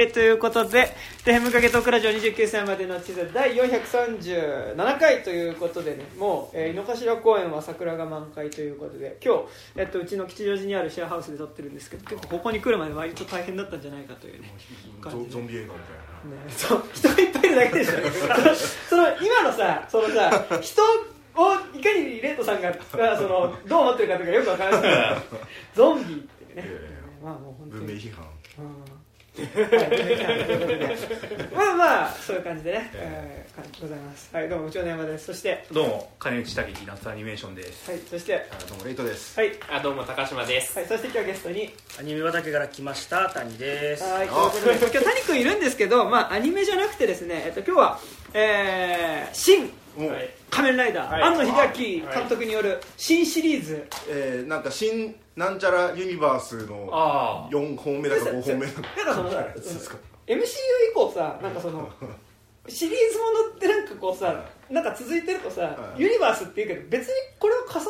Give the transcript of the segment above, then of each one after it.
えということで、テヘムかけトークラジオ29歳までの地図第437回ということでね、もう、えー井の頭公園は桜が満開ということで、今日、えっと、うちの吉祥寺にあるシェアハウスで撮ってるんですけど、結構ここに来るまで割と大変だったんじゃないかというね、感じで。ゾゾンビ映画みたいな。ね、そう人がいっぱいいるだけでしょ。その今のさそのさ人をいかにレッドさんががそのどう思ってるかとかよくわからない。ゾンビってね、いやいや。まあもう本当に。文明批判。うんまあまあそういう感じでね、えー、感じございます。はいどうもうちの山です。そしてどうも金内武樹夏アニメーションです。はいそしてどうもレイトです。はい、あどうも高島です。はい、そして今日はゲストにアニメ畑から来ました谷です。はい、ということで、今日谷君いるんですけど、まあ、アニメじゃなくてですね、えっと、今日は、えー、新仮面ライダー、はい。庵野秀明監督による新シリーズ、えー、なんか新なんちゃらユニバースのあ4本目だか5本目だか。なんかその MCU 以降さ、なんかその、シリーズものってなんかこうさは、なんか続いてるとさ、はい。ユニバースっていうけど、別にこれを重な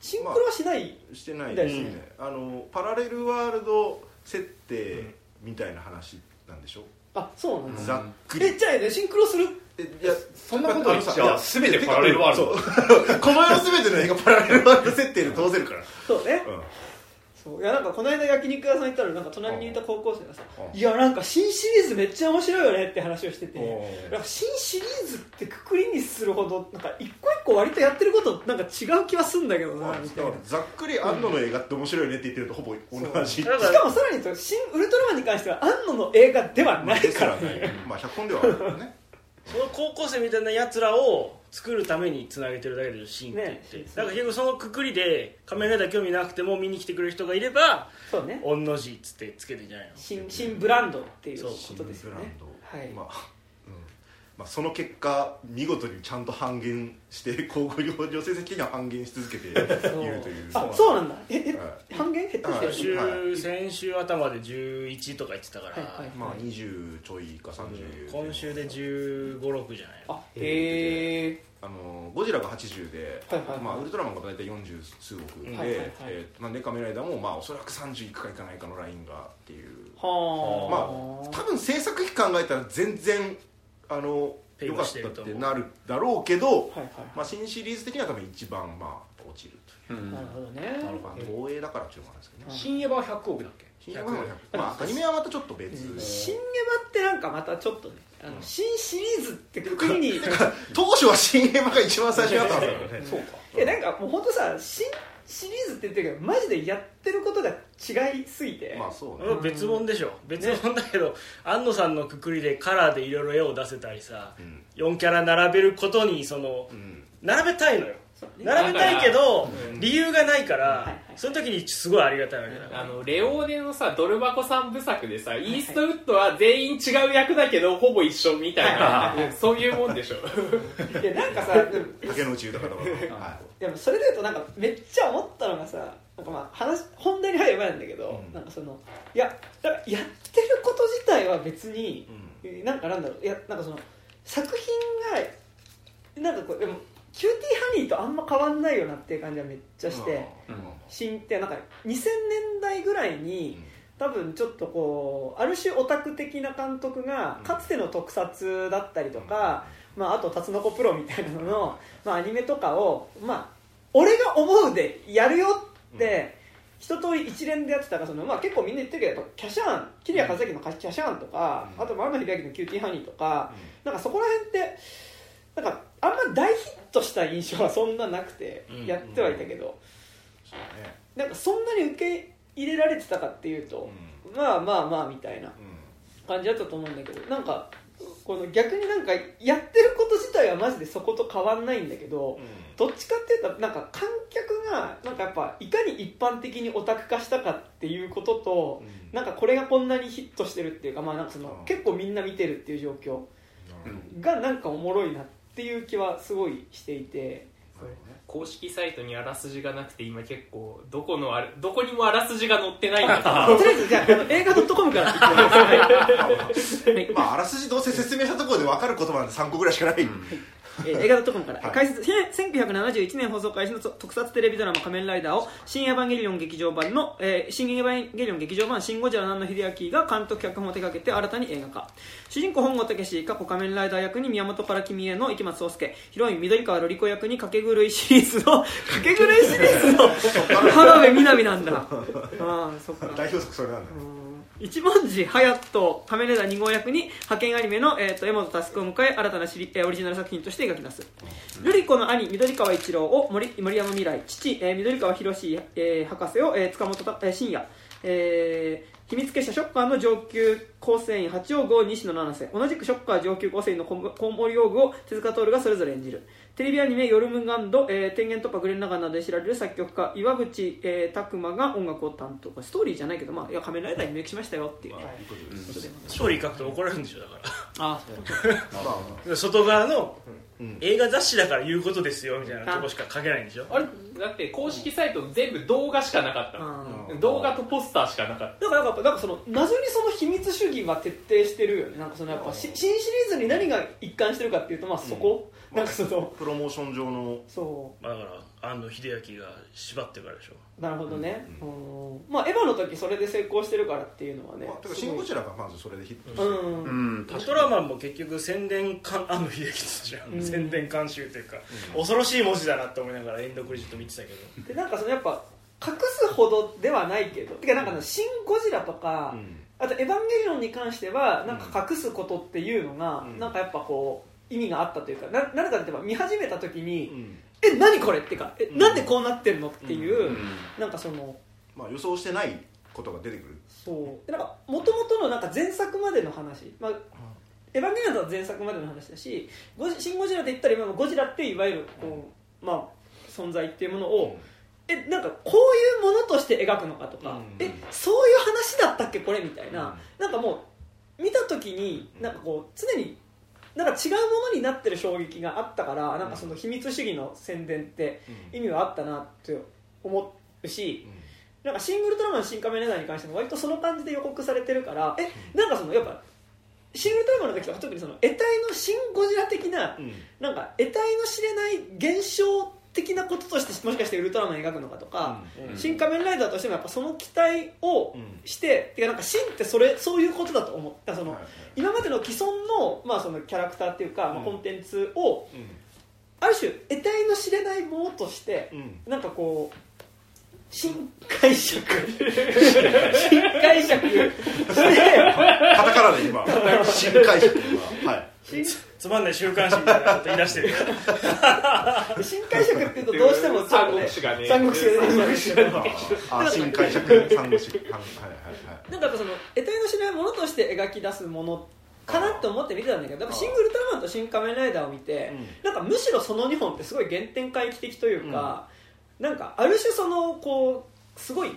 シンクロはしない、してないですね、あのパラレルワールド設定みたいな話なんでしょ、あ、そうなんです。ざっくり。え、じゃあね、シンクロするえいやそんなこと言っちゃあのさ全てパラレルワールド。この世の全ての映画パラレルワールド設定で通せるから、そうね。うん。そう。いやなんかこの間焼肉屋さん行ったらなんか隣にいた高校生がさ「うん。いやなんか新シリーズめっちゃ面白いよね」って話をしててうん。なんか新シリーズってくくりにするほどなんか一個一個割とやってることなんか違う気はするんだけどまあなみたいな。ざっくり安野の映画って面白いねって言ってるとほぼ同じ。しかもさらに言うと「新ウルトラマン」に関しては庵野の映画ではないからまあね。まあ100本ではあるからねその高校生みたいなやつらを作るためにつなげてるだけでシーンって言って、ねだから結局そのくくりで仮面ライダー興味なくても見に来てくれる人がいればそうね。御の字っつってつけてんじゃないの。新新ブランドっていうことですよね。新ブラはい。まあうんまあ、その結果見事にちゃんと半減して交互療養成績には半減し続けているというあそうなんだ。ええは半減減ってきてるはい。週、はい。先週頭で11とか言ってたから、はいはいまあ20ちょいか30今週で1 5 6じゃないの？あへえあのゴジラが80で、はいはいはい。まあ、ウルトラマンが大体40数億で、はいはいはい。えーまあ、ネカメライダーも、まあ、おそらく30いくかいかないかのラインがっていう。はまあ多分制作費考えたら全然あの良かったってなるだろうけど、はいはいまあ、新シリーズ的には多分一番まあ落ちるという、なるほどね。なるほまあ、東映だからっていうのもあるんですけどね。新エヴァは100億だっけ？新エヴァはまあアニメはまたちょっと別、新エヴァってなんかまたちょっとねあの新シリーズってくくりに 当初は新エヴァが一番最初にあったんですよね。そうか。いやなんかもう本当さ新シリーズって言ってるけどマジでやってることが違いすぎて、まあそうね。別物でしょ。別物だけど、安野さんのくくりでカラーでいろいろ絵を出せたりさ、うん。4キャラ並べることにそのうん。並べたいのよ。並べたいけど、うん。理由がないから、はいはいその時にすごいありがたいわけだ。から、あのレオーネのさドル箱三部作でさ、イーストウッドは全員違う役だけどほぼ一緒みたいな、うんそういうもんでしょ。いやなんかさでも竹野内豊とかでもそれで言うとなんかめっちゃ思ったのがさなんかまあ話本題に入る前なんだけど、うん。なんかそのいやだからやってること自体は別に、なんかなんだろういやなんかその作品がなんかこうでもキューティーハニーとあんま変わんないよなっていう感じはめっちゃして、うん。シンってなんか2000年代ぐらいに多分ちょっとこうある種オタク的な監督がかつての特撮だったりとか、まあ、あと「タツノコプロ」みたいなのの、まあ、アニメとかを、まあ、俺が思うでやるよって、一通り一連でやってたからその、まあ、結構みんな言ってるけどキャシャーン紀里谷和明のキャシャーンとか、うん。あと庵野秀明の「キューティーハニー」とか、なんかそこら辺ってなんかあんま大ヒットした印象はそんななくてうん。やってはいたけど、そうね。なんかそんなに受け入れられてたかっていうと、まあまあまあみたいなうん。感じだったと思うんだけどなんかこの逆になんかやってること自体はマジでそこと変わんないんだけど、どっちかっていうとなんか観客がなんかやっぱいかに一般的にオタク化したかっていうことと、うん。なんかこれがこんなにヒットしてるっていうかまあなんかその、うん。結構みんな見てるっていう状況がなんかおもろいなっていう気はすごいしていて。公式サイトにあらすじがなくて今結構どこのあれどこにもあらすじが載ってないんだけどとりあえずじゃあ映画 .com からって言ってくださいまああらすじどうせ説明したところで分かる言葉なんて3個ぐらいしかない、えー映画 .com から、はい解説1971年放送開始の特撮テレビドラマ「仮面ライダー」を「新エヴァンゲリオン劇場版の」えー新エヴァンゲリオン劇場版「シン・ゴジラ」の庵野秀明が監督脚本を手掛けて新たに映画化。主人公本郷武過去仮面ライダー役に宮本から君への池松壮亮ヒロイン緑川瑠璃子役に掛け狂いシリーズの 掛け狂いシリーズの浜辺美波なんだ。ああそっか。代表作それなんだ。よ一文字隼人仮面ライダー2号役に派遣アニメの、えー、と江本佑を迎え新たなシリ、えーオリジナル作品として描き出す。瑠璃子の兄緑川一郎を森森山未来父、えー緑川博士、えー博士を、えー塚本た、えー信也、えー秘密結社ショッカーの上級構成員八王子西野七瀬。同じくショッカー上級構成員のコンコンモリオーグを手塚徹がそれぞれ演じるテレビアニメ「ヨルムガンド」えー天元突破グレン・ラガンなどで知られる作曲家岩口、えー拓磨が音楽を担当。ストーリーじゃないけど、まあ、いや仮面ライダーにメイクしましたよっていう。ね、ことでストーリー書くと怒られるんでしょだかあら 外側のうん。映画雑誌だから言うことですよみたいなとこしか書けないんでしょ？あれ？だって公式サイト全部動画しかなかった。うん。動画とポスターしかなかった。だからなんかなんかその謎にその秘密主義は徹底してるよね。なんかそのやっぱし新シリーズに何が一貫してるかっていうとまあそこ、なんかそのプロモーション上の。そまあだから安野秀明が縛ってるからでしょ。うなるほどね、うん。まあエヴァの時それで成功してるからっていうのはねまあてかシン・ゴジラがまずそれでヒットしてうん、うん。ウルトラマンも結局宣伝監安野秀明じゃん、うん。宣伝監修というか、恐ろしい文字だなって思いながらエンドクレジット見てたけど。でなんかそのやっぱ隠すほどではないけど。てかなんかシン・ゴジラ」とか、うん。あと「エヴァンゲリオン」に関してはなんか隠すことっていうのが、うん。なんかやっぱこう意味があったというかななぜかって言えば見始めた時に、うん。え何これっていうかえ、うん。なんでこうなってるのっていう、うん。なんかそのまあ予想してないことが出てくる。そう。でなんか元々のなんか前作までの話、まあ、エヴァンゲリオンは前作までの話だしゴジシン・ゴジラで言ったら今のゴジラっていういわゆるこう、まあ、存在っていうものを、えなんかこういうものとして描くのかとか、うん。えそういう話だったっけこれみたいな、なんかもう見た時になんかこう常になんか違うものになってる衝撃があったからなんかその秘密主義の宣伝って意味はあったなって思うし、なんかシングルトラマン新仮面ライダーに関しても割とその感じで予告されてるからえなんかそのやっぱシングルトラマンの時とか特にその得体のシン・ゴジラ的なうん。なんか得体の知れない現象的なこととしてもしかしてウルトラマン描くのかとか、うん。新仮面ライダーとしてもやっぱその期待をうん。して、てかなんかシンってそれそういうことだと思った。その、はいはい。今までの既存の,、まあそのキャラクターっていうか、まあ、うんコンテンツをうん。ある種得体の知れないものとして、うん。なんかこう新解釈。新解釈。してカタカナで今。新解釈今。はい。新つまんない週刊誌みたいなこと言い出してる。新解釈っていうとどうしても三国志がね。三国志が出てき新解釈三国志。はいはいはいなんかやっぱその得体の知れないものとして描き出すものかなと思って見てたんだけどやっぱシングルトラマンと新仮面ライダーを見て、なんかむしろその2本ってすごい原点回帰的というか、なんかある種そのこうすごい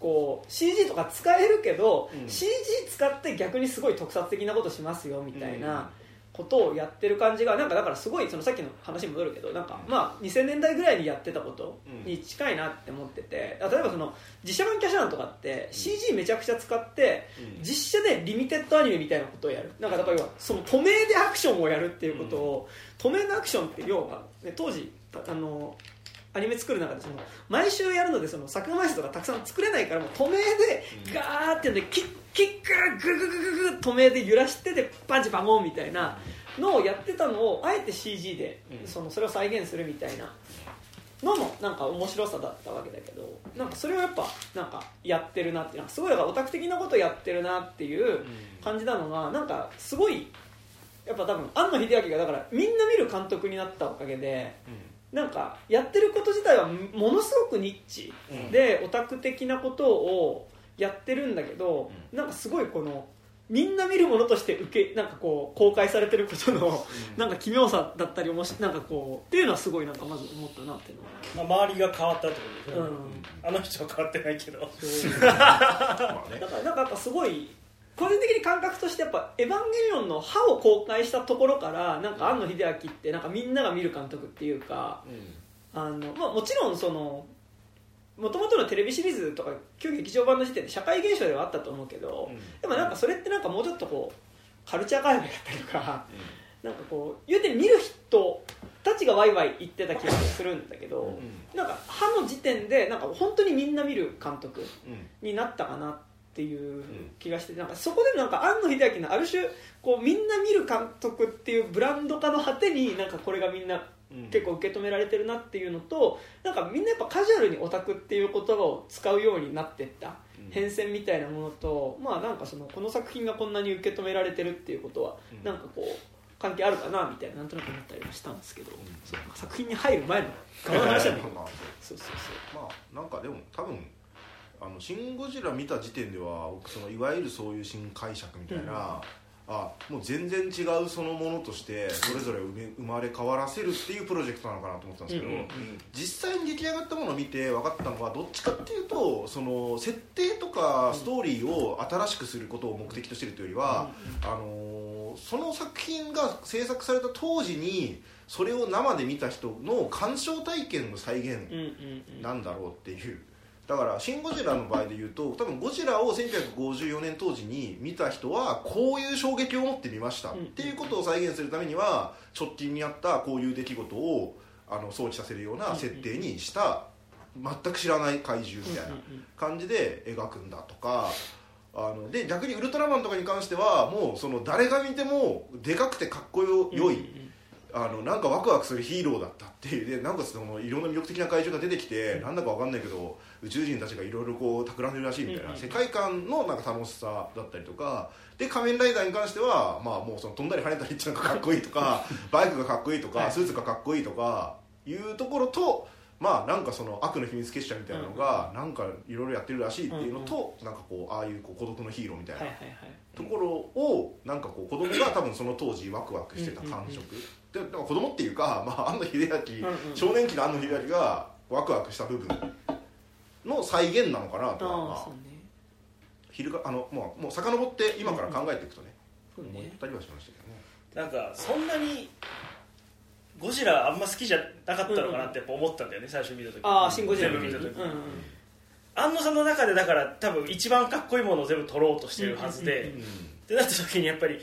こう CG とか使えるけど、うん。CG 使って逆にすごい特撮的なことしますよみたいなことをやってる感じがなんかだからすごいそのさっきの話に戻るけどなんかまあ2000年代ぐらいにやってたことに近いなって思ってて例えばその実写版キャシャンとかって CG めちゃくちゃ使ってうん。実写でリミテッドアニメみたいなことをやる。なんかだからその透明でアクションをやるっていうことを、透明なアクションって要は、ね、当時あのアニメ作る中でその毎週やるのでその作画枚数とかたくさん作れないからもう透明でガーってやってキッキックグググググ透明で揺らしてでパンチバゴンみたいなのをやってたのをあえて CG でうんそのそれを再現するみたいなのもなんか面白さだったわけだけどなんかそれをやっぱなんかやってるなってすごいオタク的なことやってるなっていう感じなのがなんかすごいやっぱ多分庵野秀明がだからみんな見る監督になったおかげでなんかやってること自体はものすごくニッチうん。でオタク的なことをやってるんだけどなんかすごいこのみんな見るものとして受けなんかこう公開されてることのなんか奇妙さだったりもしなんかこうっていうのはすごいなんかまず思ったなっていうのは。まあ、周りが変わったってことですね、うん。あの人は変わってないけど。だからなんかやっぱすごい個人的に感覚としてやっぱ「エヴァンゲリオン」の歯を公開したところからなんか庵野秀明ってなんかみんなが見る監督っていうかあの、まあ、もちろんそのもともとのテレビシリーズとか旧劇場版の時点で社会現象ではあったと思うけど、でもなんかそれってなんかもうちょっとこうカルチャー界隈だったりとかなんかこう言うて見る人たちがワイワイ言ってた気がするんだけど、なんか歯の時点でなんか本当にみんな見る監督うん。になったかなっていう気がしてなんかそこでなんか庵野秀明のある種こうみんな見る監督っていうブランド化の果てになんかこれがみんなうん結構受け止められてるなっていうのとなんかみんなやっぱカジュアルにオタクっていう言葉を使うようになってったうん。変遷みたいなものとまあなんかそのこの作品がこんなに受け止められてるっていうことはうん。なんかこう関係あるかなみたいななんとなく思ったりはしたんですけどそうなんか作品に入る前の 側の話だそうそうそまあなんかでも多分あの「シン・ゴジラ」見た時点では僕そのいわゆるそういう新解釈みたいな、あもう全然違うそのものとしてそれぞれ生まれ変わらせるっていうプロジェクトなのかなと思ってたんですけど、うんうん実際に出来上がったものを見て分かったのはどっちかっていうとその設定とかストーリーを新しくすることを目的としてるというよりは、あのーその作品が制作された当時にそれを生で見た人の鑑賞体験の再現ううんうんうん。なんだろうっていうだから「シン・ゴジラ」の場合で言うと多分ゴジラを1954年当時に見た人はこういう衝撃を持って見ました。うん。っていうことを再現するためには直近にあったこういう出来事をあの想起させるような設定にした。全く知らない怪獣みたいな感じで描くんだとか。あので逆にウルトラマンとかに関してはもうその誰が見てもでかくてかっこよ良い、あのなんかワクワクするヒーローだったっていう。でなんかそのいろんな魅力的な怪獣が出てきて、なんだかわかんないけど宇宙人たちがいろいろこう企んでるらしいみたいな、うんうん世界観のなんか楽しさだったりとか。で仮面ライダーに関しては、まあ、もうその飛んだり跳ねたりっていうのがかっこいいとか バイクがかっこいいとか、はい。スーツがかっこいいとかいうところと。まあなんかその悪の秘密結社みたいなのがなんかいろいろやってるらしいっていうのとなんかこうああいうこう孤独のヒーローみたいなところをなんかこう子供が多分その当時ワクワクしてた感触でだから子供っていうか、まあ、庵野秀明、うんうん。少年期の庵野秀明がワクワクした部分の再現なのかなとああはそうね。昼があのもうもう遡って今から考えていくとね、そうね。思ったりはしましたけどね。なんかそんなにゴジラあんま好きじゃなかったのかなってやっぱ思ったんだよね最初見た時ああシン・ゴジラ全部見た時うんうん安野さんの中でだから多分一番かっこいいものを全部取ろうとしてるはずで、うん。ってなった時にやっぱり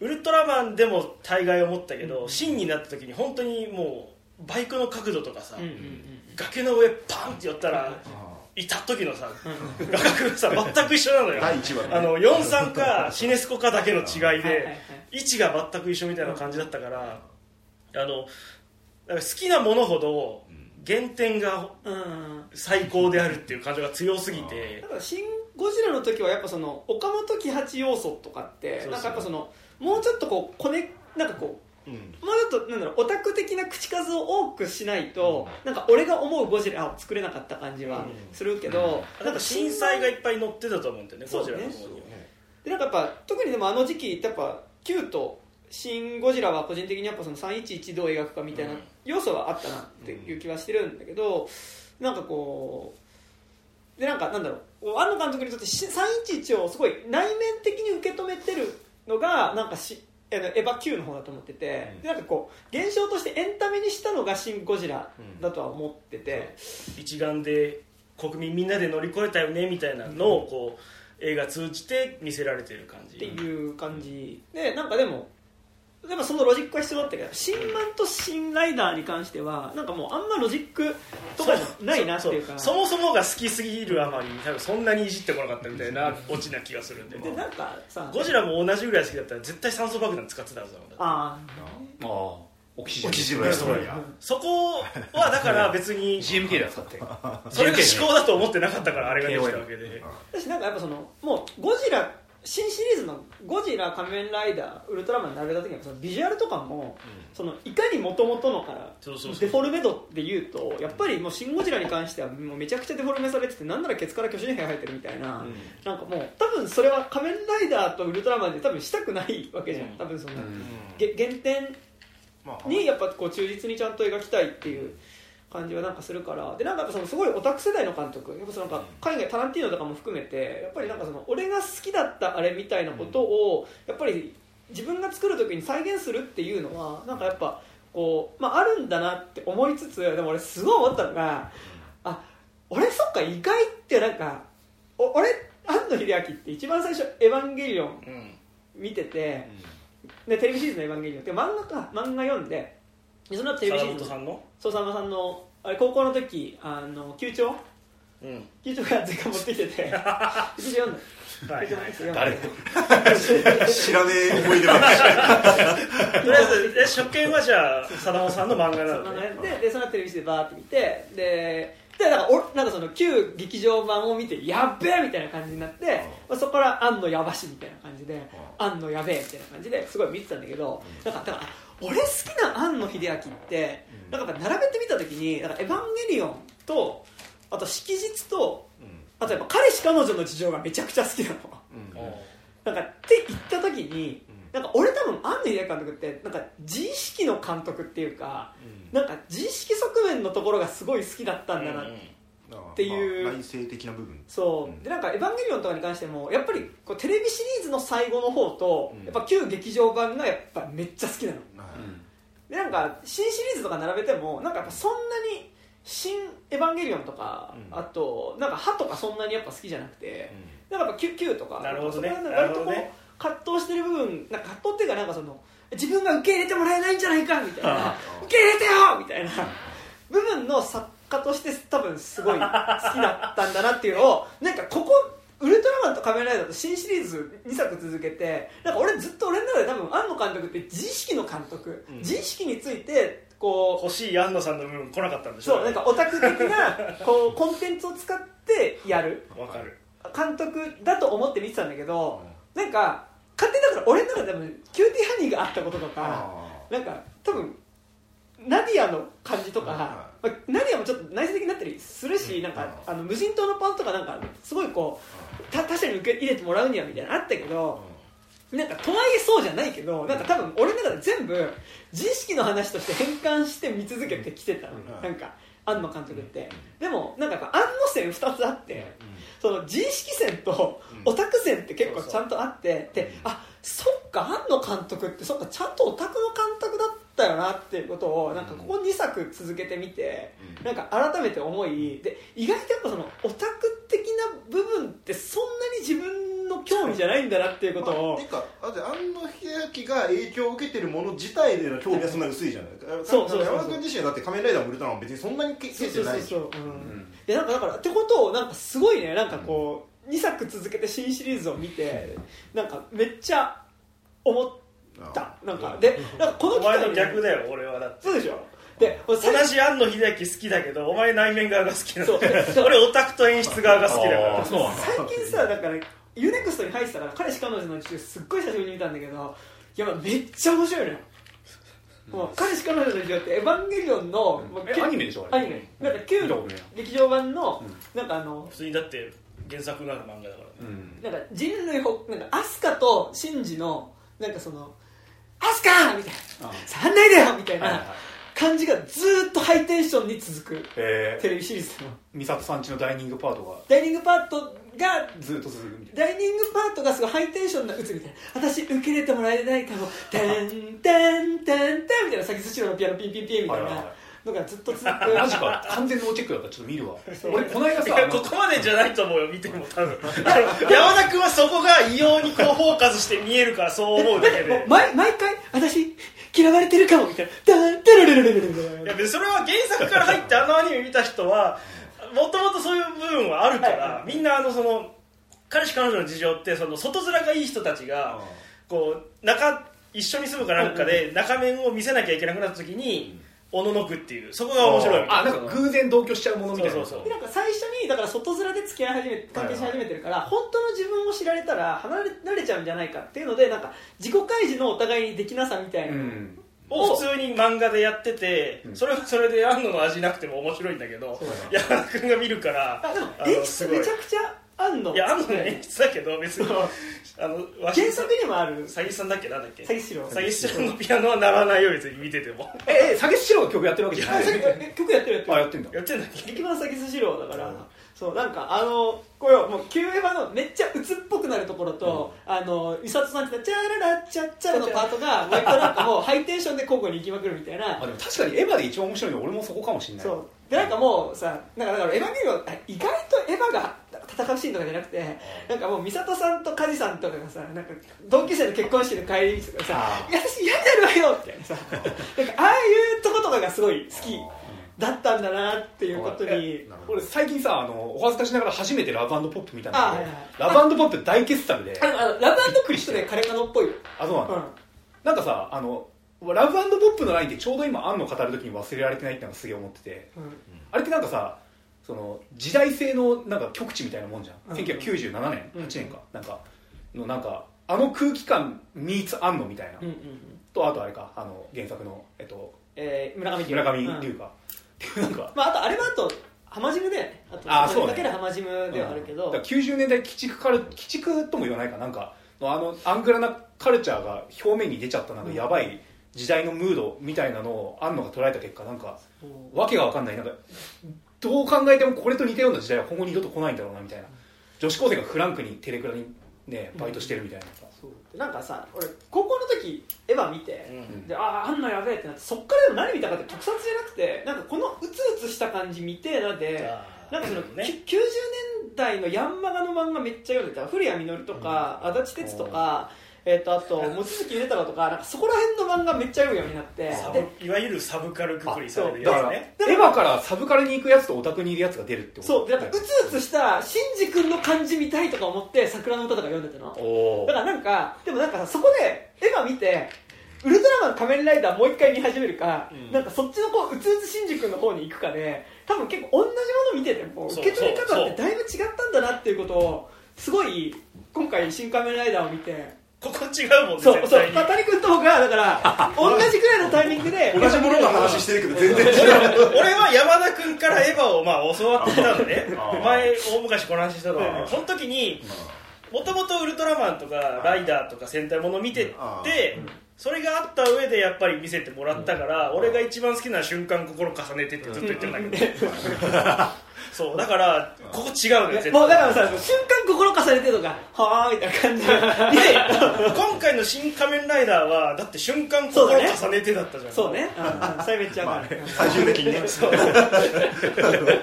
ウルトラマンでも大概思ったけど、シンになった時に本当にもうバイクの角度とかさ、うん。うんうん崖の上パンって寄ったら、いた時のさ画角がさ 全く一緒なのよ。第1話ね。あの43かシネスコかだけの違いはいはいではい。位置が全く一緒みたいな感じだったからあの好きなものほど原点がうん最高であるっていう感情が強すぎだてから「シン・ゴジラ」の時はやっぱその岡本喜八要素とかってそうそう。なんかやっぱそのもうちょっとこうコネなんかこううん。もうちょっとなんだろうオタク的な口数を多くしないと、なんか俺が思うゴジラを作れなかった感じはするけど、なんか震災がいっぱい乗ってたと思うんだよねゴジラの方にね。でなんかやっぱ特にでもあの時期やっぱ Q と「シン・ゴジラ」は個人的にやっぱその311どう描くかみたいなうん。要素はあったなっていう気はしてるんだけどなんかこうでなんかなんだろう庵野監督にとってし311をすごい内面的に受け止めてるのがなんかしエヴァ Q の方だと思ってて、うん。でなんかこう現象としてエンタメにしたのが「シン・ゴジラ」だとは思ってて、一眼で国民みんなで乗り越えたよねみたいなのをこう映画通じて見せられてる感じ。っていう感じ。でなんかでもでもそのロジックは必要だったけどシンマンとシンライダーに関してはなんかもうあんまロジックとかじゃないなっていうか。そそもそもが好きすぎるあまり多分そんなにいじってこなかったみたいなオチな気がするんで。でなんかさゴジラも同じぐらい好きだったら絶対酸素爆弾使ってたはずだもんあああオキシジェン。オキシジェン。のストーリーやそこはだから別に GMK では使って。それが思考だと思ってなかったからあれができたわけで。あ私なんかやっぱそのもうゴジラ新シリーズのゴジラ仮面ライダーウルトラマンに並べた時にはそのビジュアルとかも、そのいかに元々のからデフォルメ度で言うとやっぱりもうシン・ゴジラに関してはもうめちゃくちゃデフォルメされててなんならケツから巨人兵生えてるみたいな、なんかもう多分それは仮面ライダーとウルトラマンで多分したくないわけじゃん、多分その、げ原点まあにやっぱこう忠実にちゃんと描きたいっていう感じはなんかするから。でなんかやっぱそのすごいオタク世代の監督。やっぱそのなんか海外タランティーノとかも含めてやっぱりなんかその俺が好きだったあれみたいなことをやっぱり自分が作る時に再現するっていうのはなんかやっぱこう、まあ、あるんだなって思いつつでも俺すごい思ったのがあ俺そっか意外ってなんかお俺庵野秀明って一番最初「エヴァンゲリオンうん」見ててでテレビシリーズの「エヴァンゲリオン」って漫画か漫画読んででその後テレビシーズ。本さんの？そうさんまさんのあれ高校の時あの球長？うん。球長が前回持ってきてて。球長読んだ。はい誰？知らねえ思い出話。とりあえずえ初見はじゃあ貞本さんの漫画なそうのね。ででその後テレビでバーって見てででなんかおなんかその旧劇場版を見てやっべえみたいな感じになって、まあ、そこから「あんのやばし」みたいな感じで「あん。のやべえ」みたいな感じですごい見てたんだけどなんかだから俺好きな庵野秀明ってなんか並べてみた時になんかエヴァンゲリオンとあと色日とあとやっぱ彼氏彼女の事情がめちゃくちゃ好きなの。なんかって言った時になんか俺多分庵野秀明監督ってなんか自意識の監督っていうかなんか自意識側面のところがすごい好きだったんだな、っていう。内省的な部分。そう、うん。でなんか「エヴァンゲリオン」とかに関してもやっぱりこうテレビシリーズの最後の方と、うん。やっぱ旧劇場版がやっぱめっちゃ好きなのでなんか新シリーズとか並べてもなんかやっぱそんなに「新エヴァンゲリオン」とか、うん。あとなんか「歯」とかそんなにやっぱ好きじゃなくて、なんかやっぱ「キュキュとかなるほどね。割とこうね。葛藤してる部分なんか葛藤っていうかなんかその自分が受け入れてもらえないんじゃないかみたいなあ。受け入れてよみたいな部分の作家として多分すごい好きだったんだなっていうのをなんかここウルトラマンと仮面ライダーと新シリーズ2作続けてなんか俺ずっと俺の中で多分庵野監督って自意識の監督、うん。自意識についてこう欲しい安野さんの部分来なかったんでしょそうなんかオタク的な こうコンテンツを使ってやる。わかる。監督だと思って見てたんだけど、なんか勝手にだから俺の中で多分キューティーハニーがあったこととかなんか多分ナディアの感じとか、はいまあナディアもちょっと内省的になったりするし、なんかあの無人島のパンとかなんかすごいこうた他者に受け入れてもらうにはみたいなのあったけど、なんかとはいえそうじゃないけどなんか多分俺の中で全部自意識の話として変換して見続けてきてたの、うん。なんか庵野監督って、でもなんか庵野線2つあって、その自意識線とうん。オタク線って結構ちゃんとあって、であそっか庵野監督ってそっかちゃんとオタクの監督だったよなっていうことをなんかここ2作続けてみて、うん。なんか改めて思いで意外とやっぱそのオタク的な部分ってそんなに自分の興味じゃないんだなっていうことを、まあ、てかだって庵野秀明が影響を受けてるもの自体での興味はそんな薄いじゃない。そうそうそうそう。山田君自身はだって仮面ライダーもウルトラマンも別にそんなに経そうてないしそうそうそう、うんいやなんかだからってことをなんかすごいねなんかこう2作続けて新シリーズを見てなんかめっちゃ思ったなんかでなんかこのお前の逆だよ俺はだって。そうでしょ？で俺同最じ庵野秀明好きだけどお前内面側が好きなそう。の 俺オタクと演出側が好きだから。そうなんだ。最近さだからユネクストに入ってたから彼氏彼女の事情すっごい久しぶりに見たんだけどいやめっちゃ面白いのよ、もう彼氏彼女の事情ってエヴァンゲリオンの、もうえアニメでしょ？あれアニメ。なんか旧見たことね劇場版の、なんかあの普通にだって原作がある漫画だからね。うん。なんか人類ほなんかアスカとシンジのなんかそのアスカみたいな。あ触んないでよみたいな感じがずーっとハイテンションに続くえテレビシリーズの。美里さんちのダイニングパートがダイニングパートがずっと続くみたいダイニングパートがすごいハイテンションな打つみたいな。私受け入れてもらえないかも「てんてんてんてん」みたいな。先寿司のピアノピンピンピンみたいな。はいはいはいのがずっと続く なマジか完全ノーチェックだった。らちょっと見るわ。俺この間さいやここまでじゃないと思うよ見ても多分。山田君はそこが異様にこうフォーカスして見えるからそう思うだけで。毎毎回私嫌われてるかもみたいな「ダンテレレレレレレレいやそれは原作から入ってあのアニメ見た人はもともとそういう部分はあるから、みんなあのその彼氏彼女の事情ってその外面がいい人たちがこう中一緒に住むかなんかで中面を見せなきゃいけなくなった時におののくっていうそこが面白いみたいあなんか偶然同居しちゃうものみたいな。そうそうそう。でなんか最初にだから外面で付き合い始め関係し始めてるから、本当の自分を知られたら離れられちゃうんじゃないかっていうのでなんか自己開示のお互いにできなさみたいな。のうん。を普通に漫画でやってて、うん。それはそれで安野の味なくても面白いんだけどそう山田君が見るからあでもあの演出すごい。めちゃくちゃあんの？いや安野の演出だけど別に。あの原作にもある？詐欺師さんだっけ？なんだっけ？詐欺師郎詐欺師さんのピアノは鳴らないよ別に見てても。ええ下げしろが曲やってるわけじゃない。え曲やってるやってる。あやってんだ。やってんだっけ？劇版詐欺師郎だから、そうなんかあのこれもうキューエヴァのめっちゃ鬱っぽくなるところと、あの美里さんってチャララチャッチャラのパートが割となんかもうハイテンションで交互に行きまくるみたいなあでも確かにエヴァで一番面白いのは俺もそこかもしれないそうでなんかもうさなんかだからエヴァンゲリオンあ意外とエヴァが戦うシーンとかじゃなくてなんかもう美里さんと梶さんとかがさなんか同級生の結婚式の帰り道とかさあ「いや私嫌になるわよ」みたいなさなんかああいうとことかがすごい好きだったんだなっていうことに俺最近さあのお恥ずかしながら初めてラブポップ見たんだけあはいはいどラブポップ大傑作で。あのあのラブクリストでカレカノっぽいよ、あそうなんだうん。なんかさあのラブポップのラインってちょうど今アンの語る時に忘れられてないってのがすげえ思ってて。うん。あれってなんかさその時代性のなんか極地みたいなもんじゃん、うん。1997年うん。8年か、なんかのなんかあの空気感ミーツアンノみたいな、うんうんとあとあれかあの原作の、えっと、えー、村上龍。村上うん。龍か、っていうなんか。まあ、あとあれはあと浜ジムだよね。あとそうねだけで浜ジムではあるけど、だから90年代鬼畜カル鬼畜とも言わないかなんかあのアングラなカルチャーが表面に出ちゃったなんかやばい時代のムードみたいなのをアンノが捉えた結果なんかわけが分かんない。なんかどう考えてもこれと似たような時代は今後二度と来ないんだろうなみたいな。女子高生がフランクにテレクラにねバイトしてるみたいな。さ、そう。なんかさ俺高校の時エヴァ見て、うん。であああんのやべえってなってそっからでも何見たかって特撮じゃなくてなんかこのうつうつした感じ見てえなでなんかその、ね。き90年代のヤンマガの漫画めっちゃ読んでた。古谷実とか、足立哲とか、えー、とあと望月豊とかなんかそこら辺の漫画めっちゃ読むようになって。サでブいわゆるサブカルくくりされるだから、やつねエヴァからサブカルに行くやつとオタクにいるやつが出るってことそう。でなんかうつうつしたシンジ君の感じ見たいとか思って桜の歌とか読んでたの。おだからなんかでもなんかさそこでエヴァ見てウルトラマン仮面ライダーもう一回見始めるか、うん。なんかそっちのこううつうつ新宿の方に行くかで多分結構同じもの見てても受け取り方ってだいぶ違ったんだなっていうことをすごい今回新仮面ライダーを見てここ違うもんねそうそう。絶対に。谷君とだから 同じぐらいのタイミングで同じものの話してるけど全然違う。俺は山田君からエヴァをまあ教わってたのね。前大昔この話したの。その時にもともとウルトラマンとかライダーとか戦隊もの見てあてそれがあった上でやっぱり見せてもらったから俺が一番好きな瞬間心重ねてってずっと言ってるんだけ。ど そうだからここ違うのよ絶対。もうだからさ瞬間心重ねてとかはーみたいな感じで。で今回の「新仮面ライダー」はだって瞬間心重ねてだったじゃん。そうね、うんうん。それめっちゃわかる、最終的にね。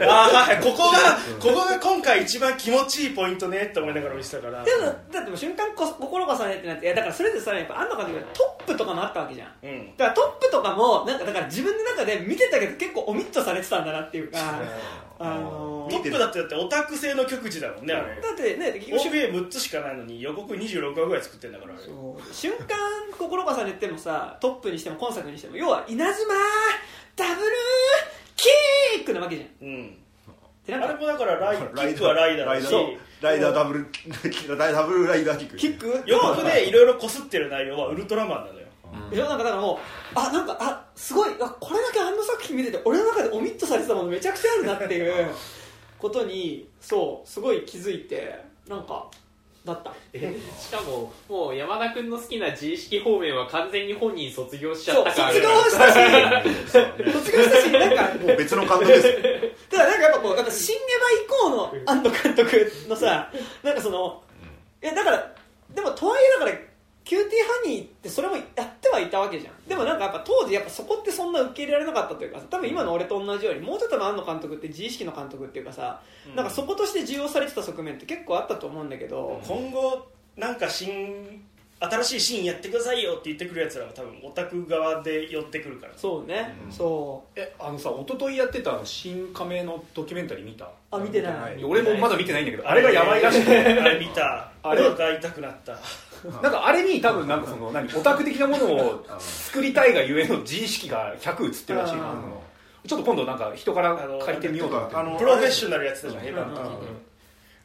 あーはいここがここが今回一番気持ちいいポイントねって思いながら見てたから。でもだってもう瞬間こ心重ねってなっていやだからそれでさやっぱ安野監督がトップとかもあったわけじゃん。うん。だからトップとかもなんかだから自分の中で見てたけど結構オミットされてたんだなっていうかあのートップだってだってオタク製の極地だもんねあれ。だってね結局 OVA6 つしかないのに予告26話ぐらい作ってんだから。瞬間心重ねてもさトップにしても今作にしても要は稲妻ダブルキックなわけじゃん。うん。でなんかあれもだからライキックはライダーだし。ライダーダブルライダブルライダーキック？キック？予告でいろいろこすってる内容はウルトラマンなのよでしょなんかだからもうあなんかあすごいあこれだけあの作品見てて俺の中でオミットされてたものめちゃくちゃあるなっていうことにそうすごい気づいてなんかだったえ？しかももう山田君の好きな自意識方面は完全に本人卒業しちゃったから。卒業したし卒業したしなんかもう別の監督です。よ ただなんかやっぱこうなんか新エヴァ以降の安野監督のさなんかそのいやだからでもとはいえだからキューティーハニーってそれもやってはいたわけじゃん。でもなんかやっぱ当時やっぱそこってそんな受け入れられなかったというかさ多分今の俺と同じようにもうちょっとの庵野監督って自意識の監督っていうかさ、なんかそことして重要されてた側面って結構あったと思うんだけど、今後なんか新新しいシンやってくださいよって言ってくるやつらは多分オタク側で寄ってくるから。そうね、そえあのさ一昨日やってたシン仮面のドキュメンタリー見た？うあ見てない。はい。俺もまだ見てないんだけどあれがやばいらしくて。あれ見た。あれお腹痛くなった。なんかあれに多分なんかその何オタク的なものを作りたいがゆえの自意識が100映ってるらしいな。あちょっと今度なんか人から借りてみようと思って。あのプロフェッショナルやってたじゃんうんに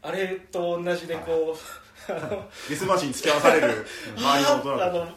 あれと同じでこう デスマシン付き合わされる 周りの大人あの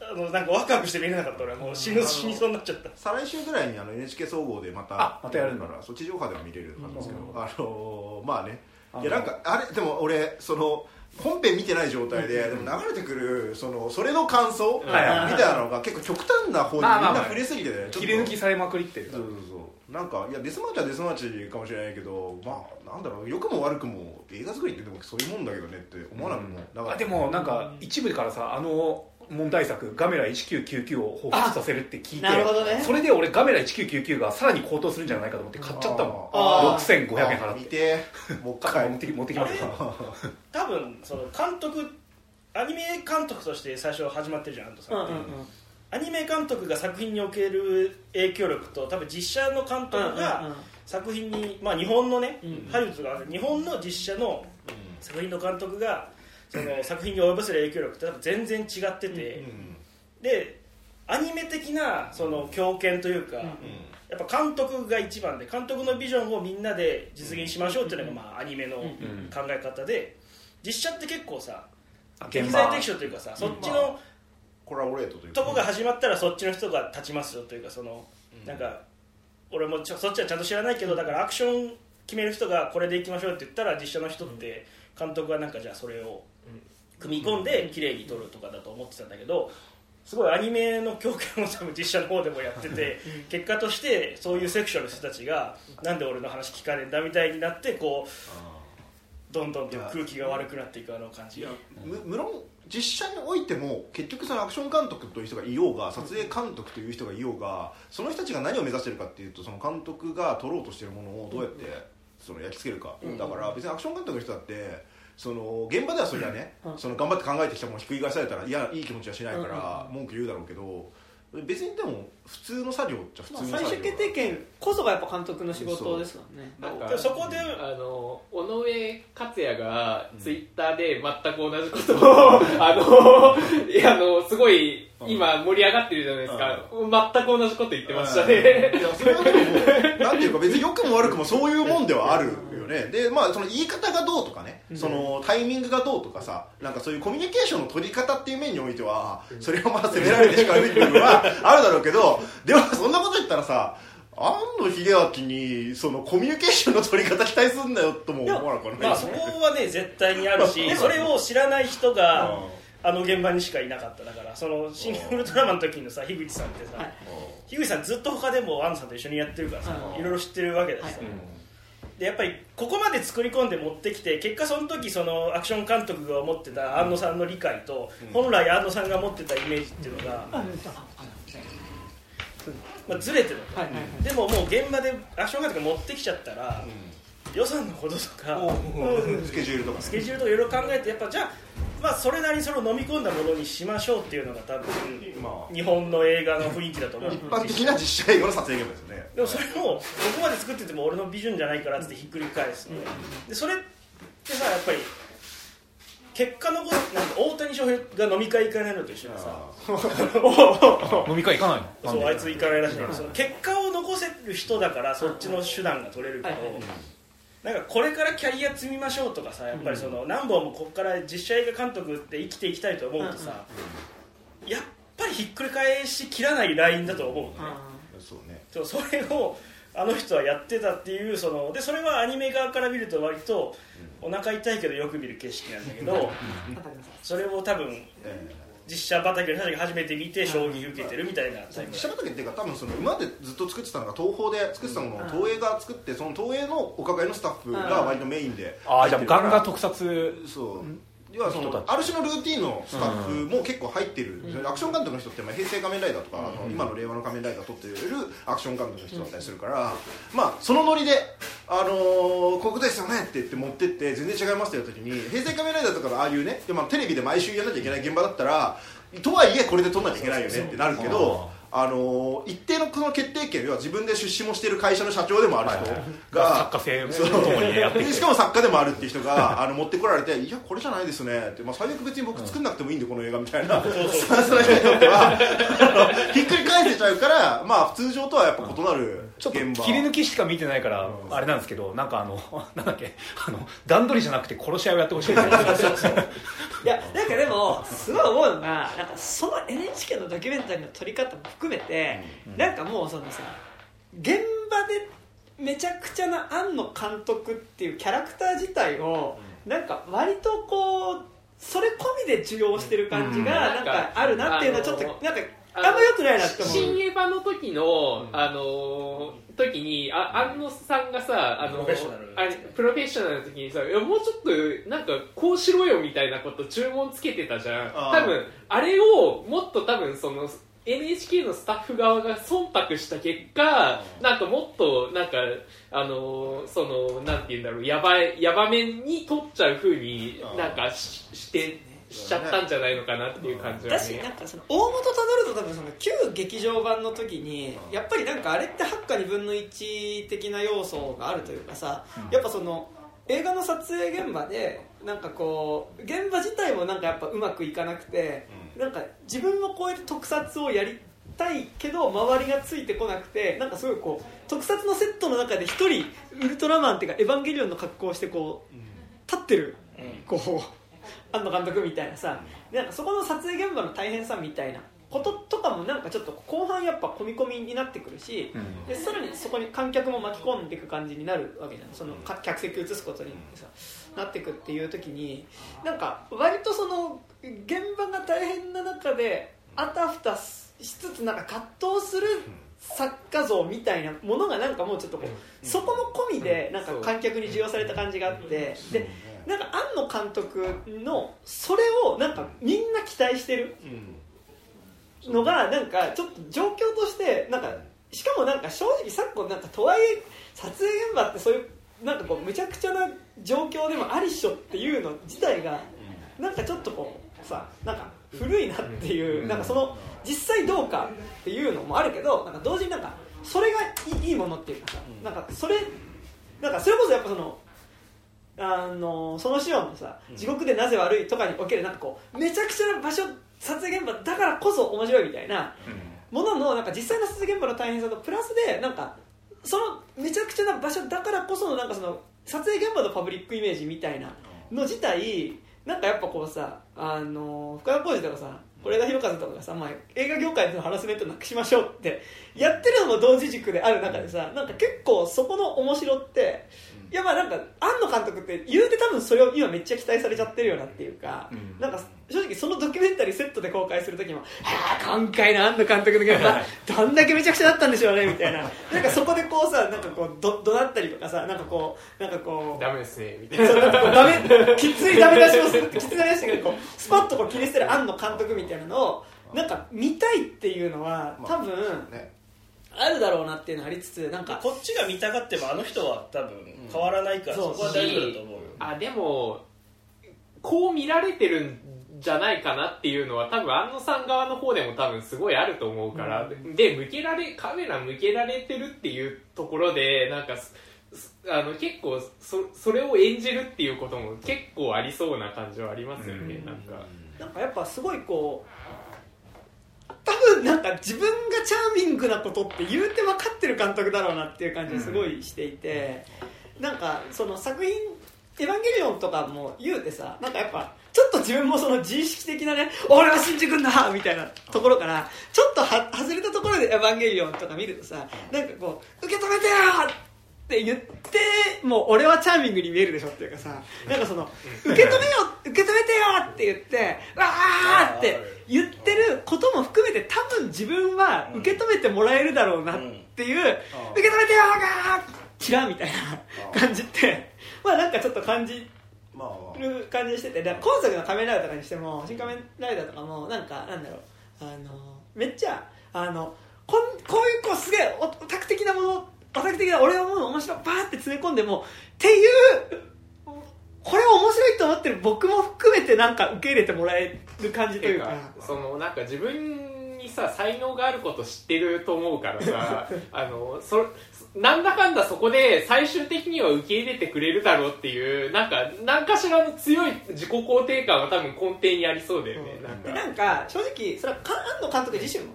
あのなんかワクワクして見れなかった俺はもう死ぬ死にそうになっちゃった。再来週ぐらいにあの NHK 総合でまたあまたやるんだからそっち上波では見れるんですけど、うん。あのーまあね。あいやなんかあれでも俺その本編見てない状態で、でも流れてくるそのそれの感想、みたいなのが結構極端な方にみんな触れすぎてね切り抜きされまくりってるそうそうそうなんかいやデスマーチはデスマーチかもしれないけどまあなんだろう良くも悪くも映画作りってでもそういうもんだけどねって思わなくも、だから。あでもなんか一部からさあの問題作ガメラ1999を彷彿させるって聞いてなるほどね。それで俺ガメラ1999がさらに高騰するんじゃないかと思って買っちゃったもんあー。6500円払って。見て。もう一回。持ってき持ってきますよ。多分その監督アニメ監督として最初始まってるじゃん安藤さんって、うんうんうんアニメ監督が作品における影響力と多分実写の監督がうん作品に、まあ、日本のね、うんハリウッドがある。日本の実写の作品の監督がその作品に及ぼせる影響力って多分全然違ってて、でアニメ的なその強権というか、やっぱ監督が一番で監督のビジョンをみんなで実現しましょうっていうのがまあアニメの考え方で実写って結構さ現場。適材適所というかさそっちのコラボレートというとこが始まったらそっちの人が立ちますよというかそのなんか俺もちょそっちはちゃんと知らないけどだからアクション決める人がこれでいきましょうって言ったら実写の人って監督がなんかじゃあそれを組み込んで綺麗に撮るとかだと思ってたんだけどすごいアニメの強権を多分実写の方でもやってて 結果としてそういうセクションの人たちがなんで俺の話聞かねえんだみたいになってこうどんどんと空気が悪くなっていくあの感じ。がむ無論実写においても結局そのアクション監督という人がいようが撮影監督という人がいようがその人たちが何を目指してるかっていうとその監督が撮ろうとしてるものをどうやってその焼き付けるか、だから別にアクション監督の人だってその現場ではそれはね、うん。その頑張って考えてきたものをひっくり返されたらいやいい気持ちはしないから文句言うだろうけど別にでも普通の作業っちゃ普まあ通の作業最終決定権こそがやっぱ監督の仕事ですからね。なんかそこであの尾上克也がツイッターで全く同じことを、あのいやあのすごい今盛り上がってるじゃないですか、全く同じこと言ってましたね、いやそれはでもなんていうか別に良くも悪くもそういうもんではある。よねでまあその言い方がどうとかね、そのタイミングがどうとかさなんかそういうコミュニケーションの取り方っていう面においてはそれをまあ責められてしかる部分はあるだろうけど でもそんなこと言ったらさ庵野秀明にそのコミュニケーションの取り方期待すんなよとも思わなくはないまあそこはね絶対にあるし それを知らない人があの現場にしかいなかった。だからその「シン・ウルトラマン」の時のさ樋口さんってさ、はい。樋口さんずっと他でも安野さんと一緒にやってるからさうん。いろいろ知ってるわけだしさ、でやっぱりここまで作り込んで持ってきて結果その時そのアクション監督が持ってた安野さんの理解と、本来安野さんが持ってたイメージっていうのが、まあ、ずれてるの。はいはいはい。でももう現場でアクション監督が持ってきちゃったら、予算のこととか、うん。スケジュールとか。スケジュールとかいろいろ考えてやっぱじゃあ,、まあそれなりにそれを飲み込んだものにしましょうっていうのが多分、まあ。日本の映画の雰囲気だと思う。一般的な実写映画の撮影現場ですよね。でもそれもここまで作ってても俺のビジョンじゃないからってひっくり返す、でそれってさやっぱり結果のことなんか大谷翔平が飲み会行かないのと一緒でさ。飲み会行かないの？そうあいつ行かないらしい。その結果を残せる人だからそっちの手段が取れるけど、はいはいなんかこれからキャリア積みましょうとかさやっぱりその何本もここから実写映画監督って生きていきたいと思うとさ、やっぱりひっくり返しきらないラインだと思うのね、そうね。それをあの人はやってたっていうそのでそれはアニメ側から見ると割とお腹痛いけどよく見る景色なんだけどそれを多分ええ実写畑の人たちが初めて見て衝撃受けてるみたいな。実写畑っていうか多分その今までずっと作ってたのが東宝で作ってたものを東映が作ってその東映のお抱えのスタッフが割とメインでああじゃあガンガン特撮そう要はそのある種のルーティンのスタッフも結構入ってる、アクション監督の人ってまあ平成仮面ライダーとか、あの今の令和の仮面ライダー撮ってるアクション監督の人だったりするから、まあそのノリで「あのー、こういうことですよね」って言って持ってって全然違いますって言った時に平成仮面ライダーとかのああいうねで、まあ、テレビで毎週やらなきゃいけない現場だったらとはいえこれで撮んなきゃいけないよねってなるけど。あのー一定のこの決定権要は自分で出資もしてる会社の社長でもある人が、作家性とともにねやってしかも作家でもあるっていう人があの持ってこられて「いやこれじゃないですね」って、まあ、最悪別に僕作んなくてもいいんでこの映画みたいな。スタンスの人にとっては。ひっくり返せちゃうからまあ通常とはやっぱ異なるちょっと切り抜きしか見てないからあれなんですけどなんかあの なんだっけあの段取りじゃなくて殺し合いをやってほしい いやなんかでもすごい思うのがなんかその NHK のドキュメンタリーの撮り方も含めて、なんかもうそのさ現場でめちゃくちゃな庵野監督っていうキャラクター自体を、なんか割とこうそれ込みで受容してる感じがうん。なんかあるなっていうのはちょっとなんかあんま良くないなって思う。新エヴァの時の、あのー時にあ安野さんがさあのプロフェッショナルあれプロフェッショナルの時にさいやもうちょっとなんかこうしろよみたいなこと注文つけてたじゃん。多分あれをもっと多分その NHK のスタッフ側が忖度した結果なんかもっとなんかあのーそのなんて言うんだろうやばいやばめに取っちゃう風にあー。なんかししてしちゃったんじゃないのかなっていう感じはだしねなんかその大元たどると多分その旧劇場版の時にやっぱりなんかあれって8か2分の1的な要素があるというかさやっぱその映画の撮影現場でなんかこう現場自体もなんかやっぱうまくいかなくてなんか自分もこうやって特撮をやりたいけど周りがついてこなくてなんかすごいこう特撮のセットの中で一人ウルトラマンっていうかエヴァンゲリオンの格好をしてこう立ってる。こう庵野監督みたいなさなんかそこの撮影現場の大変さみたいなこととかもなんかちょっと後半やっぱ込み込みになってくるし、でさらにそこに観客も巻き込んでいく感じになるわけじゃん。そのか客席移すことにさなっていくっていう時になんか割とその現場が大変な中であたふたしつつなんか葛藤する作家像みたいなものがなんかもうちょっとこうそこも込みでなんか観客に授与された感じがあってでなんか庵野監督のそれをなんかみんな期待してるのがなんかちょっと状況としてなんかしかもなんか正直昨今なんかとはいえ撮影現場ってそういうなんかこうむちゃくちゃな状況でもありっしょっていうの自体がなんかちょっとこうさなんか古いなっていう、うん。なんかその実際どうかっていうのもあるけどなんか同時になんかそれがいいいいものっていうかさ、なんかそれなんかそれこそやっぱそのあのそのシオンのさ「地獄でなぜ悪い」とかにおけるなんかこうめちゃくちゃな場所撮影現場だからこそ面白いみたいなもののなんか実際の撮影現場の大変さとプラスでなんかそのめちゃくちゃな場所だからこそのなんかその撮影現場のパブリックイメージみたいなの自体なんかやっぱこうさあの深田浩二とかさ是枝裕和とかがさ、まあ、映画業界でのハラスメントなくしましょうってやってるのも同時軸である中でさなんか結構そこの面白っていやまあなんか庵野監督って言うて多分それを今めっちゃ期待されちゃってるよなっていうか、うん。なんか正直そのドキュメンタリーセットで公開する時も「はあ今回の庵野監督の現場どんだけめちゃくちゃだったんでしょうね」みたいな。なんかそこでこうさなんかこうど怒鳴ったりとかさなんかこうなんかこうダメですねみたいな。そうなんかこうダメきついダメ出しをするきついダメ出しがこうスパッとこう切り捨てる庵野監督みたいなのをなんか見たいっていうのは多分ね。あるだろうなっていうのありつつなんかこっちが見たがってもあの人は多分変わらないから、そこは大丈夫だと思うよ。あでもこう見られてるんじゃないかなっていうのは多分安野さん側の方でも多分すごいあると思うから、で向けられカメラ向けられてるっていうところでなんかあの結構そそれを演じるっていうことも結構ありそうな感じはありますよね、うん。なんか。なんかやっぱすごいこう多分なんか自分がチャーミングなことって言うて分かってる監督だろうなっていう感じがすごいしていて、なんかその作品「エヴァンゲリオン」とかも言うてさなんかやっぱちょっと自分もその自意識的なね俺は信じくんだみたいなところからちょっとは外れたところで「エヴァンゲリオン」とか見るとさなんかこう受け止めてよって言ってもう俺はチャーミングに見えるでしょっていうかさなんかその受け止めよ受け止めてよって言ってわーって言ってることも含めて多分自分は受け止めてもらえるだろうなっていう受け止めてよがー違うみたいな感じってまあなんかちょっと感じまある感じしててで今作の仮面ライダーとかにしても新仮面ライダーとかもなんかなんだろうあのめっちゃあのこんこういうこうすげえオオタク的なものオタク的な俺が思うの面白いバーって詰め込んでもっていうこれを面白いと思ってる僕も含めてなんか受け入れてもらえる感じというかそのなんか自分にさ才能があること知ってると思うからさ あのそなんだかんだそこで最終的には受け入れてくれるだろうっていうなんか何かしらの強い自己肯定感は多分根底にありそうだよね、なんか。でなんか正直それはか庵野監督自身も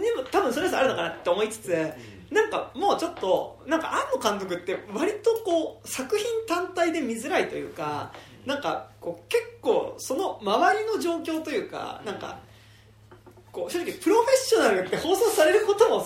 でも多分それはあるのかなって思いつつなんかもうちょっとなんか庵野監督って割とこう作品単体で見づらいというかなんかこう結構その周りの状況というかなんかこう正直プロフェッショナルって放送されることも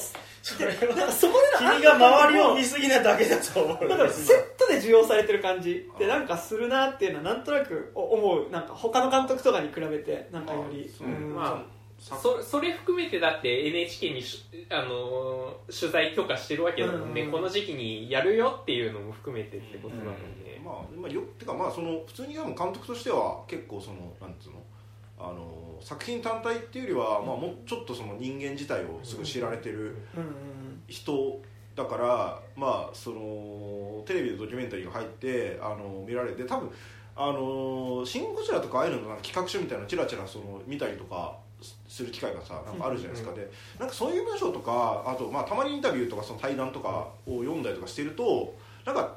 そこでの君が周りを見すぎなだけだと思う。もだからセットで受容されてる感じ。ってなんかするなっていうのはなんとなく思う。なんか他の監督とかに比べてなんかより、あそう。うん。まあそそれ含めてだって NHK にし、あのー取材許可してるわけだもんね、うん。この時期にやるよっていうのも含めてってことなので、まあ、まあ、よてかまあその普通に監督としては結構そのなんつうの？あの作品単体っていうよりは、まあ、もうちょっとその人間自体をすごい知られてるうんうん人だからまあそのテレビでドキュメンタリーが入ってあの見られて多分あの「シン・ゴジラ」とかああいうのの企画書みたいなのチラチラその見たりとかすする機会がさなんかあるじゃないですか、でなんかそういう文章とかあと、まあ、たまにインタビューとかその対談とかを読んだりとかしてるとなんか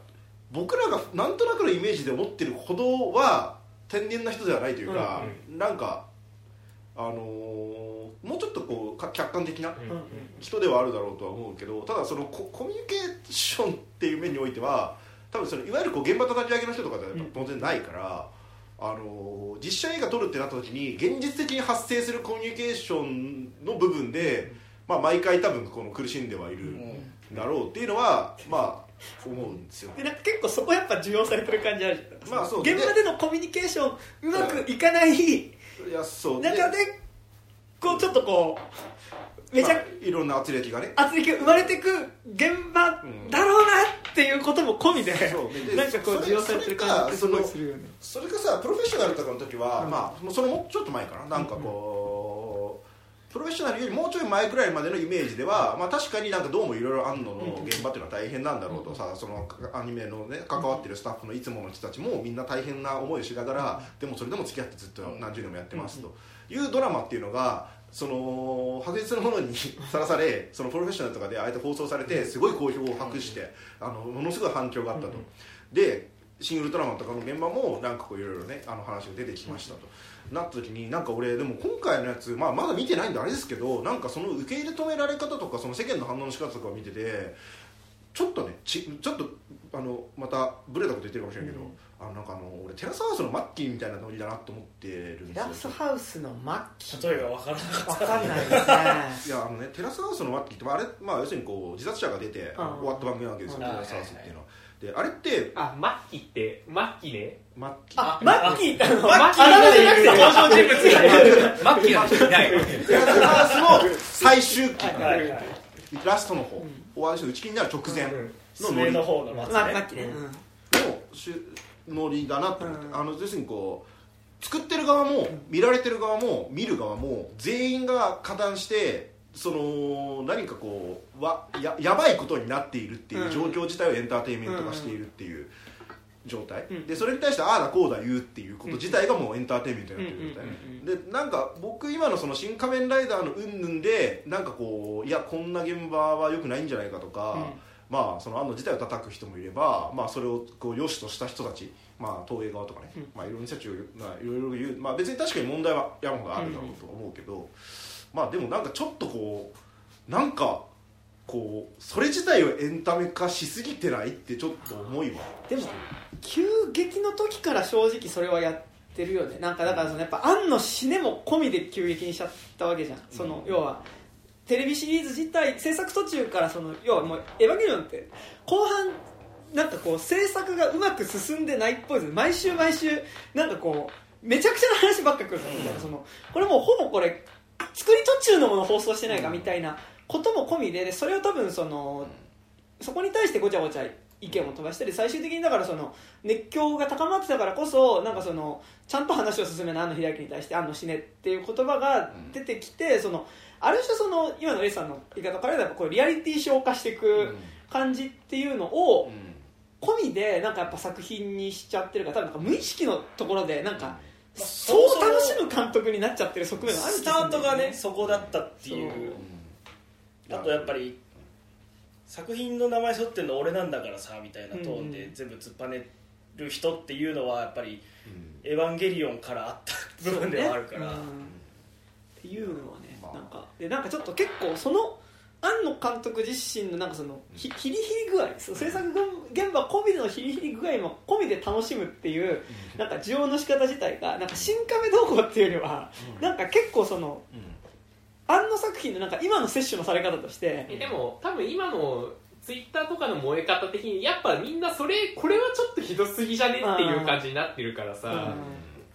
僕らがなんとなくのイメージで思ってるほどは天然な人ではないというか、なんかあのーもうちょっとこうか客観的な人ではあるだろうとは思うけどただそのココミュニケーションっていう面においては多分そのいわゆるこう現場叩き上げの人とかでは当然ないから、あのー実写映画撮るってなった時に現実的に発生するコミュニケーションの部分で、まあ、毎回多分この苦しんではいるん。だろうっていうのはまあ思うんですよ。でなんか結構そこやっぱ受容されてる感じあるじゃんまあそう現場でのコミュニケーションうまくいかないいやそう中でこうちょっとこうめちゃまあいろんな圧力がね。圧力が生まれてく現場だろうなっていうことも込みで、そう。で なんかこうそれ受容されてる感じってすごいするよね。それがさプロフェッショナルとかの時は、まあもうそのもうちょっと前かな。なんかこう、プロフェッショナルよりもうちょい前くらいまでのイメージでは、まあ、確かになんかどうもいろいろあんのの現場っていうのは大変なんだろうとさそのアニメのね関わってるスタッフのいつもの人たちもみんな大変な思いをしながらでもそれでも付き合ってずっと何十年もやってますと。いうドラマっていうのがその白日のものに さらされそのプロフェッショナルとかであえて放送されてすごい好評を博してあのものすごい反響があったと。でシン・ウルトラマンとかの現場もなんかこういろいろねあの話が出てきましたと、なった時になんか俺でも今回のやつ、まあ、まだ見てないんであれですけどなんかその受け入れ止められ方とかその世間の反応の仕方とかを見ててちょっとねちちょっとあのまたブレたこと言ってるかもしれないけど、あのなんかあの俺テラスハウスのマッキーみたいなノリだなと思ってるんテですよ。ラスハウスの末期？例えが分からなかった。わかんないですねいやあのねテラスハウスのマッキーってまああれ、まあ、要するにこう自殺者が出てうん。終わった番組なわけですよ、うん。テラスハウスっていうの。は。であれってあ末期って末期ねマッキー。あマッキー。ってあのマッキー。なくて登場人物がマッキーなんていないハウスの最終期ラストの方、終わりの打ち切りになる直前のノリ。の方のマッキーね。しノリだなと思って、うん。あの要するにこう作ってる側も見られてる側も見る側も全員が加担してその何かこうわややばいことになっているっていう状況自体をエンターテインメント化しているっていう状態、うん。でそれに対してああだこうだ言うっていうこと自体がもうエンターテインメントになってる状態、うんでなんか僕今のその「新仮面ライダー」の云々でなんかこういやこんな現場は良くないんじゃないかとか、まあその安野自体を叩く人もいれば、まあ、それをこう良しとした人たち、まあ、東映側とかね、うん。まあ、いろんな人たちを、まあ、いろいろ言う、まあ、別に確かに問題は山ほどあるだろうと思うけど、まあでもなんかちょっとこうなんかこうそれ自体をエンタメ化しすぎてないってちょっと思いは。でも急激の時から正直それはやってるよね。なんかだからそのやっぱ庵の死ねも込みで急激にしちゃったわけじゃん。その要はテレビシリーズ自体制作途中からその要はもう「エヴァンゲリオン」って後半なんかこう制作がうまく進んでないっぽいです。毎週毎週。なんかこうめちゃくちゃな話ばっか来るみたいなそのこれもうほぼこれ作り途中のもの放送してないかみたいなことも込みででそれを多分そのそこに対してごちゃごちゃ意見を飛ばしたり最終的にだからその熱狂が高まってたからこそなんかそのちゃんと話を進めない安野秀明に対して「安野死ね」っていう言葉が出てきてそのある種その今のレイさんの言い方から言えばこうリアリティショー化していく感じっていうのを込みでなんかやっぱ作品にしちゃってるから多分なんか無意識のところでなんかそう楽しむ監督になっちゃってる側面があるスタートがねそこだったっていう。う。んあとやっぱり作品の名前背負ってるの俺なんだからさみたいなトーンで全部突っぱねる人っていうのはやっぱり「エヴァンゲリオン」からあった部分ではあるから、そうね。うん。っていうのはね、まあ。なんかでなんかちょっと結構その庵野監督自身のなんかそのひヒリヒリ具合制作現場込みでのヒリヒリ具合も込みで楽しむっていうなんか需要の仕方自体がなんか新カメどうこうっていうよりはなんか結構その庵野作品のなんか今の摂取のされ方としてえでも多分今のツイッターとかの燃え方的にやっぱみんなそれこれはちょっとひどすぎじゃねっていう感じになってるからさ、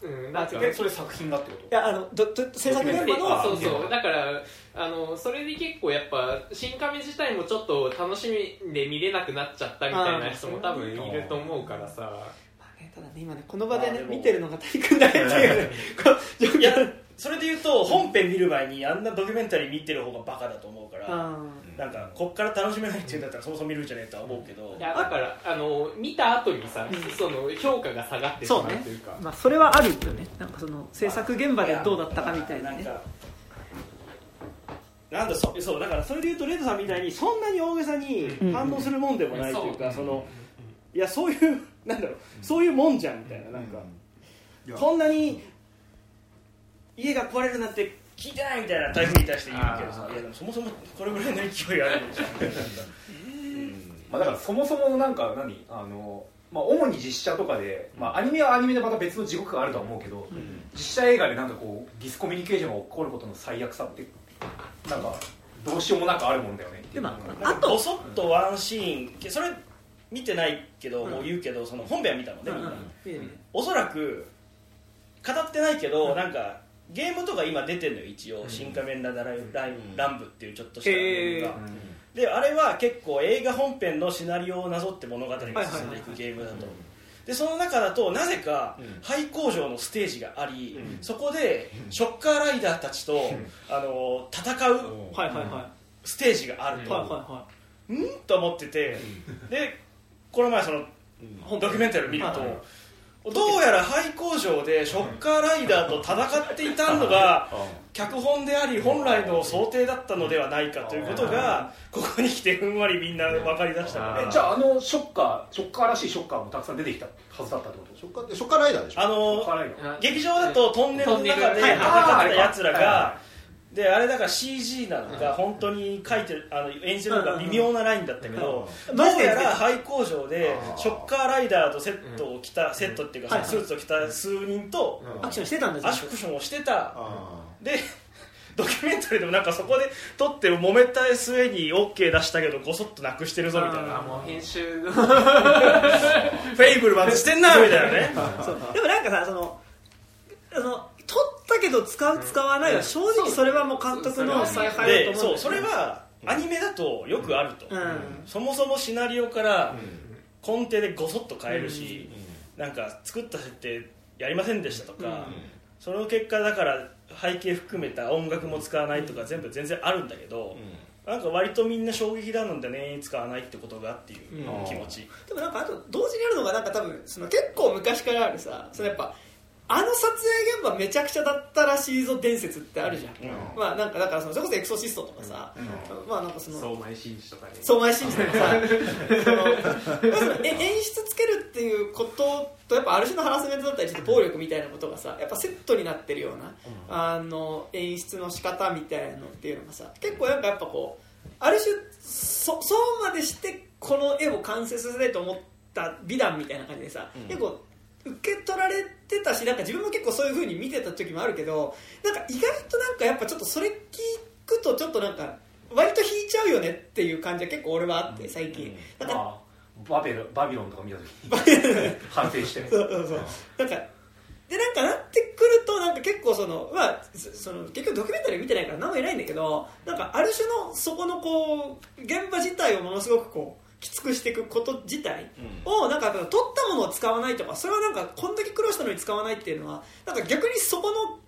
うん。なんかえそれ作品だってこいやあのどど制作現場のそうそう。だからあのそれで結構やっぱ新亀自体もちょっと楽しみで見れなくなっちゃったみたいな人も多分いると思うからさ。まあねただね今ねこの場でね見てるのが谷君だけっていうねいやそれで言うと本編見る前にあんなドキュメンタリー見てる方がバカだと思うからあなんかこっから楽しめないっていうんだったらそもそも見るんじゃねえとは思うけどいやだからあの見た後にさ、その評価が下がってしまうというか。ーまあそれはあるよね。なんかその制作現場でどうだったかみたいなね。んかなんだそそうだからそれで言うとレッドさんみたいにそんなに大げさに反応するもんでもないというか、うん。そのいやそういうなんだろうそういうもんじゃんみたいななんか、こんなに家が壊れるなんて聞いてないみたいな台風に対して言うけどさ。いやでもそもそも これぐらいの勢いあるんじゃ んみたいなまあ、だからそもそものなんか何？あの、まあ、主に実写とかで、まあ、アニメはアニメでまた別の地獄があるとは思うけど、実写映画でなんかこうディスコミュニケーションが起こることの最悪さってなんかどうしようもなくあるもんだよねでもなんかぼそっとワンシーンそれ見てないけど、もう言うけどその本編は見たのね、みんな。見て見て。おそらく語ってないけど、なんかゲームとか今出てるのよ一応「新仮面ライダーライ乱舞」っていうちょっとしたゲームが、であれは結構映画本編のシナリオをなぞって物語が進んでいくゲームだと、でその中だとなぜか廃工場のステージがあり、そこでショッカーライダーたちと、あの戦うはいはいはステージがあると、いはいはい。はうん？と思ってて、でこの前そのドキュメンタリーを見ると、どうやら廃工場でショッカーライダーと戦っていたのが脚本であり本来の想定だったのではないかということがここに来てふんわりみんな分かりだした。からえじゃああのショッカーショッカーらしいショッカーもたくさん出てきたはずだったってこと？ショッカーショッカーライダーでしょ？あの劇場だとトンネルの中で戦ってたやつらがであれだから CG なのか本当に書いてるあの演じるのが微妙なラインだったけどどうやら廃工場でショッカーライダーとセットを着たセットっていうかスーツを着た数人とアクションしてたんだアずっとクションをしてた。あで ドキュメンタリーでもなんかそこで撮って揉めた末に OK 出したけどごそっとなくしてるぞみたいあなもう編集。の フェイブルマンしてんなみたいなね。でもなんかさそのあの撮ったけど使う使わないは正直それはもう監督の采配だでと思そううんそれはアニメだとよくあると、うん。そもそもシナリオから根底でごそっと変えるし、なんか作った設定やりませんでしたとか、その結果だから背景含めた音楽も使わないとか全部全然あるんだけど、なんか割とみんな衝撃だなんだね使わないってことがっていう気持ち、でもなんかあと同時にあるのがなんか多分その結構昔からあるさそのやっぱあの撮影現場めちゃくちゃだったらしいぞ伝説ってあるじゃん、まあなんかだからそのそれこそエクソシストとかさ、まあなんかその相前真司とかね。相前真司とかさ演出つけるっていうこととやっぱある種のハラスメントだったりちょっと暴力みたいなことがさやっぱセットになってるような、あの演出の仕方みたいなのっていうのがさ結構なんかやっぱこうある種そそうまでしてこの絵を完成させたいと思った美談みたいな感じでさ、結構受け取られてたしなんか自分も結構そういう風に見てた時もあるけどなんか意外となんかやっぱちょっとそれ聞くとちょっとなんか割と引いちゃうよねっていう感じは結構俺はあって最近、なんかまあバベルバビロンとか見た時。に反省して。そうそうそう。なんかでなんかなってくるとなんか結構そのまあそその結局ドキュメンタリー見てないから何も言えないんだけどなんかある種のそこのこう現場自体をものすごくこうきつくしていくこと自体をなんか取ったものを使わないとかそれはなんかこんだけ苦労したのに使わないっていうのはなんか逆にそこの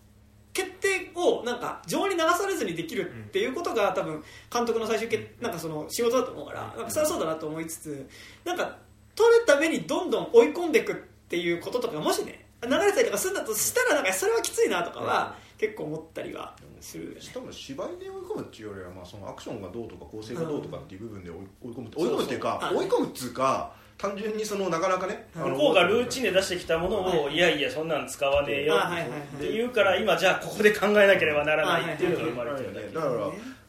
決定をなんか情に流されずにできるっていうことが多分監督の最終決なん。かその仕事だと思うからなんかそれはそうだなと思いつつなんか取るためにどんどん追い込んでいくっていうこととかもしね流れたりとかするんだとしたらなんかそれはきついなとかは結構思ったりはするよね。しかも芝居で追い込むっていうよりは、まあ、そのアクションがどうとか構成がどうとかっていう部分で追い追い込む追い込むっていうかそうそう。追い込むっつうか単純にそのなかなかね向こうがルーチンで出してきたものを、はいい、やいやそんなん使わねえよって言うから今じゃあここで考えなければならないっていうのが生まれてるだけだから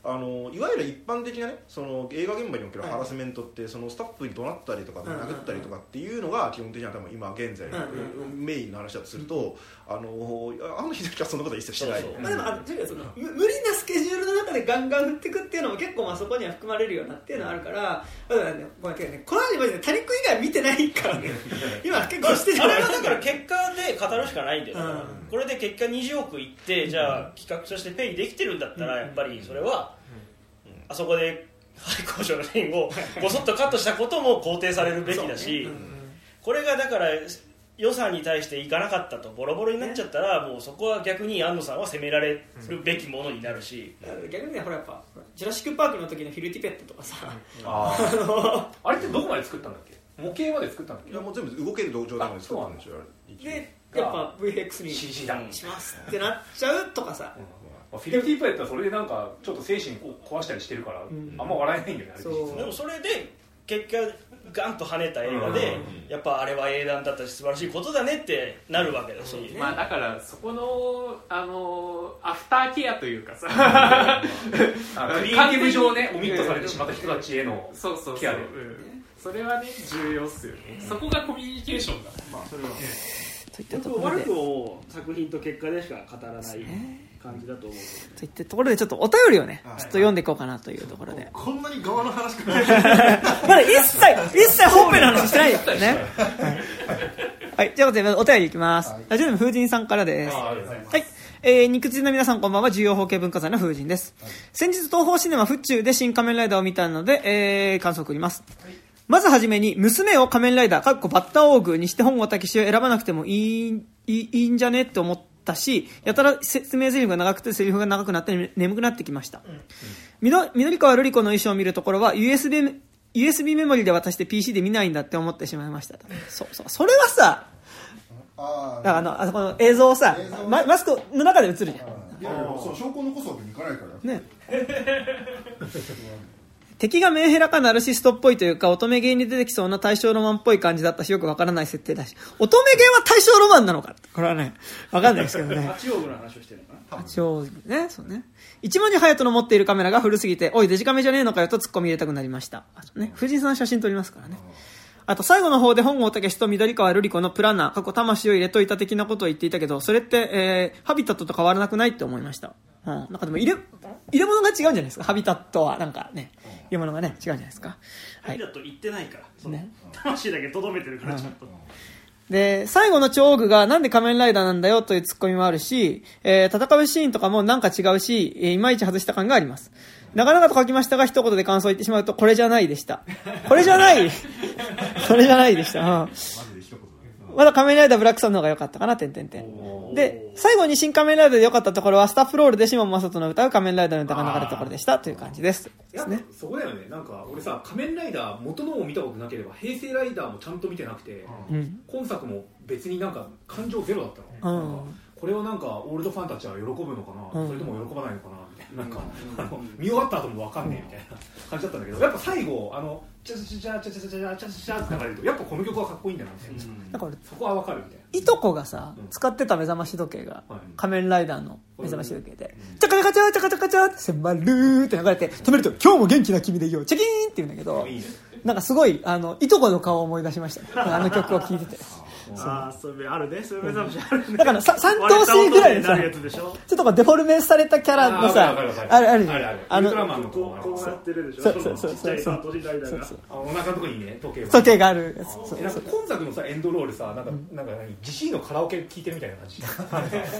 あのいわゆる一般的なねその映画現場におけるハラスメントって、そのスタッフに怒鳴ったりとかうんうんうん。殴ったりとかっていうのが基本的には多分今現在メインの話だとすると、あのあの日だけはそんなことは一切してない。そうそう。まあでもあのそのむ無理なスケジュールの中でガンガン振っていくっていうのも結構まあそこには含まれるよなっていうのはあるから、まあだからねごめんけどね。この話マジで谷食い以外見てないからね。今結構してる。あれはだから結果で語るしかないんだよ、うんこれで結果20億いってじゃあ企画としてペイできてるんだったらやっぱりそれは、うん。あそこで廃工場のシーンをごそっとカットしたことも肯定されるべきだし、これがだから予算に対していかなかったとボロボロになっちゃったらもうそこは逆に安野さんは責められるべきものになるし、逆にねほらやっぱジュラシック・パークの時のフィル・ティペットとかさ。あれってどこまで作ったんだっけ？模型まで作ったんだっけ？いやもう全部動ける状態まで作ったんでしょあれ。でやっぱ VFX に CG だ。しますってなっちゃうとかさ。まあフィルティープレットはそれでなんかちょっと精神壊したりしてるから、ん。あんま笑えないんだよねう。実は。でもそれで結果ガンと跳ねた映画で、やっぱあれは英断だったし素晴らしいことだねってなるわけだし、まあだからそこのあのアフターケアというかさあ クリエイティブ上ねオミットされてしまった人たちへのそうそうそう、ケアで。うん。それはね重要っすよね、そこがコミュニケーションだ。まあそれはといったところで。くも作品と結果でしか語らない感じだと思うといったところでちょっとお便りをねちょっと読んでいこうかなというところで。こんなに側の話か。な いまだ一切一切本編の話してないですからね。はい、はい、とい。うことでお便りいきます、ラジオネーム風神さんからです。あありがとうございます。はい。えー、肉汁の皆さんこんばんは、重要法系文化財の風神です。先日、東方シネマ府中で新仮面ライダーを見たので、えー、感想を送ります。まずはじめに、娘を仮面ライダー、かっこバッターオーグにして本郷武史を選ばなくてもいい、いいいいんじゃねって思ったし、やたら説明台詞が長くてセリフが長くなってね眠くなってきました。みど緑川瑠璃子の衣装を見るところは USB, USB メモリで渡して PC で見ないんだって思ってしまいました。そうそう。それはさ、あだからあの、あそこの映像をさママスクの中で映るじゃん。いやいやそう証拠残すわけにいかないからね。敵がメンヘラかナルシストっぽいというか乙女芸に出てきそうな大正ロマンっぽい感じだったしよくわからない設定だし。乙女芸は大正ロマンなのかこれはねわかんないですけどね。八王子の話をしてるのかな八王子ね。そうね。一文字隼人の持っているカメラが古すぎておいデジカメじゃねえのかよとツッコミ入れたくなりました。あとね。藤井さん写真撮りますからねあと最後の方で本郷武史と緑川瑠璃子のプランナー過去魂を入れといた的なことを言っていたけどそれって、えーハビタットと変わらなくないって思いました、うん、なんかでも入れ入れ物が違うんじゃないですか？ハビタットはなんかね入れ物がね違うんじゃないですか？はい、だと言ってないから、ね。魂だけとどめてるからちょっと、で、最後の超具がなんで仮面ライダーなんだよというツッコミもあるし、えー戦うシーンとかもなんか違うし、えーいまいち外した感があります。なかなかと書きましたが、一言で感想を言ってしまうと、これじゃないでした。これじゃない これじゃないでした。うんまだ仮面ライダーブラックさんの方が良かったかな、てんてんてん。で、最後に新仮面ライダーで良かったところは、スタッフロールでシモンマサトの歌う仮面ライダーの歌が流れたところでした、という感じです。ですね。そこだよねなんか俺さ仮面ライダー元のを見たことなければ平成ライダーもちゃんと見てなくて、うん。今作も別になんか感情ゼロだったの、うんこれをなんかオールドファンたちは喜ぶのかな、うんそれとも喜ばないのかな？ななんか、あの見終わった後も分かんねえみたいな感じだったんだけどやっぱ最後あのチャチャチャチャチャチャチャチャって流れるとやっぱこの曲はかっこいいんだなみたいな、なんか俺、そこは分かるみたいいとこがさうん、使ってた目覚まし時計がはい、仮面ライダーの目覚まし時計で、チャカチャカチャチャカチャカチャって、センバルーって流れて、止めると、今日も元気な君でいいよ、チャキーンって言うんだけどなんかすごい、あの、いとこの顔を思い出しましたね。あの曲を聴いてて。ああそれあるね。それ目覚ましあるね。だからさ三等身ぐらいでさ割れた音になるやつでしょ？ちょっとこうデフォルメされたキャラのさあるあるある。じゃんあるあるあのウルトラマンのこうこうやってるでしお腹のとこにね時計が時計があるやつそうえなんか今作のさエンドロールさなんか、なんか何ジジイのカラオケ聴いてるみたいな感じ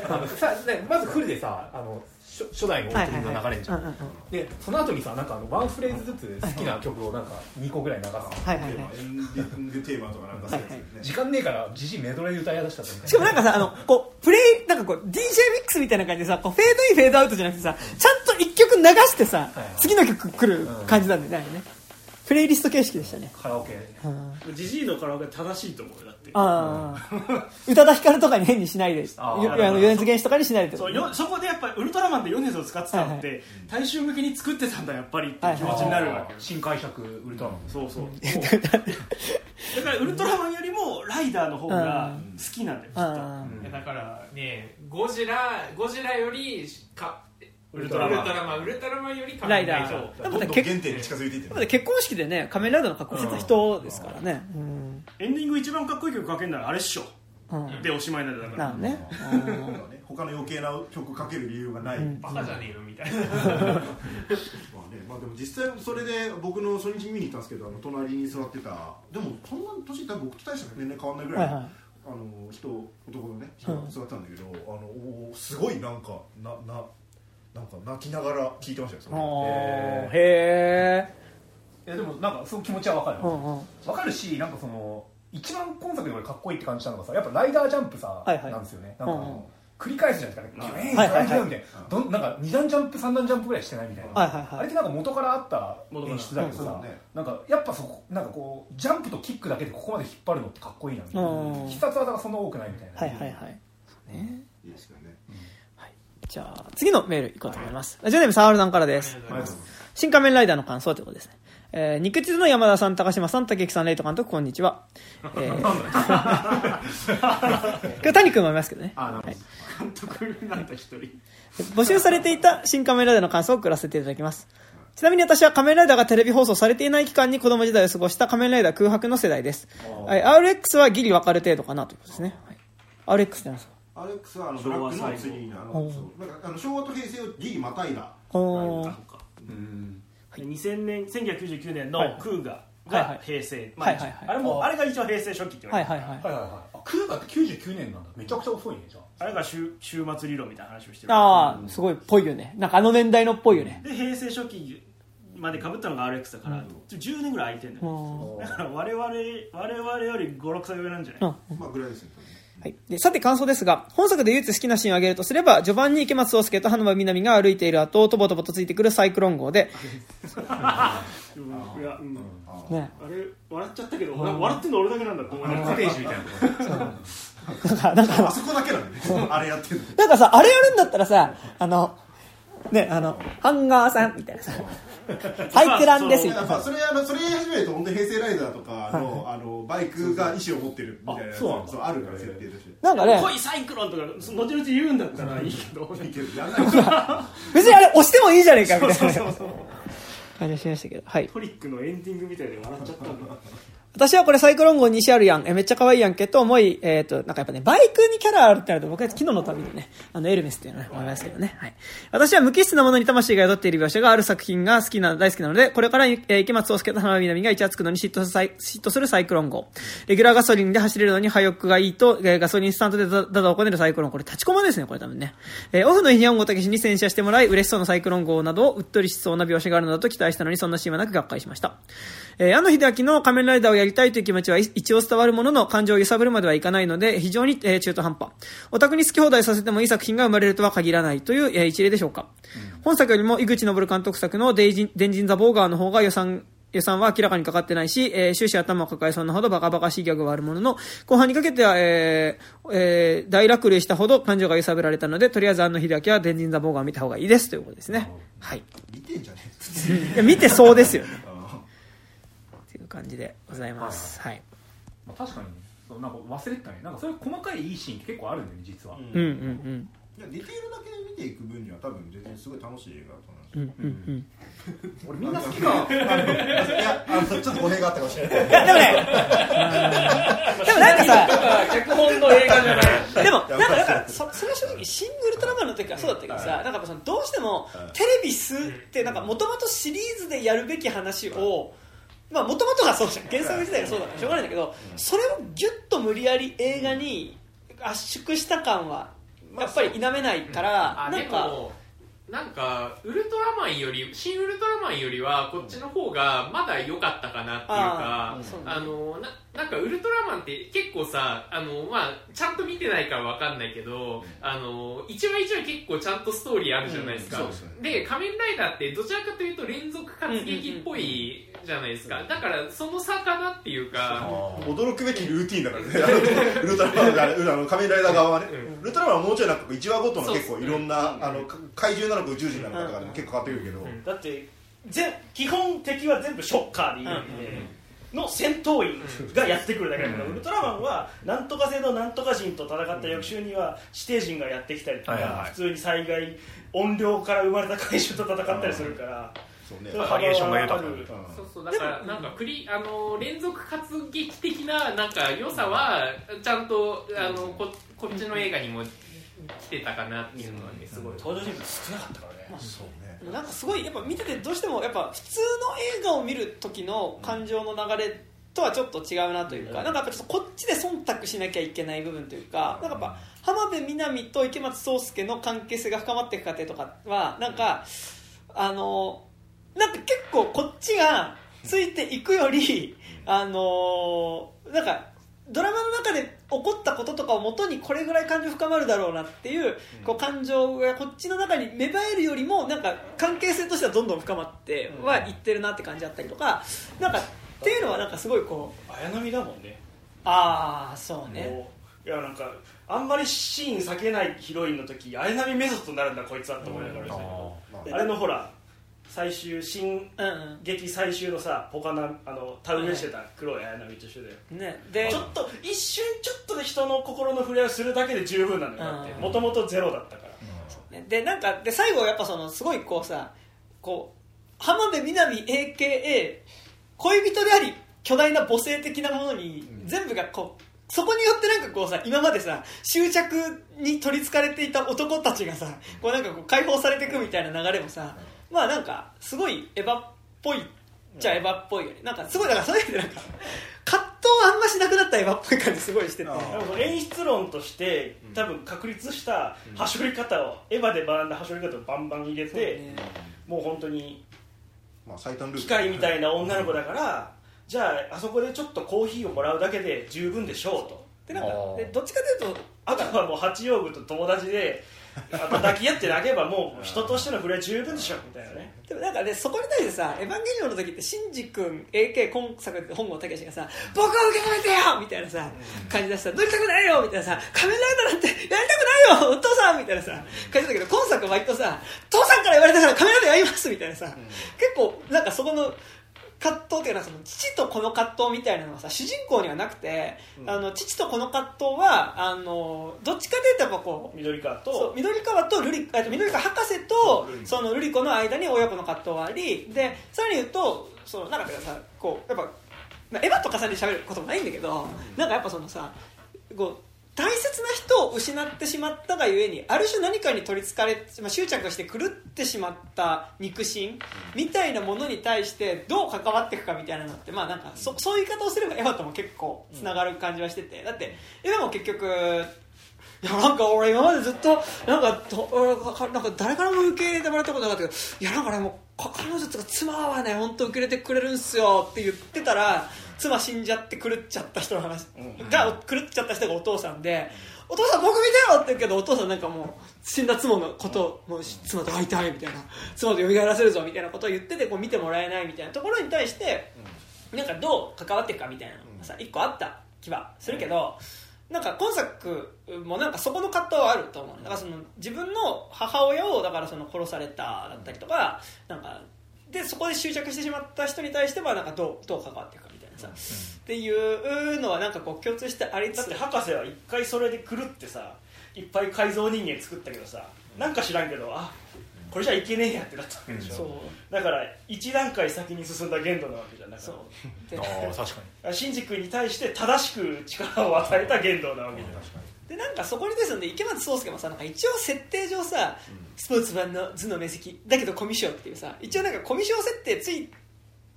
あのさねまずフルでさあの初初代のオープニングが流れんじゃん、うんうんうん。でその後にさなんかあのワンフレーズずつ好きな曲をなんか2個ぐらい流す、は。いはいはい。エンディングテーマとかなんか。そうですよね時間ねえからジジイメドレーで歌い出したみたいなしかもなんかさ、あの、こう、プレイ、なんかこう、DJ ミックスみたいな感じでさ、こう、フェードイン、フェードアウトじゃなくてさ、ちゃんと一曲流してさはいはい、次の曲来る感じなんだよね、あれね。プレイリスト形式でしたね。カラオケ。うん。ジジイのカラオケ正しいと思うよてああ。宇多田ヒカルとかに変にしないで、あの、米津玄師とかにしないでそうよそこでやっぱりウルトラマンで米津を使ってたのって、はい大衆向けに作ってたんだやっぱりっていう気持ちになるわけよ、新解釈ウルトラマン。そうそう。だからウルトラマンよりもライダーの方が好きなんだよきっと。だからねゴジラゴジラよりかウルトラマン。ウルトラマン。ウルトラマンより仮面ライダー。どんどん原点に近づいていってるだって結婚式でね、仮面ライダーの格好してた人ですからね。うん。エンディング一番かっこいい曲かけるならあれっしょ。うん。でおしまいなんだだから。なのね。他の余計な曲かける理由がない、まバカじゃねえのみたいな。あねまあ、あでも実際それで僕の初日見に行ったんですけどあの隣に座ってた。でもそんな年多分僕と大した年齢変わんないぐらい、はいはい。あの人男のね人が座ってたんだけど、あのおすごいなんかなななんか泣きながら聞いてましたよへいやでもなんかその気持ちはわかるえうんうん。わかるしなんかその一番今作で俺かっこいいって感じたのがさやっぱライダージャンプさ、はいはい。なんですよね。なんかあの、うんうん。繰り返すじゃないですかね、ギュイーンみたいなどんなんか二段ジャンプ三段ジャンプぐらいしてないみたいな、はいはいはい。あれってなんか元からあった演出だけどさ、ね。なんかやっぱそこなんかこうジャンプとキックだけでここまで引っ張るのってかっこいいなみたいな。うん。必殺技がそんな多くないみたいな、はいはいはい。ねいいですよねじゃあ次のメールいこうと思いますラジオネームサールさんからです新仮面ライダーの感想ということですね。えー、肉地図の山田さん、高島さん、竹木さん、レイト監督、こんにちは。えー、今日谷君もいますけどね。あなるほど監督になった一人募集されていた新仮面ライダーの感想を送らせていただきます。ちなみに私は仮面ライダーがテレビ放送されていない期間に子供時代を過ごした仮面ライダー空白の世代です。はい RX はギリ分かる程度かなということですね。はい、RX って何ですか？アレックスはあのブラックの次にあのそう。なんかあの昭和と平成をギリまたいだ。おー。そっか。2000年1999年のはい。クーガはいはい。が平成、まあはいはいはい。あれもあれが一応平成初期って言われてる、はいはいはい。はいはいはい。あクーガって99年なんだ。めちゃくちゃ遅いねじゃあ。あれが週週末理論みたいな話をしてる。ああ、すごいっぽいよね。なんかあの年代のっぽいよね。で平成初期までかぶったのが RX だから、10年ぐらい空いてるんだよ、うんだから我々我々より56歳上なんじゃない、うん。まあぐらいですねはい、でさて感想ですが本作で唯一好きなシーンを挙げるとすれば序盤に池松壮亮と花間みなみが歩いている後をとぼとぼとついてくるサイクロン号で、いや、うん。ね、あれ笑っちゃったけど、俺笑ってんの俺だけなんだって思いながらコテージみたいななんかなんかあそこだけなんでねあれやってるなんかさあれやるんだったらさあのねあのハンガーさんみたいなさ サイクランですみたいなやっぱそれあのそれ言い始めると本当に平成ライダーとかのあのバイクが意思を持ってるみたいなそうなんだそうあるから設定として。なんかね。濃いサイクロンとかその後々言うんだったらいいけど。いいけどやんないから別にあれ押してもいいじゃねえかみたいな。感じがしましたけど。はい。トリックのエンディングみたいで笑っちゃったんだ私はこれサイクロン号西あるやん。え、めっちゃ可愛いやんけと思い、えっ、と、なんかやっぱね、バイクにキャラあるってなると僕は昨日の旅でね、あの、エルメスっていうのね、思いますけどね。はい。私は無機質なものに魂が宿っている描写がある作品が好きな、大好きなので、これから、えー池松壮亮と花見南が一夜つくのに嫉妬するサイ嫉妬するサイクロン号。レギュラーガソリンで走れるのに破翼がいいと、えーガソリンスタンドでダダダをこねるサイクロン。これ立ちコマですね、これ多分ね。えーオフの日本語たけしに洗車してもらい、嬉しそうなサイクロン号などをうっとりしそうな描写があるのだと期待したのに、そんなシーンはなくがっかりしました。えー、矢野秀明の仮面ライダーをやりたいという気持ちはい一応伝わるものの感情を揺さぶるまではいかないので非常に、えー中途半端オタクに好き放題させてもいい作品が生まれるとは限らないという、えー一例でしょうか、本作よりも井口昇監督作のデイジン電人ザ・ボーガーの方が予算予算は明らかにかかってないし、えー終始頭を抱えそうなほどバカバカしいギャグはあるものの、後半にかけては、えーえー大落類したほど感情が揺さぶられたので、とりあえず安野秀明は電人ザ・ボーガーを見た方がいいですということですね。はい。見てんじゃねいや見てそうですよね。感じでございます。はい。まあ、確かにそうなんか忘れてたね。なんかそういう細かいいいシーンって結構あるんだよね実は、うんうんうん。いやディテールだけで見ていく分には多分全然すごい楽しい映画だと思いますうんうんうん。俺みんな好きか。いやあのちょっと語弊があったかもしれない。いや、でもね、でもなんかさ、脚本の映画じゃない。でも、なんかだから、そそれは正直、シングルトラマンの時はそうだったけどさ、なんかやっぱそのどうしても、テレビスって、なんかもともとシリーズでやるべき話を、まあもともとがそうじゃん。原作自体がそうだからしょうがないんだけど、それをギュッと無理やり映画に圧縮した感は、やっぱり否めないから、なんか、もなんかウルトラマンより新ウルトラマンよりはこっちの方がまだ良かったかなっていうかあのななんかウルトラマンって結構さあの、まあ、ちゃんと見てないからわかんないけどあの一話一話結構ちゃんとストーリーあるじゃないですか、うんそうですね。で仮面ライダーってどちらかというと連続活劇っぽいじゃないですか。だからその差かなっていうか。驚くべきルーティンだからね。あ のウルトラマンがあの仮面ライダー側はね、うん。ウルトラマンはもうちょいなんか1話ごとの結構いろんなあのか怪獣なのか宇宙人なのかとかでも結構変わってくるけど、ん。だってぜ基本敵は全部ショッカーでいいんで、の戦闘員がやってくるだけだから、ウルトラマンはなんとか星のなんとか人と戦った翌週には指定人がやってきたりとか、はいはいはい。普通に災害怨霊から生まれた怪獣と戦ったりするから、そうね。バリエーションが豊か。そうそうだからなんかクリあの連続活劇的ななんか良さはちゃんとあのここっちの映画にも来てたかなっていうのはねすごい。登場人物少なかったからね、そうね。でもなんかすごいやっぱ見ててどうしてもやっぱ普通の映画を見る時の感情の流れとはちょっと違うなというか、なんかやっぱちょっとこっちで忖度しなきゃいけない部分というか、なんかやっぱ浜辺美波と池松壮亮の関係性が深まっていく過程とかはなんかあのなんか結構こっちがついていくよりあのなんかドラマの中で起こったこととかをもとにこれぐらい感情深まるだろうなっていうこう感情がこっちの中に芽生えるよりもなんか関係性としてはどんどん深まってはいってるなって感じだったりとかなんかっていうのはなんかすごいこう綾波だもんね。ああそうね。いやなんかあんまりシーン避けないヒロインの時綾波メソッドになるんだこいつはって思いながら。あれのほら最終新うんうん。劇最終のさポカナあの田植えしてた黒い綾波と一緒だよ。ね。でちょっと一瞬ちょっとで人の心の触れをするだけで十分なんだよだって。うん。もともとゼロだったから。ね。でなんかで最後やっぱそのすごいこうさこう浜辺美波 AKA 恋人であり巨大な母性的なものに全部がこうそこによってなんかこうさ今までさ執着に取りつかれていた男たちがさこうなんかこう解放されていくみたいな流れもさまあなんかすごいエヴァっぽいじゃエヴァっぽいよね。なん。かすごいだからそういう意味でなんか葛藤はあんましなくなったエヴァっぽい感じすごいしてて。演出論として多分確立したはしょり方をエヴァで学んだはしょり方をバンバン入れて、そうね。もう本当にまあ最短ルート機械みたいな女の子だから、じゃああそこでちょっとコーヒーをもらうだけで十分でしょうと。でなんかでどっちかというとあとはもう八葉具と友達で抱き合って泣けばもう人としての触れは十分でしょみたいなね。でもなんかね、そこに対してさ、エヴァンゲリオンの時って、シンジ君、AK 今作で本郷武史がさ、僕を受け止めてよみたいなさ、感じでさ、乗りたくないよみたいなさ、仮面ライダーなんてやりたくないよお父さんみたいなさ、感じだけど、今作は割とさ、父さんから言われたから仮面ライダーやりますみたいなさ、結構、なんかそこの、葛藤っていうのはその父と子の葛藤みたいなのがさ主人公にはなくて、あの父と子の葛藤はあのどっちかというとやっぱこう緑川と緑川とルリと緑川博士とルリそのルリ子の間に親子の葛藤がありでさらに言うとそのなんかさこうやっぱ、まあ、エヴァと重ねて喋ることもないんだけど、なんかやっぱそのさこう大切な人を失ってしまったがゆえにある種何かに取りつかれ、まあ、執着して狂ってしまった肉親みたいなものに対してどう関わっていくかみたいなのってまあなんかそそういう言い方をすればエヴァとも結構つながる感じはしてて。だってエヴァも結局いやなんか俺今までずっとなんかなんか誰からも受け入れてもらったことなかったけどいやなんかねもうか彼女とか妻はね本当受け入れてくれるんすよって言ってたら妻死んじゃって狂っちゃった人の話、が狂っちゃった人がお父さんでお父さん僕見てよって言うけどお父さんなんかもう死んだ妻のことをもう妻と会いたいみたいな妻と蘇らせるぞみたいなことを言っててこう見てもらえないみたいなところに対して、なんかどう関わっていくか？みたいなのがさ一個あった気はするけど、なんか今作もなんかそこの葛藤はあると思う。だからその自分の母親をだからその殺されただったりとかなんかでそこで執着してしまった人に対してはなんかどうどう関わっていくか？みたいなさ、っていうのはなんかこう共通してありつつだって博士は一回それで狂ってさいっぱい改造人間作ったけどさなんか知らんけどあこれじゃいけねえやってなったんでしょ、そう。だから一段階先に進んだ限度なわけじゃん。だかそう。でああ確からシンジ君に対して正しく力を与えた限度なわけじゃん。でなんかそこにですので池松壮亮もさなんか一応設定上さ、スポーツ版の頭脳面積だけどコミュ障っていうさ一応なんかコミュ障設定つい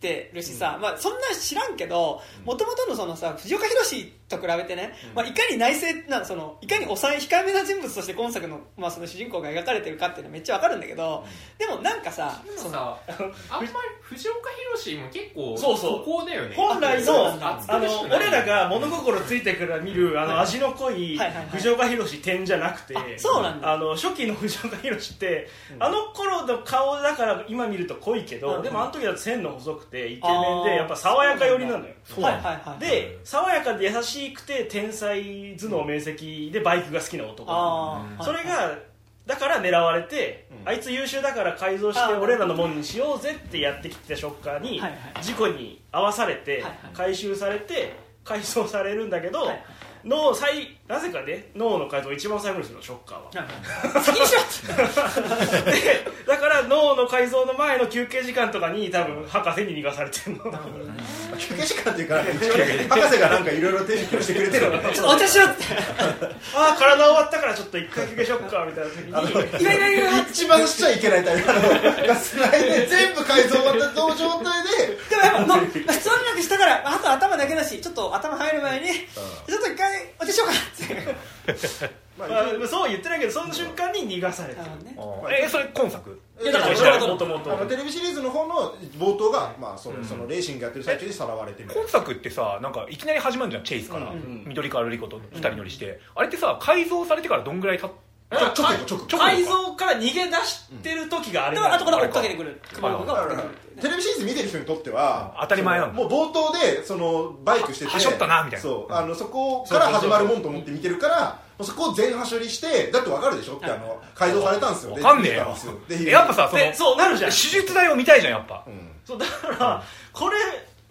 てるしさ、まあ、そんな知らんけどもともとのそのさ藤岡弘と比べてね、まあ、いかに内政なそのいかに抑え控えめな人物として今作の,、まあその主人公が描かれてるかっていうのはめっちゃわかるんだけどでもなんかさそのさあんまり藤岡弘 も結構そうそうだよね。本来のあの俺らが物心ついてから見るあの味の濃い藤岡弘点じゃなくてあそうなんだ。あの初期の藤岡弘ってあの頃の顔だから今見ると濃いけうんどでもあの時だと線の細くてイケメンでやっぱ爽やか寄りなのよ。はいはいはいで爽やかで優しくて天才頭脳明晰でバイクが好きな男。それがだから狙われて、あいつ優秀だから改造してあ俺らのもんにしようぜってやってきたショッカーに事故に遭わされて回収されて改装されるんだけど、はい脳最なぜかね脳の改造を一番最後にするのショッカーは。先にしだから脳の改造の前の休憩時間とかに多分博士に逃がされてるの休憩時間っていうか博士がなんかいろいろ手引きをしてくれてる。のねちょっとお茶しろってああ体終わったからちょっと一回休憩しよっかみたいな時に。いやいやいや一番しちゃいけないタイプあのガスライで全部改造終わった状態で。でもやっぱの普通になくしたからあと頭だけだしちょっと頭入る前にちょっと一回お茶しようかって まあまあ、そう言ってないけどその瞬間に逃がされてる。ね。えそれ今作？いやだからもともとテレビシリーズの方の冒頭が、まあそのそのレーシングやってる最中にさらわれてみたい今作ってさなんかいきなり始まるじゃんチェイスから、うん緑川瑠璃子と二人乗りして、あれってさ改造されてからどんぐらいたっなちょちょっとちょっと改造から逃げ出してる時があれだから。後か。ら追っかけてくる。熊野が追っかけだからてくる。っていテレビシリーズ見てる人にとっては当たり前なんだ。もう冒頭でそのバイクしててはしょったなみたいな。そうあのそこから始まるもんと思って見てるからもうそこを全はしょりしてだってわかるでしょ？ってあの改造されたんですよ。わかんねえよ。やっぱさそのでそうなるじゃん。手術台を見たいじゃんやっぱ。うん。そうだからこれ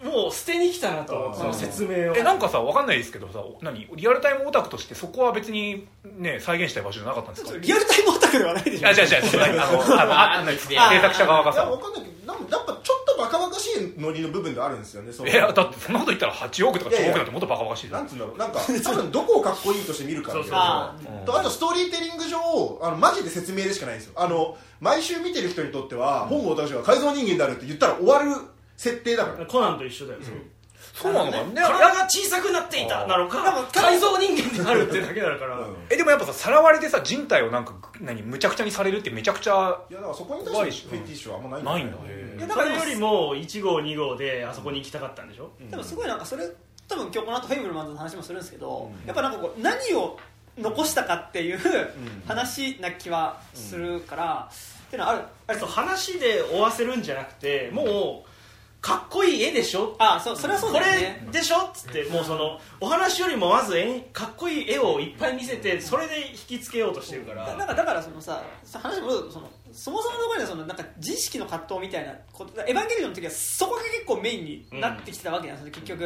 もう捨てに来たなとうんその説明を。えなんかさわかんないですけどさ何？リアルタイムオタクとしてそこは別にね再現したい場所じゃなかったんですか？リアルタイムオタクではないでしょ。いや違う違うそのあのあの ああの制あ作者側がいやさわかんないけどなんかやっぱちょっとバカバカしいノリの部分であるんですよねそのいやだってそんなこと言ったら8億とか10億なんてもっとバカバカしいじゃなんんつうんだろうなんか 多分どこをかっこいいとして見るかっていう。のあとあとストーリーテリング上あのマジで説明でしかないんですよ。あの毎週見てる人にとっては本郷隆が改造人間であるって言ったら終わる設定だから。コナンと一緒だよ、そうなのかね。体が小さくなっていた。なのか。なんか改造人間になるってだけだから、うん。えでもやっぱささらわれてさ人体をなんか何むちゃくちゃにされるってめちゃくちゃいやだからそこに対してフェティッシュはあんまないないんだよへいやそれよりも1号2号であそこに行きたかったんでしょ、でもすごいなんかそれ多分今日この後フェイブルマンズの話もするんですけど、やっぱなんかこう何を残したかっていう話な気はするから、っていうのはあるある。そう話で終わせるんじゃなくてもうかっこいい絵でしょ？あそうそれはそうこだよね。れでしょ？っつってもうそのお話よりもまず絵かっこいい絵をいっぱい見せてそれで引きつけようとしてるから。だなんかだからそのさ話戻るとそのそもそものところでそのなんか自意識の葛藤みたいなことエヴァンゲリオンの時はそこが結構メインになってきてたわけなんですよ、結局、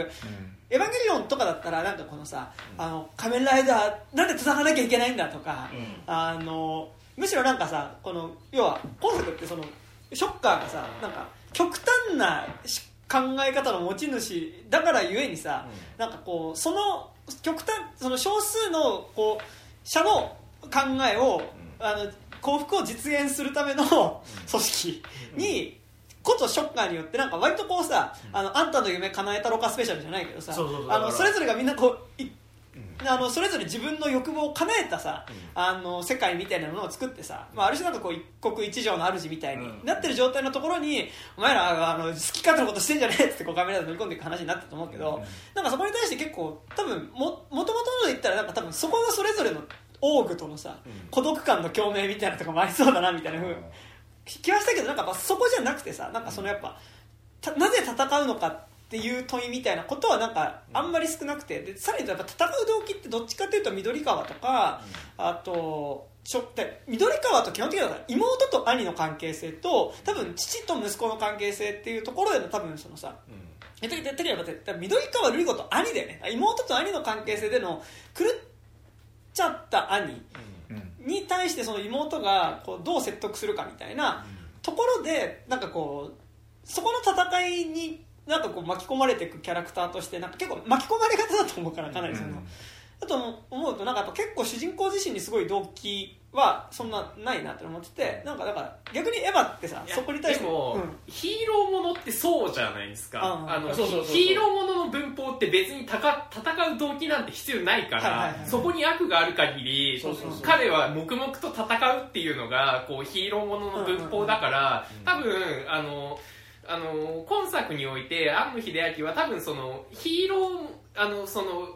エヴァンゲリオンとかだったらなんかこのさあの仮面ライダーなんで戦わなきゃいけないんだとか、あのむしろなんかさこの要は今作ってそのショッカーがさなんか極端なし考え方の持ち主だからゆえにさ、なんかこうその極端その少数のこう者の考えを、あの幸福を実現するための組織に、ことショッカーによってなんか割とこうさ、あのあんたの夢叶えたろかスペシャルじゃないけどさあのそれぞれがみんなこういあのそれぞれ自分の欲望を叶えたさ、あの世界みたいなものを作ってさ、まあ、ある種なんかこう一国一城の主みたいになってる状態のところに、お前らあの好き勝手なことしてんじゃねえってこうカメラで乗り込んでいく話になったと思うけど、なんかそこに対して結構多分ももともとので言ったらなんか多分そこのそれぞれのオーグとのさ、孤独感の共鳴みたいなとかもありそうだなみたいなふう気はしたけどなんかやっぱそこじゃなくてさなんかそのやっぱたなぜ戦うのかっていう問いみたいなことはなんかあんまり少なくて。でさらにやっぱ戦う動機ってどっちかっていうと緑川とか、あとちょで緑川と基本的には妹と兄の関係性と多分父と息子の関係性っていうところでの多分そのさえてててればて緑川瑠璃子と兄だよね。妹と兄の関係性での狂っちゃった兄に対してその妹がこうどう説得するかみたいなところでなんかこうそこの戦いになんかこう巻き込まれていくキャラクターとしてなんか結構巻き込まれ方だと思うからかなりその。だと思うとなんかやっぱ結構主人公自身にすごい動機はそんなないなって思っててなんかだから逆にエヴァってさそこに対してでも、うん。ヒーローものってそうじゃないですか。ああのヒーローものの文法って別にたか戦う動機なんて必要ないから、そこに悪がある限り彼は黙々と戦うっていうのがこうヒーローものの文法だから、多分あのあの今作において庵野秀明は多分そのヒーローあのその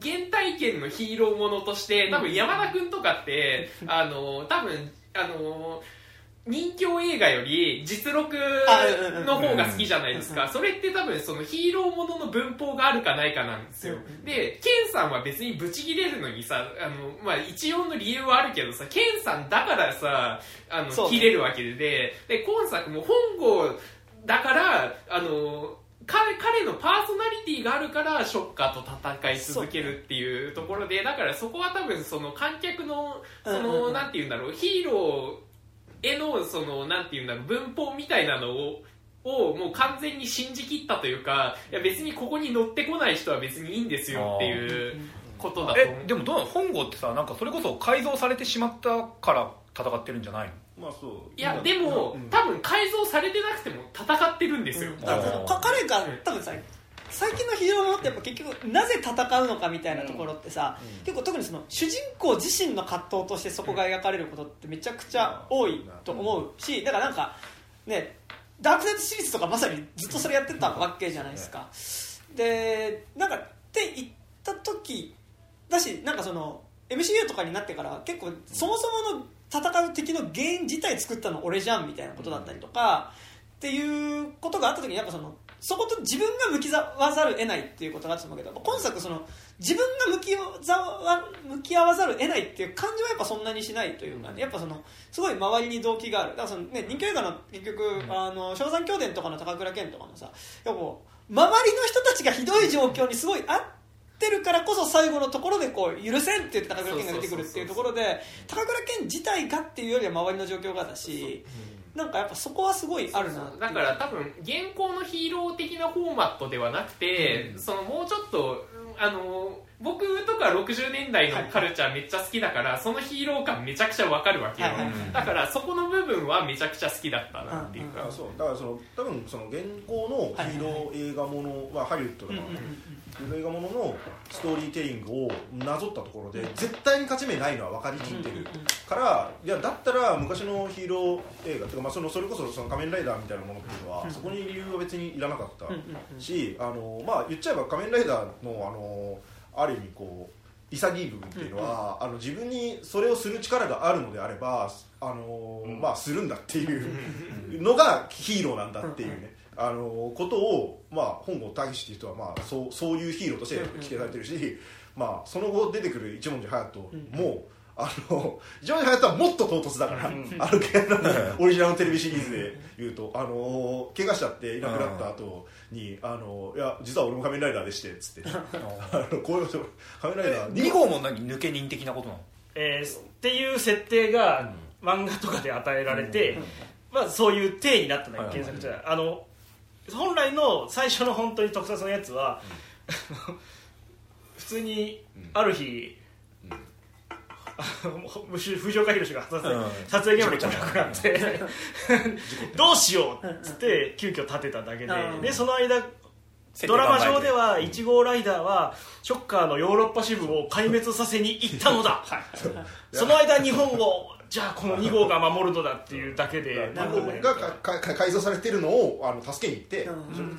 原体験のヒーローものとして多分山田君とかって あの多分あの人気映画より実録の方が好きじゃないですか。それって多分そのヒーローものの文法があるかないかなんですよ。でケンさんは別にブチギレるのにさあの、まあ、一応の理由はあるけどさケンさんだからさあの切れるわけで。で今作も本郷だからあの彼彼のパーソナリティがあるからショッカーと戦い続けるっていうところでだからそこは多分その観客のそうんうんうん。のなんて言うんだろうヒーローへのそのなんて言うんだろう文法みたいなのををもう完全に信じきったというかいや別にここに乗ってこない人は別にいいんですよっていうことだと思う。えでもどう本郷ってさなんかそれこそ改造されてしまったから戦ってるんじゃないの？まあそう。いやでも、多分改造されてなくても戦ってるんですよ、だからそのか彼が多分さ最近のヒーローものってやっぱ結局なぜ戦うのかみたいなところってさ、結構特にその主人公自身の葛藤としてそこが描かれることってめちゃくちゃ多いと思うしだからなんかねダークナイトシリーズとかまさにずっとそれやってたわけじゃないですか、でなんかって言った時だしなんかその MCU とかになってから結構そもそもの戦う敵の原因自体作ったの俺じゃんみたいなことだったりとか、っていうことがあった時にやっぱそのそこと自分が向き合わざるを得ないっていうことがあったと思うけど今作その自分が向き向き合わざるを得ないっていう感じはやっぱそんなにしないというかねやっぱそのすごい周りに動機がある。だからその、ね、人気映画の結局「あの正山教伝」とかの高倉健とかもさやっぱ周りの人たちがひどい状況にすごいあってるからこそ最後のところでこう許せんって言って高倉健が出てくるっていうところで高倉健自体がっていうよりは周りの状況がだしなんかやっぱそこはすごいあるなだから多分現行のヒーロー的なフォーマットではなくて、そのもうちょっとあの僕とか60年代のカルチャーめっちゃ好きだから、そのヒーロー感めちゃくちゃわかるわけよ、はいはいはい。だからそこの部分はめちゃくちゃ好きだったなっていうか、あそうだからその多分その現行のヒーロー映画ものはハリウッドだからねヒーロー映画もののストーリーテリングをなぞったところで絶対に勝ち目ないのは分かりきってる。からいやだったら昔のヒーロー映画っていうか、まあ、そのそれこそその仮面ライダーみたいなものっていうのはそこに理由は別にいらなかったしあのまあ言っちゃえば仮面ライダーのあのある意味こう潔い部分っていうのは、あの自分にそれをする力があるのであればあの、まあするんだっていうのがヒーローなんだっていうね、あのことを、まあ、本郷武史っていう人は、まあ、そうそういうヒーローとして規定されてるし、まあ、その後出てくる一文字隼人も、あの一文字隼人はもっと唐突だから、あの系のオリジナルのテレビシリーズで言うと、あの怪我しちゃっていなくなった後にあのいや実は俺も仮面ライダーでしてっつって。あのこういう仮面ライダー2号も何抜け人的なことなの？えーっていう設定が漫画とかで与えられて、まあ、そういう体になったのが原作じゃあの本来の最初の本当に特撮のやつは、普通にある日、藤岡弘が撮影,、現場に来なくなってどうしようっつって急遽立てただけで,、うん。でその間ドラマ上では1号ライダーはショッカーのヨーロッパ支部を壊滅させに行ったのだ。その間日本をじゃあこの2号が守るのだっていうだけで なるほどねがかか改造されてるのをあの助けに行って、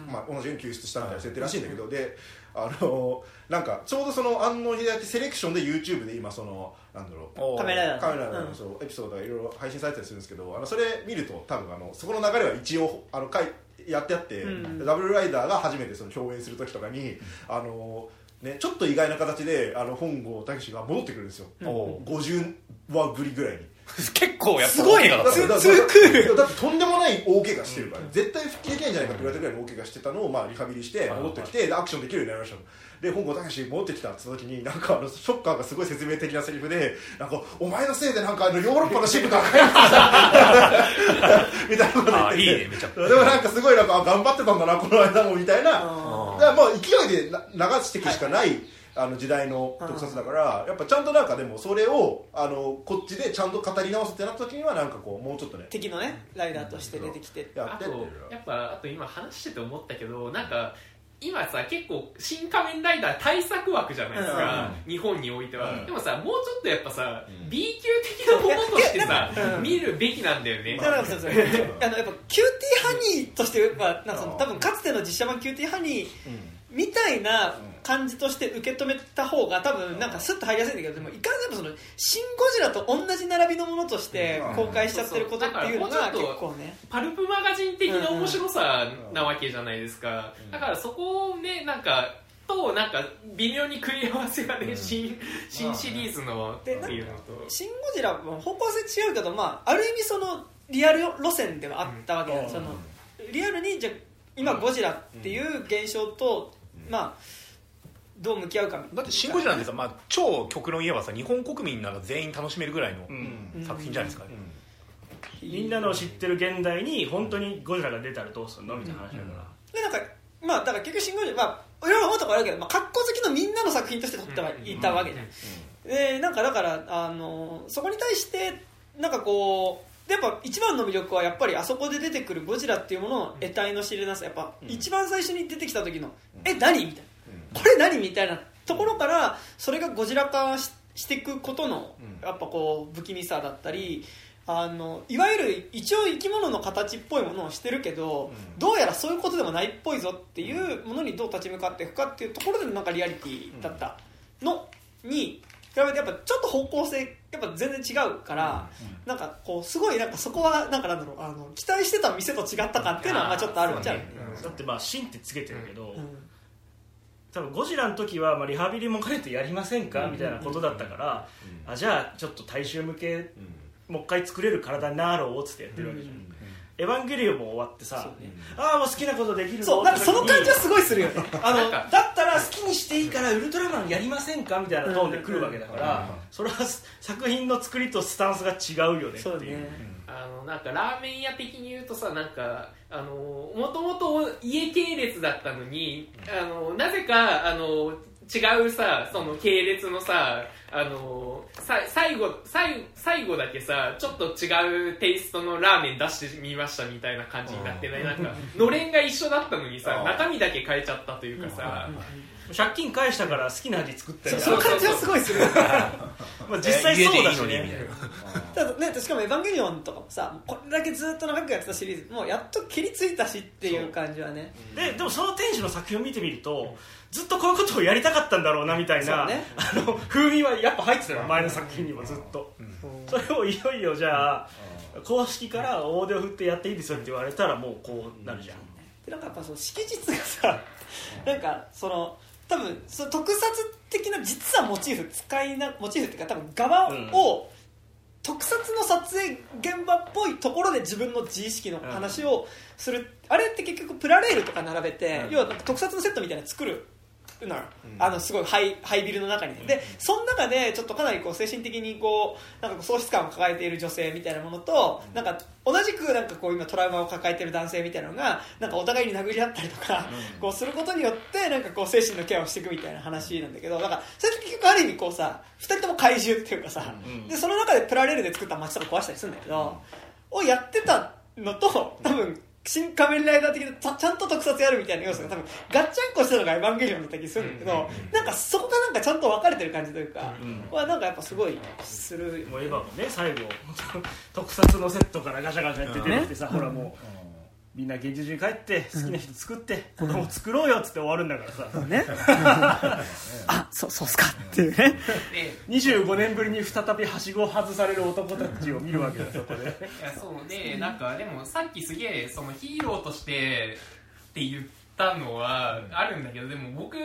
まあ、同じように救出したみたいな設定らしいんだけど、であのなんかちょうどその庵野秀明セレクションで YouTube で今そのなんだろう。仮面ラ仮面ラのうん。そうエピソードがいろいろ配信されたりするんですけどあのそれ見ると多分あのそこの流れは一応あのかいやってあって、うん。ダブルライダーが初めてその共演する時とかにあの、ね、ちょっと意外な形であの本郷猛が戻ってくるんですよ、お50話ぶりぐらいに。結構やっぱすごい大怪我だっただってだってツークール。だってとんでもない大怪我してるから、絶対復帰できないんじゃないかって言われたぐらいの大怪我してたのを、まあ、リハビリして戻ってきてでアクションできるようになりましたで本郷武史戻ってきたって言った時になんかあのショッカーがすごい説明的なセリフでなんかお前のせいでなんかあのヨーロッパの支部が開発したみたいなこと言あってて。いいねめちゃでもなんかすごいなんかあ頑張ってたんだなこの間もみたいな。だからもう勢いでな流していくしかない、あの時代の特撮だからやっぱちゃんとなんかでもそれをあのこっちでちゃんと語り直すってなった時にはなんかこうもうちょっとね敵のねライダーとして出てきて。やってってあとやっぱあと今話してて思ったけどなんか今さ結構「シン・仮面ライダー」大作枠じゃないですか、日本においては、うん。でもさもうちょっとやっぱさ、うん。B 級的なものとしてさ、うん。見るべきなんだよね、だか あのやっぱキューティーハニーとしてはなんかその多分かつての実写版キューティーハニーみたいな感じとして受け止めた方が多分なんかスッと入りやすいんだけどでもいかんせんその「シン・ゴジラ」と同じ並びのものとして公開しちゃってることっていうのが結構ね。パルプマガジン的な面白さなわけじゃないですか、うん。だからそこをねなんかとなんか微妙に組み合わせがね、新新シリーズのってでいうのと。シン・ゴジラは方向性違うけど、まあ、ある意味そのリアル路線ではあったわけだ、うん。そのリアルにじゃ今ゴジラっていう現象と、まあどう向き合うかだって「シン・ゴジラ」なんてさ、まあ、超極論言えばさ日本国民なら全員楽しめるぐらいのうん。作品じゃないですか、ね。みんなの知ってる現代に本当にゴジラが出たらどうするの？みたいな話だから、でなんかまあだから結局「シン・ゴジラ」まあいろいろ思うところあるけど、まあ、格好好きのみんなの作品として撮ってはいたわけじゃん、でなんかだからあのそこに対してなんかこうやっぱ一番の魅力はやっぱりあそこで出てくるゴジラっていうものの得体の知れなさやっぱ一番最初に出てきた時の「え何?」みたいな「これ何?」みたいなところからそれがゴジラ化ししていくことのやっぱこう不気味さだったりあのいわゆる一応生き物の形っぽいものをしてるけど、どうやらそういうことでもないっぽいぞっていうものにどう立ち向かっていくかっていうところでのなんかリアリティだったのに比べてやっぱちょっと方向性やっぱ全然違うから、なんかこうすごいなんかそこはなんかなんだろうあの期待してた店と違ったかっていうのはまあちょっとあるっちゃう、だってまあ「シン」ってつけてるけど、うん多分ゴジラの時はまあリハビリも兼ねてやりませんか？みたいなことだったから、あじゃあちょっと大衆向けもう一回作れる体になろうっつってやってるわけじゃん、エヴァンゲリオンも終わってさ、ああもう好きなことできるそうなんかその感じはすごいするよ。ね あのだったら好きにしていいからウルトラマンやりませんか？みたいなトーンで来るわけだから、それは作品の作りとスタンスが違うよねっていう。そうねあのなんかラーメン屋的に言うとさなんかあのもともと家系列だったのにあのなぜかあの違うさその系列のさあのさ最後最最後だけさちょっと違うテイストのラーメン出してみましたみたいな感じになってないなんかのれんが一緒だったのにさ中身だけ変えちゃったというかさ借金返したから好きな味作ったり。その感じはすごいする。まあ実際そうだしね。ただねしかも「エヴァンゲリオン」とかもさこれだけずっと長くやってたシリーズもうやっと切りついたしっていう感じはね。ででもその店主の作品を見てみるとずっとこういうことをやりたかったんだろうなみたいな、ね。あの風味はやっぱ入ってたよ前の作品にもずっと、それをいよいよじゃあ公式から大手を振ってやっていいですよって言われたらもうこうなるじゃん、でなんかやっぱその色実がさなんかその多分その特撮的な実はモチーフ使いなモチーフっていうか多分側を、特撮の撮影現場っぽいところで自分の自意識の話をする、あれって結局プラレールとか並べて、要は特撮のセットみたいなの作るのよ、あのすごいハイハイビルの中に。ね、でその中でちょっとかなりこう精神的にこうなんか喪失感を抱えている女性みたいなものと、なんか同じくなんかこう今トラウマを抱えている男性みたいなのがなんかお互いに殴り合ったりとか、こうすることによってなんかこう精神のケアをしていくみたいな話なんだけどだからそれって結局ある意味こうさ2人とも怪獣っていうかさ、でその中でプラレールで作った街とか壊したりするんだけど、をやってたのと多分新仮面ライダー的なちゃちゃんと特撮やるみたいな要素が多分ガッチャンコしたのがエヴァンゲリオンだった気するんだけど、なんかそこがなんかちゃんと分かれてる感じというか、はなんかやっぱすごいするもうエヴァもね最後特撮のセットからガシャガシャって出てきてさ、ほらもう、みんな現実に帰って好きな人作って、子供作ろうよっつって終わるんだからさ、ね。あそうそうっすかっていうね。で25年ぶりに再びはしごを外される男たちを見るわけだそこで。いやそうね。なんかでもさっきすげえそのヒーローとしてって言ったのはあるんだけどでも僕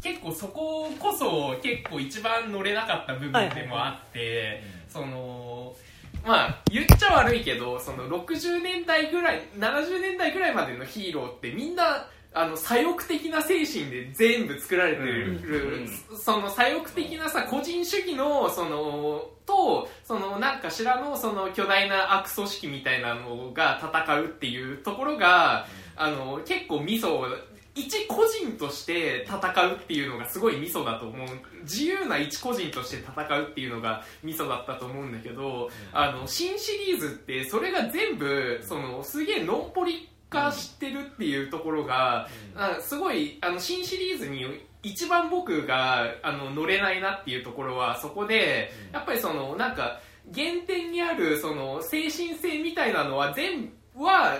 結構そここそ結構一番乗れなかった部分でもあって、そのまあ言っちゃ悪いけどその60年代ぐらい70年代ぐらいまでのヒーローってみんなあの左翼的な精神で全部作られてる、その左翼的なさ個人主義のそのとそのなんかしらのその巨大な悪組織みたいなのが戦うっていうところがあの結構ミソ一個人として戦うっていうのがすごいミソだと思う。自由な一個人として戦うっていうのがミソだったと思うんだけど、あの新シリーズってそれが全部そのすげえノンポリ化してるっていうところが、あすごいあの新シリーズに一番僕があの乗れないなっていうところはそこでやっぱりそのなんか原点にあるその精神性みたいなのは全は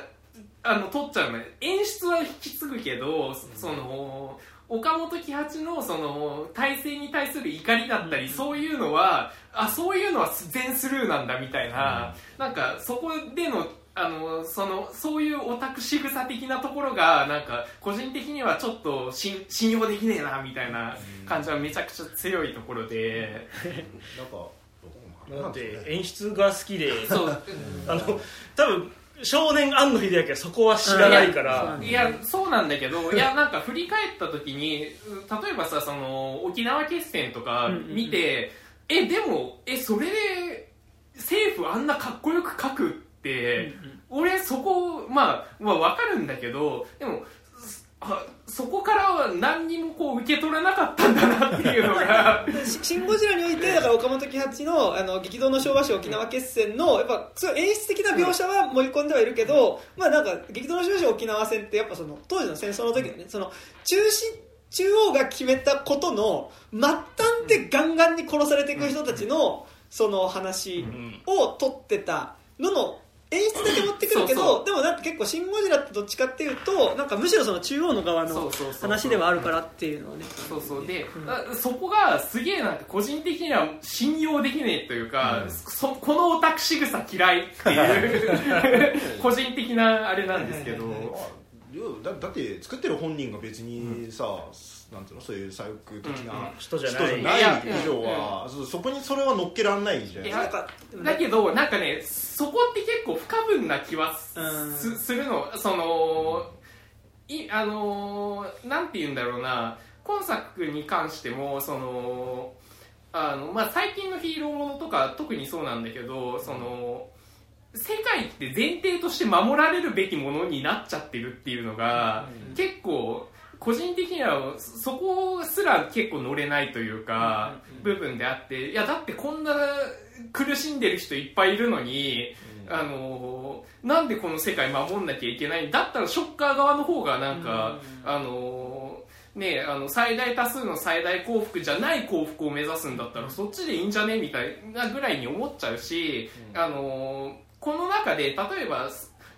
あの取っちゃうのね。演出は引き継ぐけどその岡本喜八のその体制に対する怒りだったり、そういうのはあそういうのは全スルーなんだみたいな、なんかそこでのあのそのそういうオタク仕草的なところがなんか個人的にはちょっと信信用できねえなみたいな感じはめちゃくちゃ強いところで、なんかどこもだって演出が好きでそう。あの多分少年庵野秀明はそこは知らないから、うんいやそうなんだけど いやなんか振り返った時にう例えばさその沖縄決戦とか見て、えでもえそれで政府あんなかっこよく書くって、俺そこまあまあわかるんだけどでもあそこからは何にもこう受け取らなかったんだなっていうのが。シシン・ゴジラにおいてだから岡本喜八のあの激動の昭和史沖縄決戦のやっぱすごい演出的な描写は盛り込んではいるけど、まあなんか激動の昭和史沖縄戦ってやっぱその当時の戦争の時のねその中心中央が決めたことの末端でガンガンに殺されていく人たちのその話を取ってたのの演出だけ持ってくるけどそうそでもなんか結構「シン・ゴジラ」ってどっちかっていうとなんかむしろその中央の側その話ではあるからっていうのをね。そうそう。で、あそこがすげえなんか個人的には信用できねえというか、そこのオタク仕草嫌いっていう 個人的なあれなんですけど、だだって作ってる本人が別にさ、なんていうの？そういう左翼的な人じゃない人じゃない。いや以上は、そそこにそれは乗っけられないじゃないいやなんかだけどなんかねそこって結構不可分な気はす,、うん。するの。そのいあのーなんて言うんだろうな。今作に関してもそのあの、まあ、最近のヒーローものとか特にそうなんだけどその世界って前提として守られるべきものになっちゃってるっていうのが、結構個人的にはそこすら結構乗れないというか、部分であって。いやだってこんな苦しんでる人いっぱいいるのに、あのなんでこの世界守んなきゃいけないだったらショッカー側の方がなんか、あのねあの最大多数の最大幸福じゃない幸福を目指すんだったらそっちでいいんじゃねみたいなぐらいに思っちゃうし、あのこの中で例えば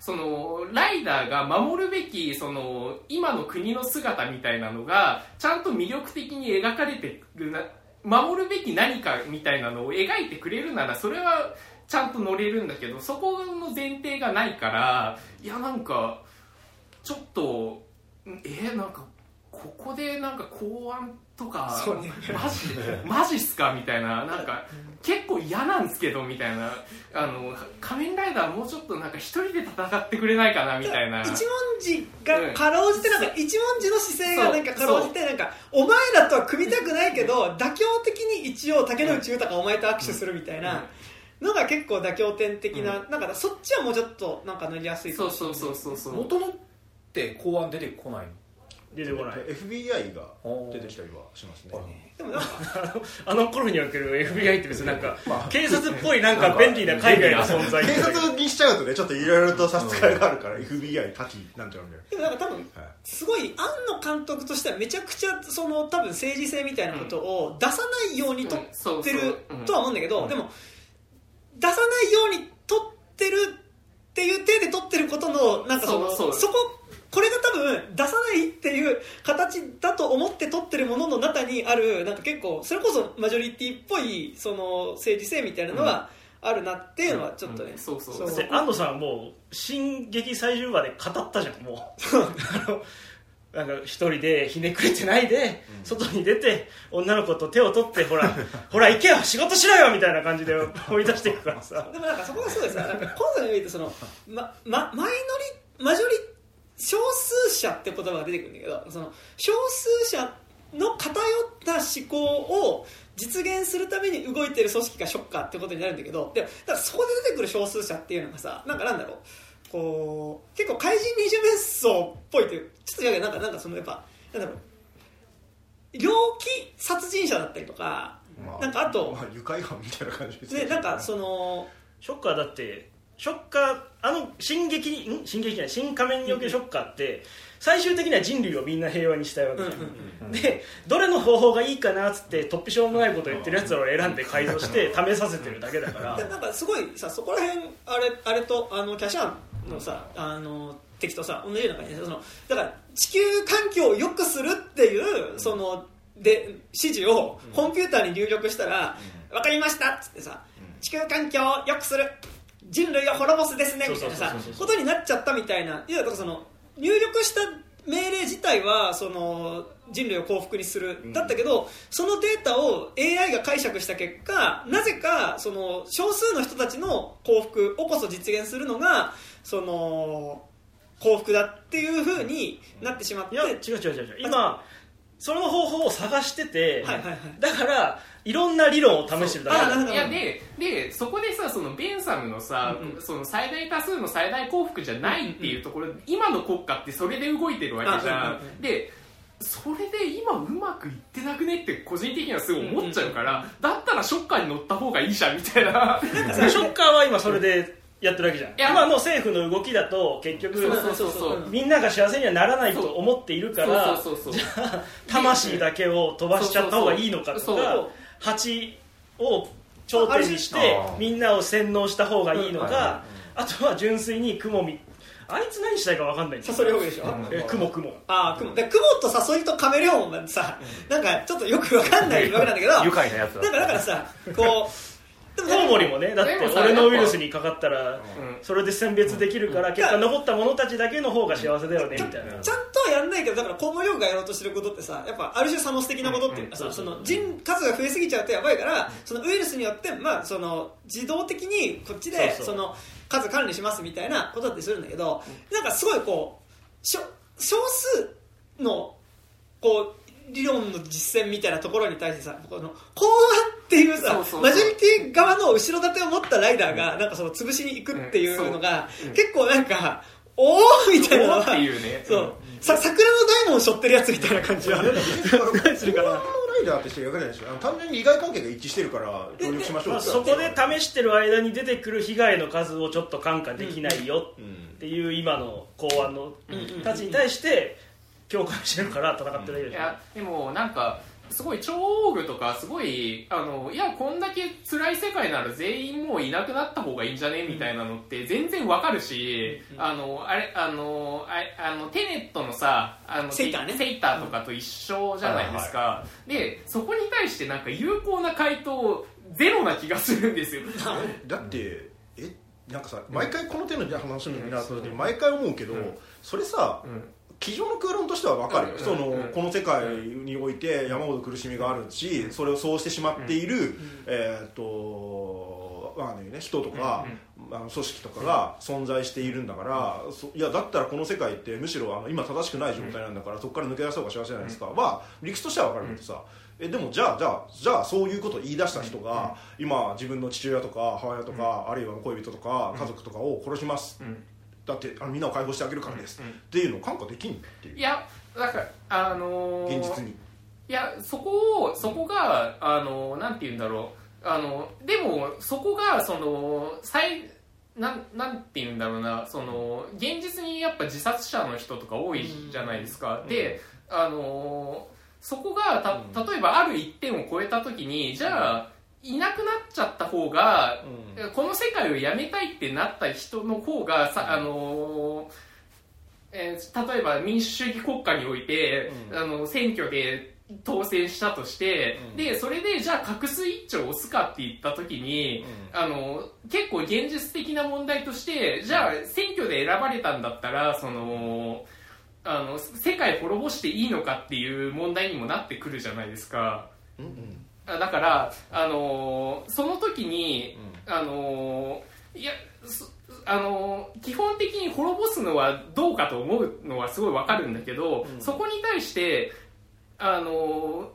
そのライダーが守るべきその今の国の姿みたいなのがちゃんと魅力的に描かれてるな守るべき何かみたいなのを描いてくれるならそれはちゃんと乗れるんだけどそこの前提がないからいやなんかちょっとえー、なんかここでなんか公安とか、マジマジっすか？みたいななんか結構嫌なんですけどみたいな。あの仮面ライダーもうちょっとなんか一人で戦ってくれないかなみたいな。一文字がかろうじてなんか一文字の姿勢がなんかかろうじてなんかお前らとは組みたくないけど妥協的に一応竹野内豊がお前と握手するみたいなのが結構妥協点的ななんかそっちはもうちょっとなんか乗りやすいかそうもしれない。そうそうそうそう元のって公安出てこない出てこない。FBI が出てきたりはしますね。でもなんかあの頃における FBI って別になんか警察っぽいなんか便利な海外の存在。警察にしちゃうとねちょっといろいろと差し支えがあるから FBI 立ちなんちゃうんだよ。でもなんか多分はい。すごい庵野監督としてはめちゃくちゃその多分政治性みたいなことを出さないように撮ってるとは思うんだけど、でも出さないように撮ってるっていう体で撮ってることのなんかそのそうそう。ここれが多分出さないっていう形だと思って撮ってるものの中にあるなんか結構それこそマジョリティっぽいその政治性みたいなのはあるなっていうのはちょっとね、そうそう。そう。だって安藤さんはもう進撃最終話で語ったじゃんもう。あのなんか一人でひねくれてないで、外に出て女の子と手を取ってほら ほら行けよ仕事しろよみたいな感じで追い出していくからさ。でもなんかそこがそうですねなんか今回においてその、まま、マイノリマジョリ少数者って言葉が出てくるんだけどその少数者の偏った思考を実現するために動いてる組織がショッカーってことになるんだけどでもだからそこで出てくる少数者っていうのがさなんかなんだろう。こう結構怪人二重面相っぽいというちょっと違うけどなんかなんかそのやっぱなんだろう。猟奇殺人者だったりとかまなんかあとまあ、愉快犯みたいな感じですね。なんかそのショッカーだってショッカーあの進撃にん？進撃じゃない新仮面におけるショッカーって最終的には人類をみんな平和にしたいわけじゃん、うんうんでどれの方法がいいかなっつって突飛しょうもないこと言ってるやつらを選んで改造して 試させてるだけだから。でなんかすごいさそこら辺あれあれとあのキャシャンのさあの敵とさ同じような感じでそのだから地球環境を良くするっていうそので指示をコンピューターに入力したら「分かりました」っつってさ「地球環境を良くする人類を滅ぼすですね」みたいなさことになっちゃったみたいな。いやだからその入力した命令自体はその人類を幸福にする、だったけどそのデータを AI が解釈した結果なぜかその少数の人たちの幸福をこそ実現するのがその幸福だっていうふうになってしまって。違う違う違う今その方法を探してて、はいはいはい。だからいろんな理論を試してるだけだあなるほど。いやででそこでさそのベンサムのさ、その最大多数の最大幸福じゃないっていうところ、今の国家ってそれで動いてるわけじゃん、あうんうんうん。でそれで今うまくいってなくねって個人的にはすごい思っちゃうから、だったらショッカーに乗った方がいいじゃんみたいな。ショッカーは今それでやってるわけじゃん。や。今の政府の動きだと結局そうそうそうそう。みんなが幸せにはならないと思っているからそうそうそうそう。魂だけを飛ばしちゃった方がいいのかとそうかそう蜂を頂点にしてあみんなを洗脳した方がいいのうんかあとは純粋に雲みあいつ何したいか分かんないんだよ。サソリホグでしょ、え雲雲。ああ雲。で雲とサソリとカメレオンがさ、なんかちょっとよくわかんないわけなんだけど 愉快なやつだだからさこうでもコウモリもねだって俺のウイルスにかかったらうん。それで選別できるから結果残った者たちだけの方が幸せだよねみたいな。ちゃんとはやんないけどだからコウモリオがやろうとしてることってさやっぱある種サノス的なことっていうかさ、その人数が増えすぎちゃうとやばいから、そのウイルスによって、まあ、その自動的にこっちでその数管理しますみたいなことってするんだけど、なんかすごいこう少数のこう理論の実践みたいなところに対してさこの公安っていうさそうそうそう。マジョリティ側の後ろ盾を持ったライダーがなんかその潰しに行くっていうのが、うん結構なんかおおみたいな。っていうね。そう、さ桜の大門を背負ってるやつみたいな感じはする。から ライダーってして役じゃないでしょ。単純に利害関係が一致してるから協力しましょうまあ、ってそこで試してる間に出てくる被害の数をちょっと看過できないよっていう今の公安のたちに対して共感してるから戦ってるだけでしょ。いやでもなんかすごい超オーグとかすごいあのいやこんだけ辛い世界なら全員もういなくなった方がいいんじゃねみたいなのって全然わかるし、あのあれあのあれあのテネットのさあのセイターね。セイターとかと一緒じゃないですか、でそこに対してなんか有効な回答ゼロな気がするんですよ。だってえなんかさ毎回この手の話になった時に毎回思うけど、うん。それさうん机上の空論としては分かるよ、うん。そのうん。この世界において山ほど苦しみがあるしそれをそうしてしまっている、えーっとまあね、人とか、あの組織とかが存在しているんだから、そいやだったらこの世界ってむしろあの今正しくない状態なんだから、そこから抜け出した方が幸せじゃないですか、は理屈としては分かるけどさ、えでもじゃあじゃあじゃあそういうことを言い出した人が、今自分の父親とか母親とか、あるいは恋人とか家族とかを殺します、うんだってあのみんなを解放してあげるからです、うんっていうのを感化できんっていう。いやだからあのー現実に。いやそこをそこがあのなんて言うんだろう。あのでもそこがその最なんなんて言うんだろうな。その現実にやっぱ自殺者の人とか多いじゃないですか、であのそこがた例えばある一点を超えた時にじゃあいなくなっちゃった方が、この世界をやめたいってなった人の方がさあのえー例えば民主主義国家において、あの選挙で当選したとして、でそれでじゃあ確数一丁押すかって言った時に、あの結構現実的な問題としてじゃあ選挙で選ばれたんだったらそのあの世界滅ぼしていいのかっていう問題にもなってくるじゃないですか。うんうん。あだから、あのーその時に、あのーいやそあのー基本的に滅ぼすのはどうかと思うのはすごいわかるんだけど、そこに対して、あのー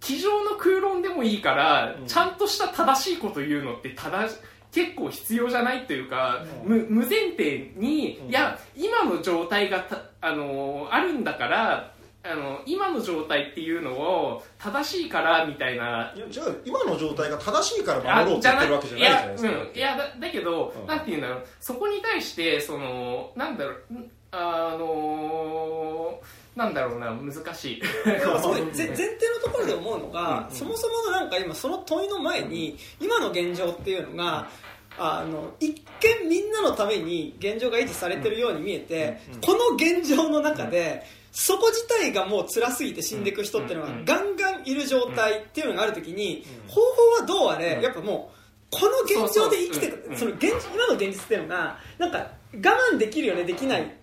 机上の空論でもいいから、ちゃんとした正しいこと言うのって正し結構必要じゃないというか、無無前提に、いや今の状態がた、あのーあるんだからあの今の状態っていうのを正しいからみたいな。じゃあ今の状態が正しいからあ守ろうって言ってるわけじゃないじゃないですか。いや,、うん、いやだだけど、うん。なんていうんだろう。そこに対してそのなんだろうんあのなんだろうな難しい。前提のところで思うのが、そもそものなんか今その問いの前に今の現状っていうのがあの一見みんなのために現状が維持されてるように見えて、この現状の中で、そこ自体がもう辛すぎて死んでいく人っていうのがうん。ガンガンいる状態っていうのがあるときに、方法はどうあれ、やっぱもうこの現状で生きてそうその現今の現実っていうのがなんか我慢できるよねできない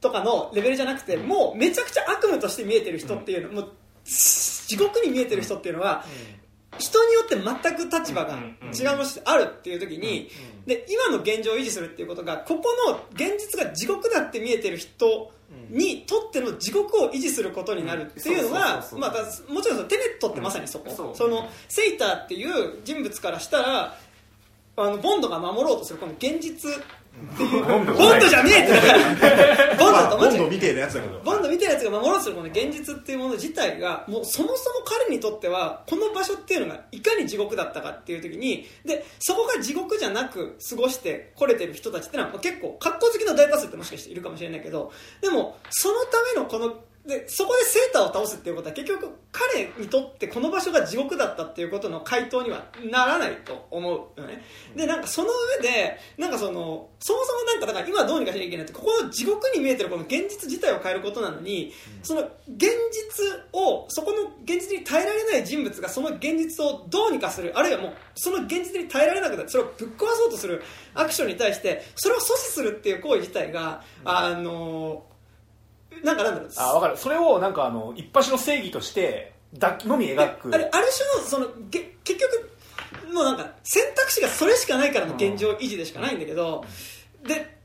とかのレベルじゃなくてもうめちゃくちゃ悪夢として見えてる人っていうのもう地獄に見えてる人っていうのは、人によって全く立場が違うものしてあるっていう時に、で今の現状を維持するっていうことがここの現実が地獄だって見えてる人にとっての地獄を維持することになるっていうのがそうそうそうそう。まあだもちろんそのテネットってまさにそこ、そうそのセイターっていう人物からしたらあのボンドが守ろうとするこの現実ボンドじゃねえって。だからボンドだと思っちゃうボンドみなやつだけど。ボンドみたいなやつが守ろうとするこの現実っていうもの自体がもうそもそも彼にとってはこの場所っていうのがいかに地獄だったかっていう時にでそこが地獄じゃなく過ごしてこれてる人たちってのはまあ結構格好好きの大多数ってもしかしているかもしれないけどでもそのためのこのでそこでセーターを倒すっていうことは結局彼にとってこの場所が地獄だったっていうことの回答にはならないと思うよね。でなんかその上でなんかそのそもそもなんかだから今どうにかしなきゃいけないってここの地獄に見えてるこの現実自体を変えることなのに、その現実をそこの現実に耐えられない人物がその現実をどうにかするあるいはもうその現実に耐えられなくなってそれをぶっ壊そうとするアクションに対してそれを阻止するっていう行為自体が、あのなんかなんだろうあ分かる。それをなんかあの一発の正義としてだのみ描く。あれある種のそのげ結局もうなんか選択肢がそれしかないからの現状維持でしかないんだけど、で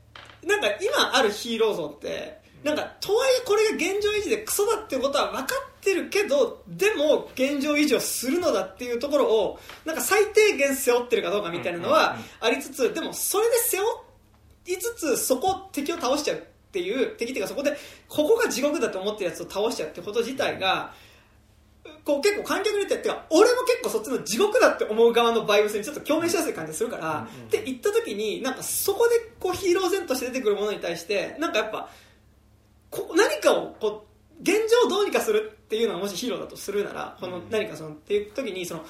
なんか今あるヒーロー像ってなんかとはいえこれが現状維持でクソだっていうことは分かってるけどでも現状維持をするのだっていうところをなんか最低限背負ってるかどうかみたいなのはありつつでもそれで背負いつつそこ敵を倒しちゃう。っていう敵っていうかそこでここが地獄だと思ってるやつを倒しちゃうってこと自体がこう結構観客によってってか俺も結構そっちの地獄だって思う側のバイブスにちょっと共鳴しやすい感じがするから、って言った時になんかそこでこうヒーロー前として出てくるものに対してなんかやっぱこ何かをこう現状をどうにかするっていうのがもしヒーローだとするならこの何かそのっていう時にその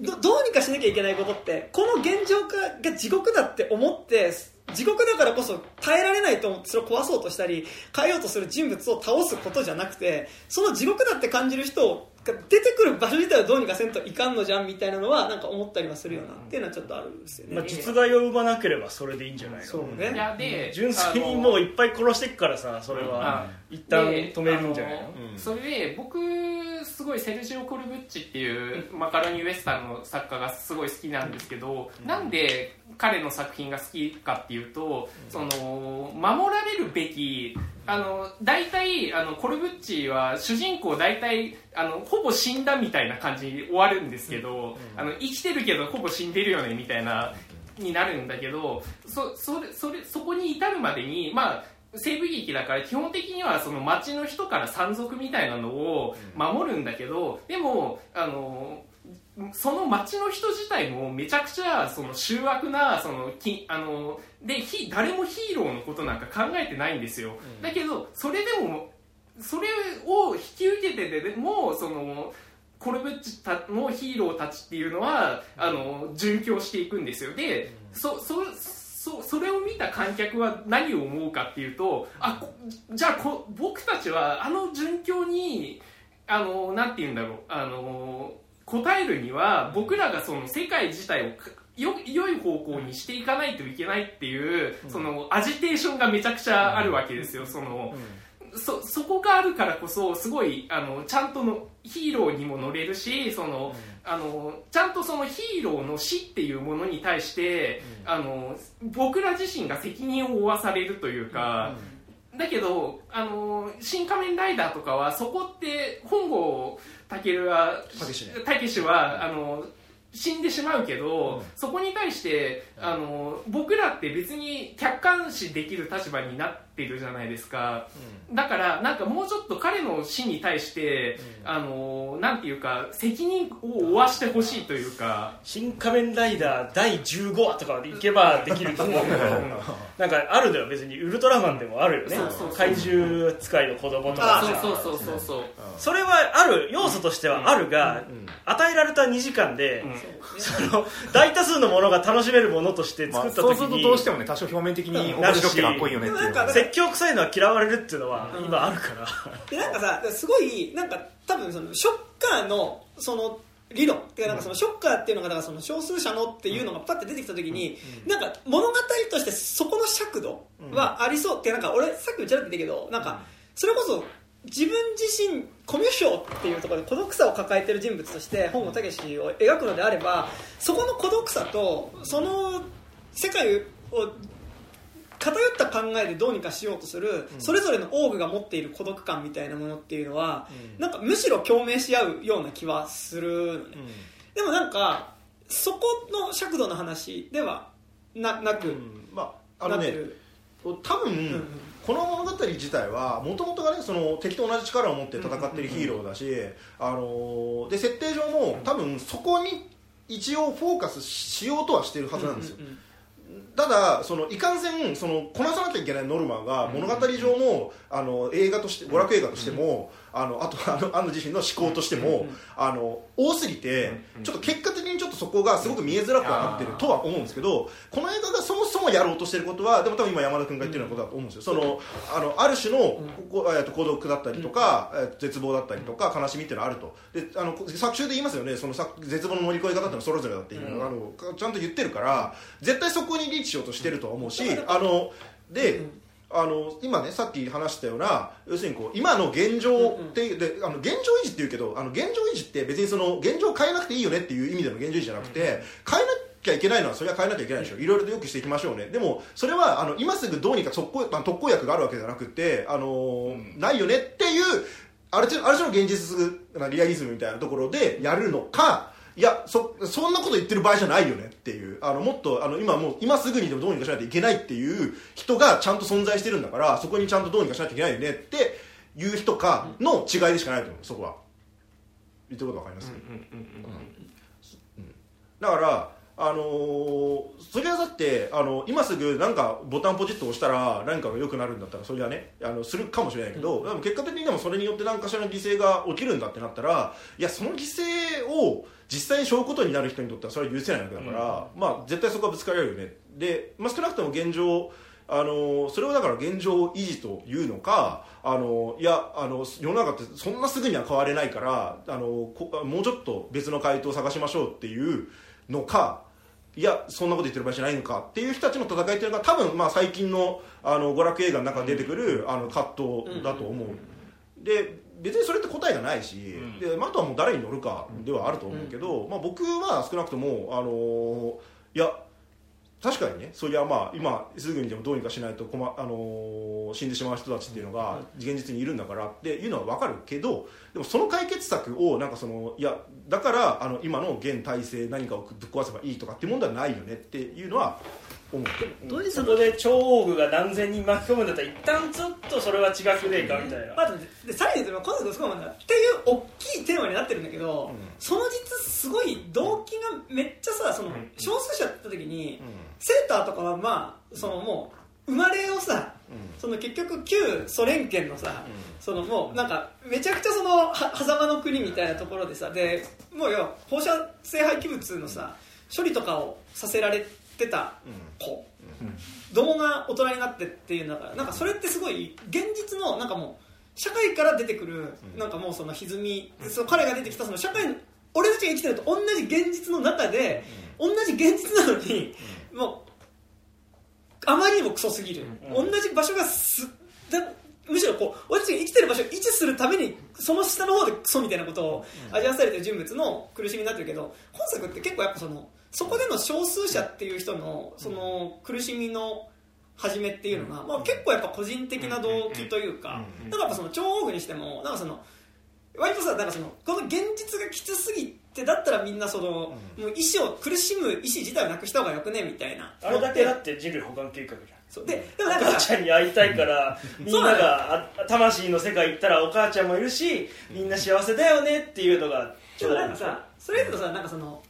どどうにかしなきゃいけないことってこの現状がが地獄だって思って地獄だからこそ耐えられないと思ってそれを壊そうとしたり変えようとする人物を倒すことじゃなくてその地獄だって感じる人が出てくる場所自体をどうにかせんといかんのじゃんみたいなのはなんか思ったりはするよなっていうのはちょっとあるんですよね。まあ、実害を生まなければそれでいいんじゃないの？そうねいやで純粋にもういっぱい殺していくからさそれは一旦で止めるんじゃないの？あのそれで僕すごいセルジオ・コルブッチっていうマカロニウエスタンの作家がすごい好きなんですけど、なんで彼の作品が好きかっていうと、その守られるべきあの大体あのコルブッチは主人公大体あのほぼ死んだみたいな感じに終わるんですけど、あの生きてるけどほぼ死んでるよねみたいなになるんだけどそそれそれそこに至るまでにまあ西部劇だから基本的にはその町の人から山賊みたいなのを守るんだけどでもあのその町の人自体もめちゃくちゃその醜悪なそのきあのでひ誰もヒーローのことなんか考えてないんですよ、だけどそれでもそれを引き受けててでもそのコルブッチたのヒーローたちっていうのはあの殉教していくんですよ。で、そそそそれを見た観客は何を思うかっていうとあこじゃあこ僕たちはあの殉教にあのなんて言うんだろうあの答えるには僕らがその世界自体をかよ良い方向にしていかないといけないっていう、そのアジテーションがめちゃくちゃあるわけですよ、その、そそこがあるからこそすごいあのちゃんとのヒーローにも乗れるしその、あのちゃんとそのヒーローの死っていうものに対して、あの僕ら自身が責任を負わされるというか、だけどあの「新仮面ライダー」とかはそこって本郷たけしね。たけしはあの死んでしまうけど、そこに対してあの僕らって別に客観視できる立場になってるじゃないですか、だからなんかもうちょっと彼の死に対して、あのなんていうか責任を負わしてほしいというか。新仮面ライダー第15話とかまでいけばできると思うけど。なんかあるのよ別にウルトラマンでもあるよね。そうそうそう。怪獣使いの子供とかそうそうそうそうそうそれはある要素としてはあるが、与えられた2時間で、うん。その大多数のものが楽しめるものとしてまあ、作った時そうするとに、どうしてもね多少表面的に面白くてかっこいいよねっていう。なんか説教臭いのは嫌われるっていうのはうん。今あるから、でなんかさすごいなんか多分そのショッカーのその理論っていうかなんかそのショッカーっていうのがだからその少数者のっていうのがパッて出てきた時に、なんか物語としてそこの尺度はありそうってなんか俺さっきもちらっと言ったけどなんかそれこそ自分自身コミュ障っていうところで孤独さを抱えてる人物として本郷武を描くのであればそこの孤独さとその世界を偏った考えでどうにかしようとする、それぞれのオーグが持っている孤独感みたいなものっていうのは、なんかむしろ共鳴し合うような気はするのね、でもなんかそこの尺度の話ではななく、まああのね多分、んこの物語自体はもともとがねその敵と同じ力を持って戦ってるヒーローだし、あのーで設定上も多分そこに一応フォーカスしようとはしてるはずなんですよ、うんうんうんただそのいかんせんそのこなさなきゃいけないノルマが物語上も、あの映画として娯楽映画としても、あのあとあの安野自身の思考としても、あの多すぎて、ちょっと結果的にちょっとそこがすごく見えづらくはなってるとは思うんですけどこの映画がそもそもやろうとしてることはでも多分今山田君が言ってるようなことだと思うんですよ。そのあのある種の、ここえっと孤独だったりとか、えっと絶望だったりとか悲しみっていうのはあると。であの作中で言いますよね。そのさ絶望の乗り越え方っていうのはそれぞれだっていうのが、あのちゃんと言ってるから絶対そこにリーチしようとしてるとは思うし、あので、あの今ねさっき話したような要するにこう今の現状っていう、であの現状維持っていうけどあの現状維持って別にその現状を変えなくていいよねっていう意味での現状維持じゃなくて、変えなきゃいけないのはそれは変えなきゃいけないでしょ。いろいろとよくしていきましょうね。でもそれはあの今すぐどうにか特効特効薬があるわけじゃなくて、あのーないよねっていうある程度ある種の現実なリアリズムみたいなところでやるのかいやそそんなこと言ってる場合じゃないよねっていう。あのもっとあの今もう今すぐにでもどうにかしないといけないっていう人がちゃんと存在してるんだからそこにちゃんとどうにかしないといけないよねっていう人かの違いでしかないと思うそこは。言ってることわかります、だからあのーそれはだってあの今すぐなんかボタンポチッと押したら何かが良くなるんだったらそれはねあのするかもしれないけど、でも結果的にでもそれによって何かしらの犠牲が起きるんだってなったらいやその犠牲を実際に背負うことになる人にとってはそれは許せないわけだから、まあ絶対そこはぶつかり合うよね。で、まあ、少なくとも現状あのそれをだから現状維持というのかあのいやあの世の中ってそんなすぐには変われないからあのこもうちょっと別の回答を探しましょうっていうのかいやそんなこと言ってる場合じゃないのかっていう人たちの戦いっていうのが多分まあ最近のあの娯楽映画の中で出てくるあの葛藤だと思う、で別にそれって答えがないし、でまあ、あとはもう誰に乗るかではあると思うけど、まあ、僕は少なくともあのいや確かにね。そりゃまあ今すぐにでもどうにかしないと困、あのー死んでしまう人たちっていうのが現実にいるんだからっていうのは分かるけどでもその解決策をなんかそのいやだからあの今の現体制何かをぶっ壊せばいいとかっていうもんではないよねっていうのは思う。そこで超大具が何千人巻き込むんだったら一旦ちょっとそれは違くねえかみたいな、まあ、でさらに言うと今度すごいもんだっていう大きいテーマになってるんだけど、その実すごい動機がめっちゃさその少数者だった時に、セーターとかはまあそのもう生まれをさ、その結局旧ソ連圏のさ、そのもうなんかめちゃくちゃそのは狭間の国みたいなところでさでもうよ放射性廃棄物のさ処理とかをさせられてた子、子供が大人になってっていうんだからなんかそれってすごい現実のなんかもう社会から出てくるなんかもうその歪み、その彼が出てきたその社会の俺たちが生きてると同じ現実の中で、同じ現実なのに、もうあまりにもクソすぎる、同じ場所がすだむしろこう俺たちが生きてる場所を維持するためにその下の方でクソみたいなことを味わわされてる人物の苦しみになってるけど本作って結構やっぱそのそこでの少数者っていう人のその苦しみの始めっていうのが、まあ、結構やっぱ個人的な動機というかだからやっぱその超大具にしてもなんかその割とさなんかそのこの現実がきつすぎてだったらみんなその、もう意思を苦しむ意思自体をなくした方がよくねみたいな。あれだけだって人類保管計画じゃん。そう。ででもなんお母かさちゃんに会いたいから、みんながあ魂の世界行ったらお母ちゃんもいるしみんな幸せだよねっていうのがでもなんかさそれとさなんかその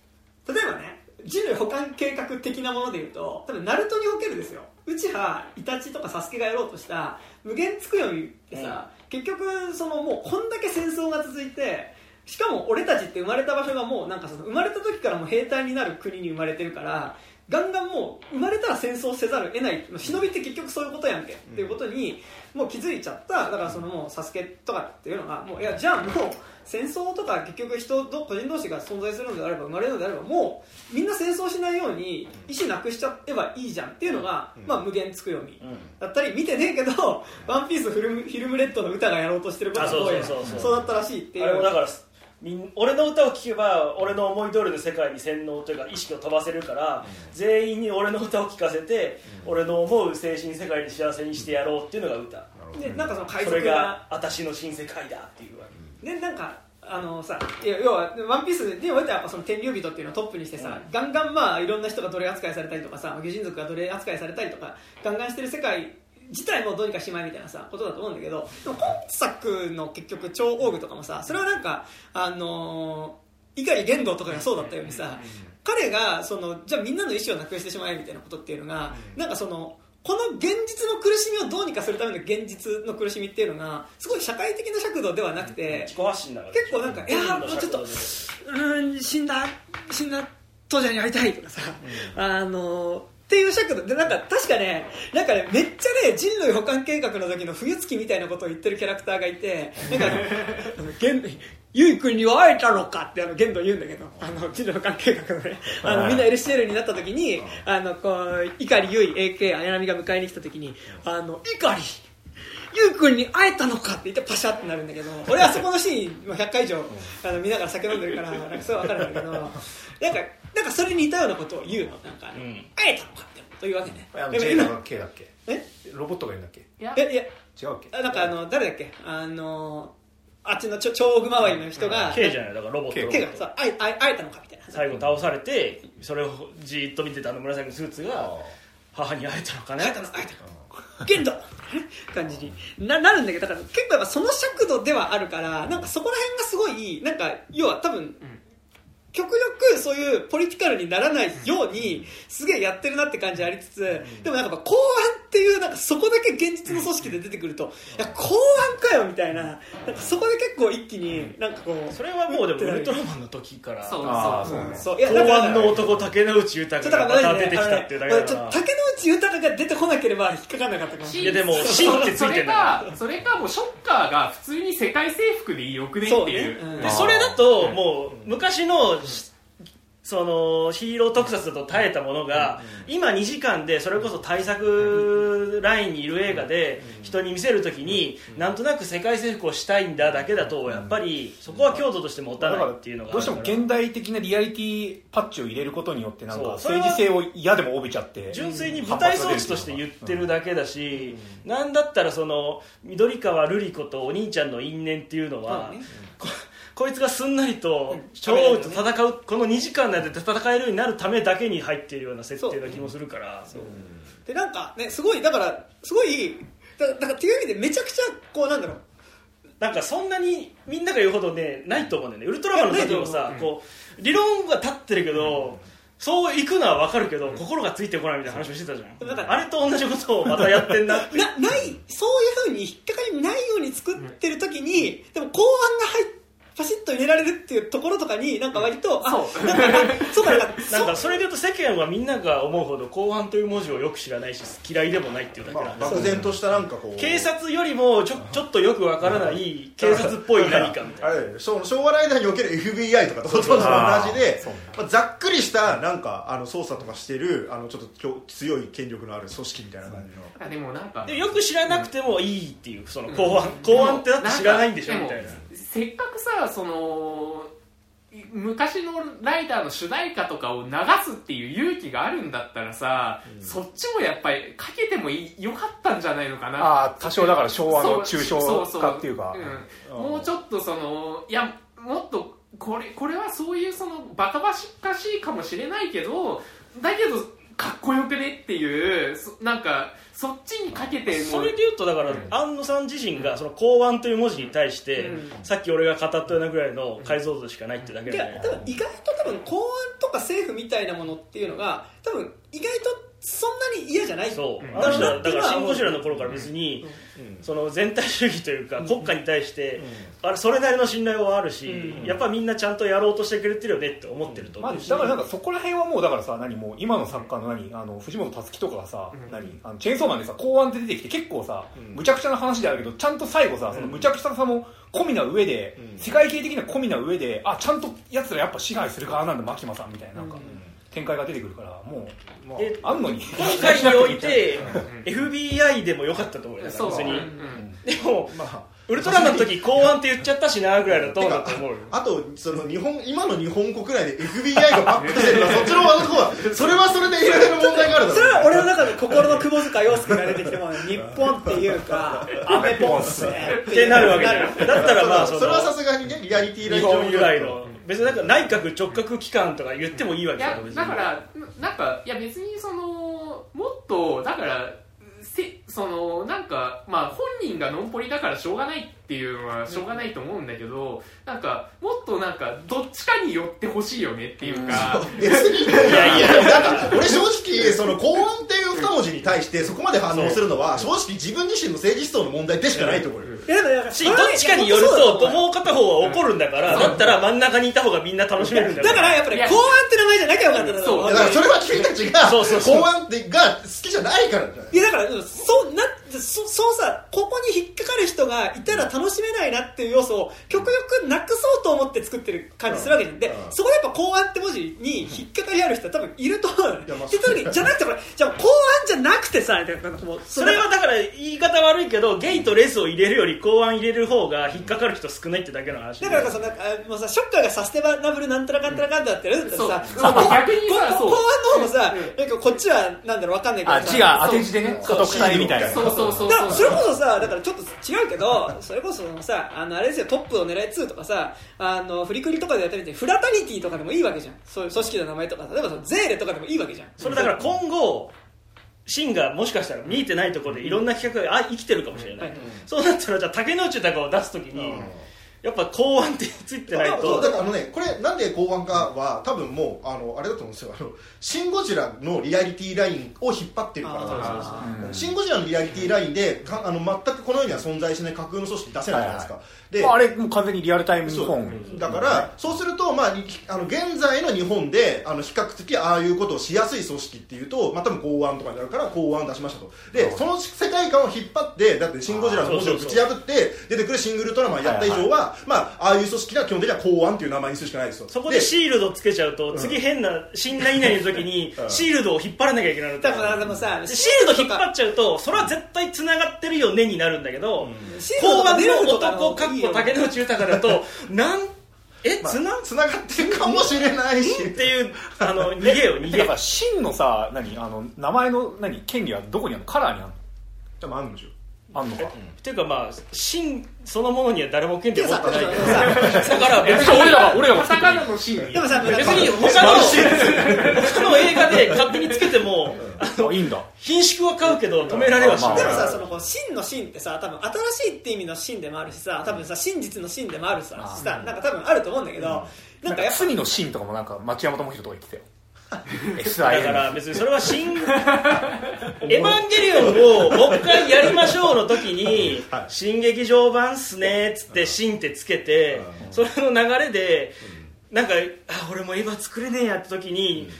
例えばね人類保管計画的なもので言うと多分ナルトにおけるですよ。内葉イタチとかサスケがやろうとした無限つくよみってさ、結局そのもうこんだけ戦争が続いてしかも俺たちって生まれた場所がもうなんかその生まれた時からもう兵隊になる国に生まれてるからガンガンもう生まれたら戦争せざるを得ない忍びって結局そういうことやんけ、っていうことにもう気づいちゃった。だからそのもうサスケとかっていうのがもういやじゃあもう戦争とか結局人ど個人同士が存在するのであれば生まれるのであればもうみんな戦争しないように意思なくしちゃえばいいじゃんっていうのが、まあ、無限つく読み、だったり見てねえけど「ワンピースフィルムフィルムレッドの歌がやろうとしてることはどうやあそうそう。そうそうそうだったらしいっていう俺の歌を聴けば俺の思い通りの世界に洗脳というか意識を飛ばせるから、全員に俺の歌を聴かせて、俺の思う精神世界に幸せにしてやろうっていうのが歌、でなんかその海そ賊がれが私の新世界だっていう。わけでなんかあのさいや要は「ワンピースではやっぱその天竜人っていうのをトップにしてさ、ガンガンまあいろんな人が奴隷扱いされたりとかさ魚人族が奴隷扱いされたりとかガンガンしてる世界自体もどうにかしまいみたいなさことだと思うんだけどでも今作の結局超オーグとかもさそれはなんかあのー、碇玄道とかがそうだったようにさ、彼がそのじゃあみんなの意思をなくしてしまえみたいなことっていうのが、なんかそのこの現実の苦しみをどうにかするための現実の苦しみっていうのがすごい社会的な尺度ではなくて、結構なんかいやーもうちょっとうーん死んだ死んだ当時にやりたいとかさ、あのーっていう尺度でなんか確かねなんかねめっちゃね人類保管計画の時の冬月みたいなことを言ってるキャラクターがいてなんかあのあのゆい君には会えたのかってあの玄道言うんだけどあの人類保管計画のねあのみんな LCL になった時にあのこう碇ゆい AK 綾波が迎えに来た時にあの碇ゆうくんに会えたのかって言ってパシャってなるんだけど俺はそこのシーン100回以上あの見ながら酒飲んでるからなんかすごい分かるんだけどなんかなんかそれに似たようなことを言うの。なんか、ん。会えたのかってというわけね。あの J だ今か K だっけ？え？ロボットがいるんだっけ？いや。えいや。違うっけ？あなんかあの誰だっけ？あのあっちのちょ超奥周りの人が K じゃないだからロボット。K ケがさ会え会え会えたのかみたいな最後倒されてそれをじーっと見てたあの紫のスーツが母に会えたのかね？会えたの会えたの。玄道。感じに。ななるんだけどだから結構やっぱその尺度ではあるからなんかそこら辺がすごいなんか要は多分、極力そういうポリティカルにならないようにすげえやってるなって感じありつつでもなんか公安っていうなんかそこだけ現実の組織で出てくるといや公安かよみたいななんかそこで結構一気になんかこうそれはもうでもウルトラマンの時から。そう。そうそうねそう公安の男竹野内豊がまた出てきたっていうだけだ竹野内豊が出てこなければ引っかかんなかったかもしれない。いやでも芯ってついてんだそれかそれかもうショッカーが普通に世界征服でよくねっていう。そうね。うん。でそれだともう昔のそのヒーロー特撮だと耐えたものが今2時間でそれこそ対策ラインにいる映画で人に見せるときになんとなく世界征服をしたいんだだけだとやっぱりそこは強度として持たないっていうのがどうしても現代的なリアリティパッチを入れることによってなんか政治性を嫌でも帯びちゃって純粋に舞台装置として言ってるだけだし、なんだったらその緑川瑠璃子とお兄ちゃんの因縁っていうのは、ここいつがすんなりと超王と戦うこの2時間内で戦えるようになるためだけに入っているような設定な気もするから。でなんかねすごいだからすごいだだからっていう意味でめちゃくちゃこうなんだろう。なんかそんなにみんなが言うほどねないと思うんだよね。ウルトラマンの時もさこう理論は立ってるけど、そう行くのは分かるけど、心がついてこないみたいな話もしてたじゃん、だからあれと同じことをまたやってんなってなないそういうふうに引っかかりないように作ってる時に、でも後半が入っパシッと入れられるっていうところとかになんか割と、あそう。なんかあそうだなんかなんかそれで言うと世間はみんなが思うほど公安という文字をよく知らないし嫌いでもないっていうだけまあなんだ、漠然としたなんかこう警察よりもちょちょっとよくわからない警察っぽい何かみたいな。昭昭和ライダーにおける FBI とかとほとんど同じで、まあ、ざっくりしたなんかあの捜査とかしてるあのちょっときょ強い権力のある組織みたいな感じの、あでもなんかでよく知らなくてもいいっていうその公安、公安ってだって知らないんでしょみたいなせっかくさその昔のライダーの主題歌とかを流すっていう勇気があるんだったらさ、そっちもやっぱりかけてもいいよかったんじゃないのかなああ多少だから昭和のそう抽象化っていうか。うん。もうちょっとそのいやもっとこれこれはそういうそのバカバカしいかもしれないけどだけどかっこよくねっていうそなんかそっちにかけてそれでいうとだから、安野さん自身がその公安という文字に対して、うん。さっき俺が語ったようなぐらいの解像度しかないってだけいで、ね意外と多分公安とか政府みたいなものっていうのが多分意外とそんなに嫌じゃない。そう、だろうなっていうのはだからシン・ゴジラの頃から別に、その全体主義というか、国家に対して、あれそれなりの信頼はあるし、うん。やっぱみんなちゃんとやろうとしてくれてるよねって思ってるとまあ、思うし、だからなんかそこら辺はもうだからさ何もう今の作家の何あの藤本つ樹とかがさ、何あのチェーンソーマンでさ公安って出てきて結構さ、むちゃくちゃな話であるけどちゃんと最後さそのむちゃくちゃさも込みな上で、世界系的な込みな上であちゃんとやつらやっぱ支配する側なんだ牧間さんみたいななんか、展開が出てくるからもうえあんのに今回において FBI でもよかったと思うよだから別に、うんでもまあウルトラマンの時公安って言っちゃったしなぐらいだと思うあとその日本今の日本国内で FBI がバックしてるからそっちの方はそれはそれでいろいろ問題があるだそれは俺の中で心の窪塚洋介が出てきても日本っていうかアメポンっすねってなるわけじゃんだったらまあそれはさすがにねリアリティーライン上本由来の別になんか内閣直轄機関とか言ってもいいわけだよ別にだからなんかいや別にそのもっとだからせそのなんかまあ本人がノンポリだからしょうがないっていうのはしょうがないと思うんだけど、なんかもっとなんかどっちかに寄ってほしいよねっていうか、別にいやいや なんか俺正直その公安っていう二文字に対してそこまで反応するのは正直自分自身の政治思想の問題でしかないと思うよいやでもなんかしどっちかによるともう片方は怒るんだからだ。ったら真ん。中にいた方がみんな楽しめるんだからやっぱり公安って名前じゃなきゃよかったんだろそう。いやだからそれは君たちがそうそうそう。公安ってが好きじゃないからじゃない。いやだからうんそうなそそうさここに引っかかる人がいたら楽しめないなっていう要素を極力なくそうと思って作ってる感じするわけじゃん。でうん。そこでやっぱ公安って文字に引っかかりある人は多分いると思う。のよやまあって言った時にじゃなくてこれじゃあ公安じゃなくてさそれはだから言い方悪いけどゲイとレスを入れるより公安入れる方が引っかかる人少ないってだけの話だからこそなんかあもうさショッカーがサステナブルなんたらかんたらかんたらってやるんだったらさそうさ公安の方もさなんかこっちはなんだろうわかんないけどさあ字が当て字でねそう所得体みたいなそうそうそうだからそれそうこそさだからちょっと違うけど それこそさあのあれですよトップを狙い2とかさあのフリクリとかでやってみてフラタニティとかでもいいわけじゃん。そういう組織の名前とか例えばそのゼーレとかでもいいわけじゃん。それだから今後シンがもしかしたら見えてないところでいろんな企画があ生きてるかもしれない、はいそうなったらじゃあ竹之内豊を出すときに、やっぱ公安ってついてないそうとだからあのねこれなんで公安かは多分もうあのあれだと思うんですよ。あのシン・ゴジラのリアリティラインを引っ張ってるから。シン・ゴジラのリアリティラインでかあの全くこの世には存在しない架空の組織出せないじゃないですか、でまああれもう完全にリアルタイム日そう。本だから、そうすると、まあ、にあの現在の日本であの比較的ああいうことをしやすい組織っていうと、まあ、多分公安とかになるから公安を出しましたと。でその世界観を引っ張ってだって「シン・ゴジラ」の文字をぶち破って出てくるシングルトラマンやった以上は、まあ、ああいう組織は基本的には公安っていう名前にするしかないですよ。そこでシールドつけちゃうと、次変な新何々の時にうん。シールドを引っ張らなきゃいけないだからでもさでシールド引っ張っちゃうとそれは絶対つながってるよねになるんだけど、シールドとか公安の男かっこ竹之内豊だとなんえまあつなつながってるかもしれない。しっていうあの逃げよ逃げてかさ真のさ何あの名前の何権利はどこにあるの？カラーにあるの？でもあるんでしょあんのか？っていうかまあ真そのものには誰も権利を持ってないけど。でもさだから別別に俺らがに俺らがカタカナのシーン。でもさ別に他の他の映画で勝手につけてもあいいんだ。品種は買うけど止められはしない。まあでもさそのこう真の真ってさ多分新しいって意味の真でもあるしさ多分さ真実の真でもあるささなんか多分あると思うんだけどななんんかやっぱか罪のシーンとかもなんか町山智人とか言ってたよだから別にそれは新 エヴァンゲリオンをもう一回やりましょうの時にはい。新劇場版っすねっつって新ってつけてそれの流れでなんかあ俺もエヴァ作れねえやって時に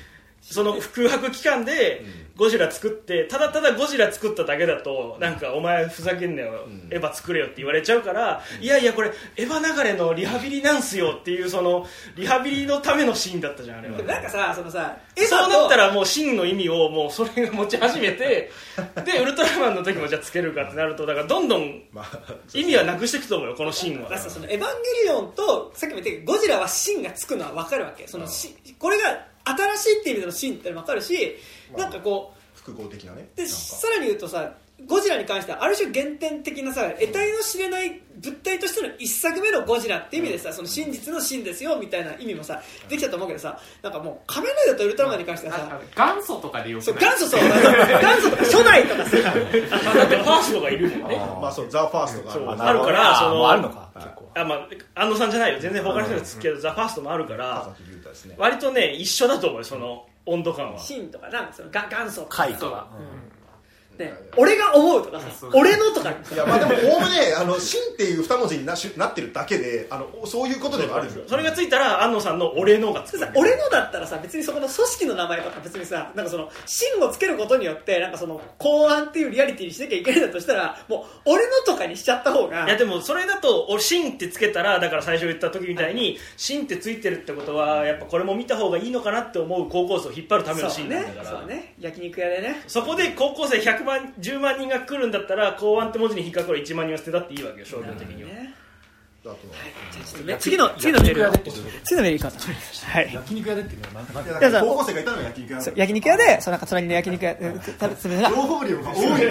その空白期間でゴジラ作ってただただゴジラ作っただけだとなんかお前ふざけんなよエヴァ作れよって言われちゃうからいやいやこれエヴァ流れのリハビリなんすよっていうそのリハビリのためのシーンだったじゃんあれは。なんかさそのさそうなとったらもう真の意味をもうそれが持ち始めて でウルトラマンの時もじゃあつけるかってなるとだからどんどんまあ意味はなくしていくと思うよこのシーンは。だからさそのエヴァンゲリオンとさっきも言ったけどゴジラは芯がつくのは分かるわけ。そのしこれが新しいっていう意味での芯っての分かるしなんかこ複合的なね。うでさらに言うとさゴジラに関してはある種原点的なさ得体の知れない物体体としての一作目のゴジラって意味でさ、その真実の真ですよみたいな意味もさできたと思うけどさなんかもう仮面ライダーとウルトラマンに関してはさ、元祖とかでよくそう元祖そう元祖とか初代とかさ。あだってファーストがいるもんね。まあそうザ・ファーストがある。からそのあるのか。結構。あまあ安野さんじゃないよ。全然他の人がつくけどザ・ファーストもあるから割とね一緒だと思うよその温度感は。真とかなそのが元祖とか回とかね俺が思うとかさそう俺のとか。いやまあでもおおむねあの「真」っていう二文字になしなってるだけであのそういうことではあるんですよ。それがついたら安野さんの俺のがつく。さ俺のだったらさ別にそこの組織の名前とか別にさなんかその真をつけることによってなんかその公安っていうリアリティにしなきゃいけないんだとしたらもう俺のとかにしちゃった方が。いやでもそれだと「おシン」ってつけたらだから最初言った時みたいに「シン」ってついてるってことはやっぱこれも見た方がいいのかなって思う高校生を引っ張るためのシーンなんだから。そうね。焼肉屋でね。そこで高校生100万10万人が来るんだったら公安って文字に引っかかる1万人は捨てたっていいわけよ商業的には、ねあとじゃあちょっとね次の次のメール焼肉屋でってこと次のメールい。きますはい焼肉屋でっていうのは高校生がいたのが焼肉屋焼肉屋でそうなんか隣の焼肉屋で食べてるのが情報量が多い。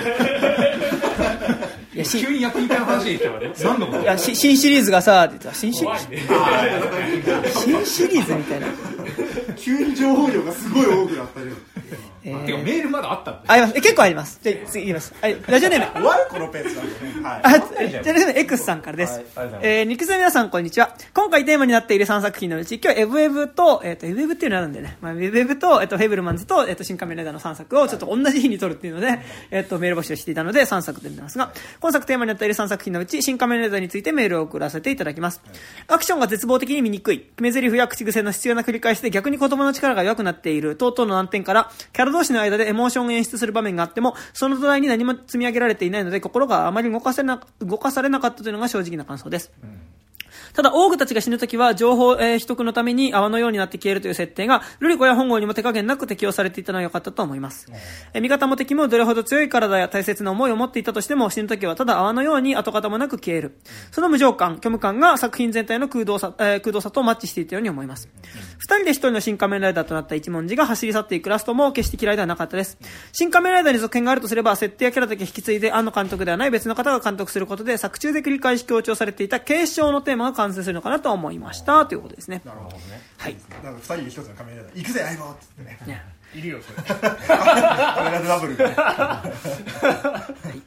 いや し急に焼肉屋の話に来たわね。何のこと？いやし新シリーズがさって言ってた新シリーズ。新シリーズみたいな。急に情報量がすごい多くなったねえーてかメールまだあったんだあります。え結構あります。じゃあ次いきます。はい。ラジオネーム。終わるこのペースなんでね。はい。あ、じゃあ、じゃあ X さんからです。はいえー、肉の皆さん、こんにちは。今回テーマになっている3作品のうち、今日エブエブと、えっ、と、エブエブっていうのがあるんでね、まあ、エブエブと、えっ、と、フェイブルマンズと、えっ、と、新仮面ライダーの3作をちょっと同じ日に撮るっていうので、えっ、と、メール募集していたので、3作で出てますが、今作テーマになっている3作品のうち、新仮面ライダーについてメールを送らせていただきます。アクションが絶望的に見にくい、決め台詞や口癖の必要な繰り返しで逆に子供の力が弱くなっている、等々の難点から、キャラ同士の間でエモーションを演出する場面があっても、その土台に何も積み上げられていないので、心があまり動かせな、動かされなかったというのが正直な感想です。ただ、オーグたちが死ぬときは、情報、えー取得のために泡のようになって消えるという設定が、ルリコや本郷にも手加減なく適用されていたのは良かったと思います。えー味方も敵もどれほど強い体や大切な思いを持っていたとしても、死ぬときはただ泡のように跡形もなく消える。その無情感、虚無感が作品全体の空洞さ、えー空洞さとマッチしていたように思います。二人で一人の新仮面ライダーとなった一文字が走り去っていくラストも決して嫌いではなかったです。新仮面ライダーに続編があるとすれば、設定やキャラだけ引き継いで、庵野監督ではない別の方が監督することで、作中で繰り返し強調されていた継承のテーマが完成するのかなと思いました。ということですね。なるほどねはい。なんか二人で一つの仮面ライダー行くぜ相棒っつってねねいるよそれ仮面ライダーダブルがね はい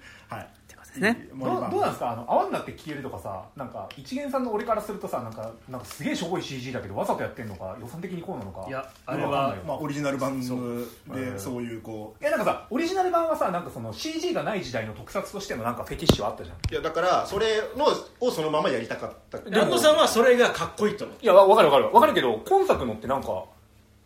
ですね。もう今どうどうなんですか？あの泡になって消えるとかさなんか一元さんの俺からするとさなんかなんかすげえしょぼい CG だけどわざとやってんのか予算的にこうなのかいやあれわかんはないよ。まあオリジナル版でそう。いうこいやなんかさオリジナル版はさなんかその CG がない時代の特撮としてのなんかフェティッシュはあったじゃん。いやだからそれのをそのままやりたかった。安野さんはそれがかっこいいと思う。いやわわかるわかる。わかるけど今作のってなんか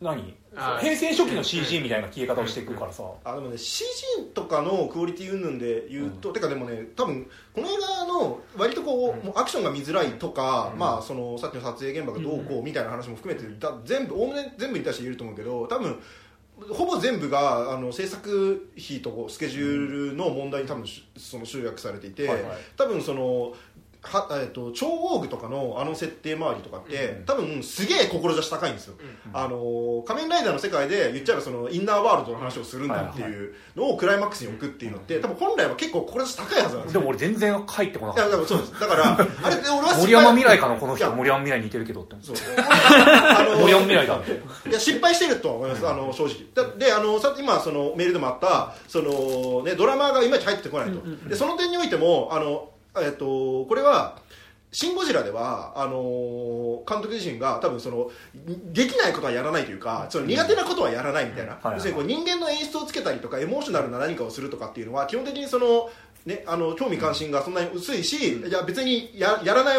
何？平成初期の CG みたいな消え方をしていくからさ。あでもね CG とかのクオリティ云々で言うと、てかでもね多分この映画の割とこう、もうアクションが見づらいとか、まあそのさっきの撮影現場がどうこうみたいな話も含めて、だ全部おおむね全部に対して言えると思うけど多分ほぼ全部があの制作費とこうスケジュールの問題に多分しその集約されていて、はいはい。多分そのはえっと超大具とかのあの設定周りとかって、多分すげえ志高いんですよ、あの仮面ライダーの世界で言っちゃえばそのインナーワールドの話をするんだっていうのをクライマックスに置くっていうのって多分本来は結構志高いはずなんですよ。でも俺全然入ってこないかっやだからそうです。だからあれ俺はた森山未来かなこの人。いや森山未来に似てるけどって。そう。あの森山未来だって。いや失敗してるとは思います、あの正直。だであのさ今そのメールでもあったその、ね、ドラマがいまいち入ってこないと、でその点においてもあの、えっと、これは「シン・ゴジラ」ではあの監督自身が多分そのできないことはやらないというかその苦手なことはやらないみたいな、はい要するにこう人間の演出をつけたりとかエモーショナルな何かをするとかっていうのは基本的にその、ね、あの興味関心がそんなに薄いし、いや別にややらない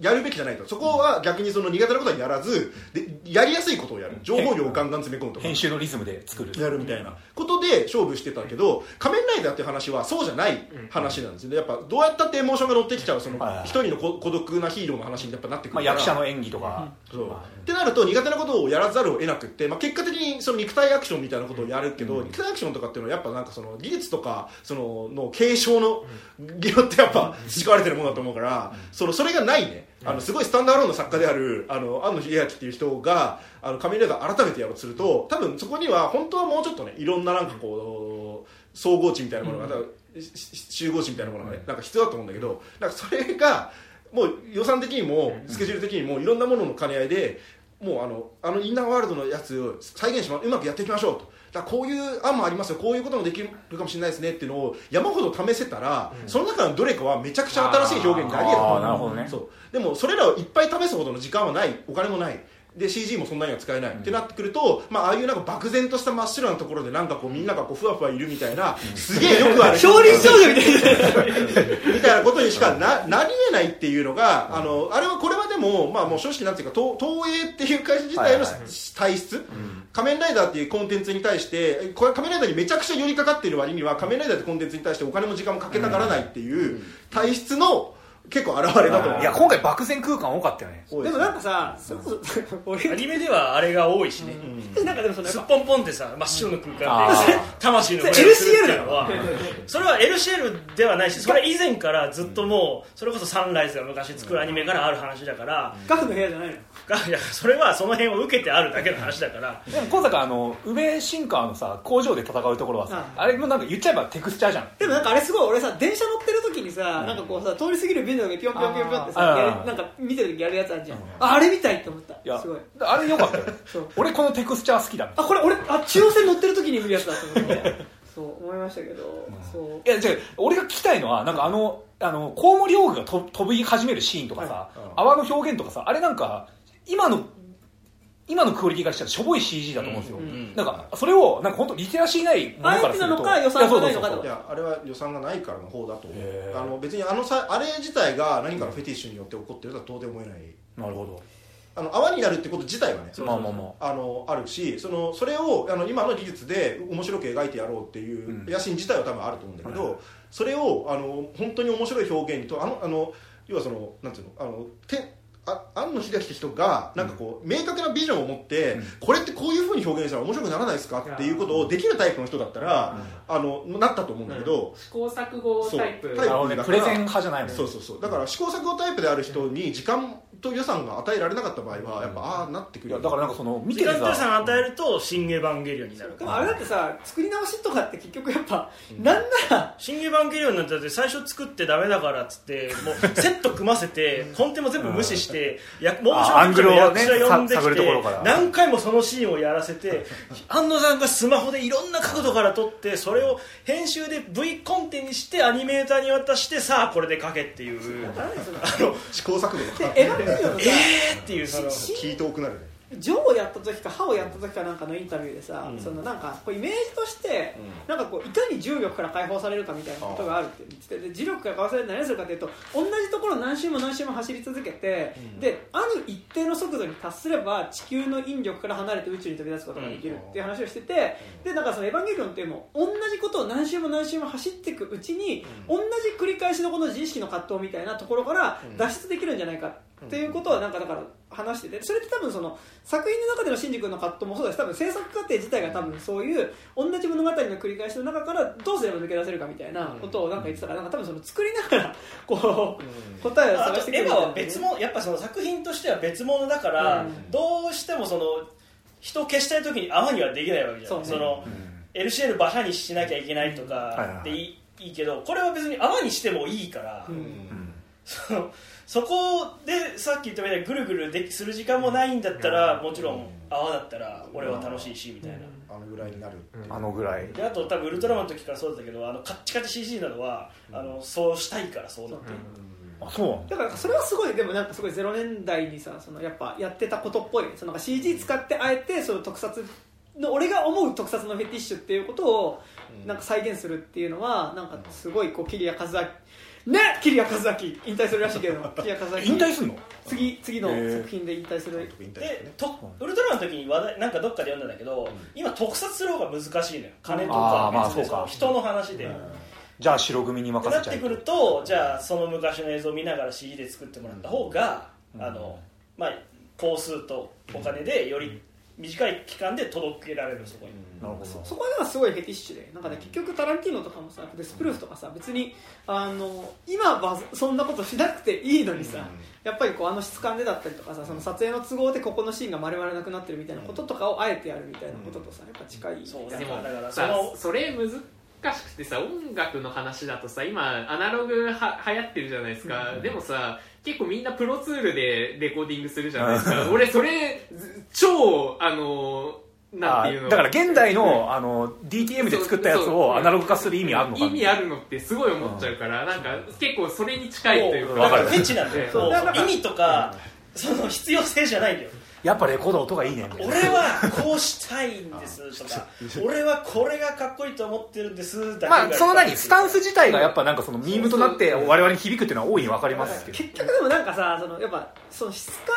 やるべきじゃないと。そこは逆にその苦手なことはやらずでやりやすいことをやる。情報量をガンガン詰め込むとか。編集のリズムで作る。やるみたいなことで勝負してたけど仮面ライダーっていう話はそうじゃない話なんですよね。やっぱどうやったってエモーションが乗ってきちゃうその一人のこ孤独なヒーローの話にやっぱなってくまあ、るから、役者の演技とか、そう。まあ。ってなると苦手なことをやらざるを得なくって、まあ、結果的にその肉体アクションみたいなことをやるけど、肉体アクションとかっていうのはやっぱなんかその技術とかそのの継承のによってやっぱ培われてるものだと思うから、そのそれがないねあのすごいスタンダーローンの作家であるあの庵野秀明っていう人があの仮面ライダー改めてやろうとすると多分そこには本当はもうちょっとねいろんななんかこう総合値みたいなものが、しし集合値みたいなものがねなんか必要だと思うんだけどなんかそれがもう予算的にもスケジュール的にもいろんなものの兼ね合いでもうあのあのインナーワールドのやつを再現しまうまくやっていきましょうとだこういう案もありますよ。こういうこともできるかもしれないですねっていうのを山ほど試せたら、その中のどれかはめちゃくちゃ新しい表現になり得るあーなるほどね。そう。でもそれらをいっぱい試すほどの時間はない。お金もないで CG もそんなには使えない、ってなってくると、まあ、ああいうなんか漠然とした真っ白なところでなんかこうみんながこうふわふわいるみたいな、すげえよくある。少林少女みたいなみたいなことにしかななり得ないっていうのが、あのあれはこれはでも、まあ、もう正直なんていうか東東映っていう会社自体の体質、仮面ライダーっていうコンテンツに対してこれ仮面ライダーにめちゃくちゃ寄りかかっている割には仮面ライダーってコンテンツに対してお金も時間もかけたがらないっていう体質の結構現れだと思う。いや今回漠然空間多かったよね。多いすでもなんかさそれこそ俺アニメではあれが多いしね、なんかでもそのやっぱすっぽんぽんってさ真っ白の空あ間でー。魂の LCL いうの？は。それは LCL ではないしそれ以前からずっともうそれこそサンライズが昔作るアニメからある話だから。ガフの部屋じゃないの？がいやそれはその辺を受けてあるだけの話だから。でも今坂あの宇部新川のさ工場で戦うところはさああれもなんか言っちゃえばテクスチャーじゃん。でもなんかあれすごい俺さ電車乗ってる時にさ、なんかこうさ通り過ぎるビルの上にピョンピョンピョンピョンってさあー。やるなんか見てる時やるやつあるじゃん、ああれみたいって思った。いやすごい。あれよかったよ。そう。俺このテクスチャー好きだねあこれ俺あ中央線乗ってる時に見るやつだと思って。そう思いましたけど、そう。いやじゃあ俺が聞きたいのはなんかあのあのコウモリオーグがと飛び始めるシーンとかさ、泡の表現とかさあれなんか今の今のクオリティからしたらしょぼい CG だと思うんですよ、うんなんかそれをなんか本当リテラシーないものからすると。あえてなのか予算がないのかやそうそうそういやあれは予算がないからの方だとあの別にあのさあれ自体が何かのフェティッシュによって起こってるとは到底思えないなるほど。あの泡になるってこと自体はねまあまあまあのあるしそのそれをあの今の技術で面白く描いてやろうっていううん。野心自体は多分あると思うんだけど、はいそれをあの本当に面白い表現にとあのあの要はそのなんていうのあのてあ庵野秀明って人がなんかこう、明確なビジョンを持って、うん。これってこういうふうに表現したら面白くならないですか？っていうことをできるタイプの人だったら、あのなったと思うんだけど、試行錯誤タイプ。そう。なるほどねプレゼン派じゃないもんそうそうそう。だから試行錯誤タイプである人に時間と予算が与えられなかった場合はやっぱああなってくるだからなんかその見時てるさ間と予算与えると「新エヴァンゲリオン」になるでもあれだってさ作り直しとかって結局やっぱ、なんなら。新エヴァンゲリオンなんて最初作ってダメだからっつってもうセット組ませてコンテも全部無視してやモーションピクチャーの役者呼んできて何回もそのシーンをやらせて安野さんがスマホでいろんな角度から撮ってそれを編集で V コンテにしてアニメーターに渡してさあこれで書けっていう。あの試行錯誤がエヴァンゲリオンのさえーっていうその。し聞いて多くなるねジョーをやった時か歯をやった時かなんかのインタビューでさ、うん。そのなんかこうイメージとして、なんかこういかに重力から解放されるかみたいなことがあるって言っててで重力から解放されると何するかというと同じところを何周も何周も走り続けて、である一定の速度に達すれば地球の引力から離れて宇宙に飛び出すことができるっていう話をしてて、でなんかそのエヴァンゲリオンっていうのも同じことを何周も何周も走っていくうちに、同じ繰り返しのこの自意識の葛藤みたいなところから脱出できるんじゃないかっていうことはなんかだから話してて。それって多分その作品の中でのシンジ君の葛藤もそうだし多分制作過程自体が多分そういう同じ物語の繰り返しの中からどうすれば抜け出せるかみたいなことをなんか言ってたからなんか多分その作りながらこう答えをあ探してくるとエヴァは別物やっぱその作品としては別物だから、うん。どうしてもその人を消したい時に泡にはできないわけじゃんそうね。その、LCL 馬車にしなきゃいけないとかでいい,、いい。けどこれは別に泡にしてもいいから、うん。そのそこでさっき言ったみたいにぐるぐるでする時間もないんだったら、もちろん泡だったら俺は楽しいしみたいな、あのぐらいになるあのぐらい。であと多分ウルトラマンの時からそうだったけどあのカッチカチ CG なのは、あのそうしたいからそうなって。るあそうだ。からそれはすごいでもなんかすごい0年代にさそのやっぱやってたことっぽいそのなんか CG 使ってあえてその特撮の俺が思う特撮のフェティッシュっていうことをなんか再現するっていうのはなんかすごいこう桐谷和明ね桐谷和明引退するらしいけど桐谷和明引退すんの？次次の作品で引退する。引退してでねとウルトラマンの時に話題なんかどっかで読んだんだけど、今特撮する方が難しいのよ。金とあかーまあそうか。人の話で、じゃあ白組に任せちゃえってなってくるとじゃあその昔の映像を見ながら CG で作ってもらった方が、あのまあ工数とお金でより短い期間で届けられるそこに、なるほそど。そこはすごいフェティッシュで。なんかね結局タランティーノとかもさデスプルーフとかさ別にあの今はそんなことしなくていいのにさ、やっぱりこうあの質感でだったりとかさその撮影の都合でここのシーンが丸々なくなってるみたいなこととかをあえてやるみたいなこととさやっぱ近いそうでもだからそさのそれ難しくてさ音楽の話だとさ今アナログは流行ってるじゃないですか、でもさ結構みんなプロツールでレコーディングするじゃないですか。俺それず超あのなんていうの？だから現代のあの DTM で作ったやつをアナログ化する意味あるのか意味あるのってすごい思っちゃうから、なんか結構それに近いというか。わかる。フェチなんだよ。意味とかその必要性じゃないんだよ。やっぱレコード音がいいねみたいな。俺はこうしたいんですとか俺はこれがかっこいいと思ってるんですだけまあその何スタンスス自体がやっぱなんかそのミームとなって我々に響くっていうのは大いに分かりますけど。結局でもなんかさそのやっぱその質感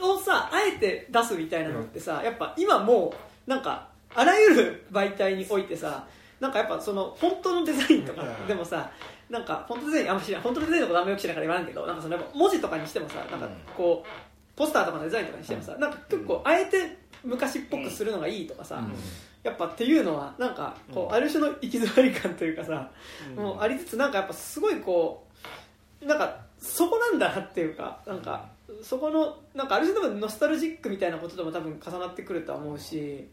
をさあえて出すみたいなのってさ、やっぱ今もうなんかあらゆる媒体においてさなんかやっぱその本当のデザインとかでもさなんか本当のデザインあんま知らん本当のデザインのことあんまよく知らんから言わんけどなんかそのやっぱ文字とかにしてもさなんかこうポスターとかのデザインとかにしてもさなんか結構あえて昔っぽくするのがいいとかさ、やっぱっていうのはなんかこうある種の行き詰まり感というかさ、もうありつつなんかやっぱすごいこうなんかそこなんだなっていうかなんかそこのなんかある種多分ノスタルジックみたいなこととも多分重なってくるとは思うし、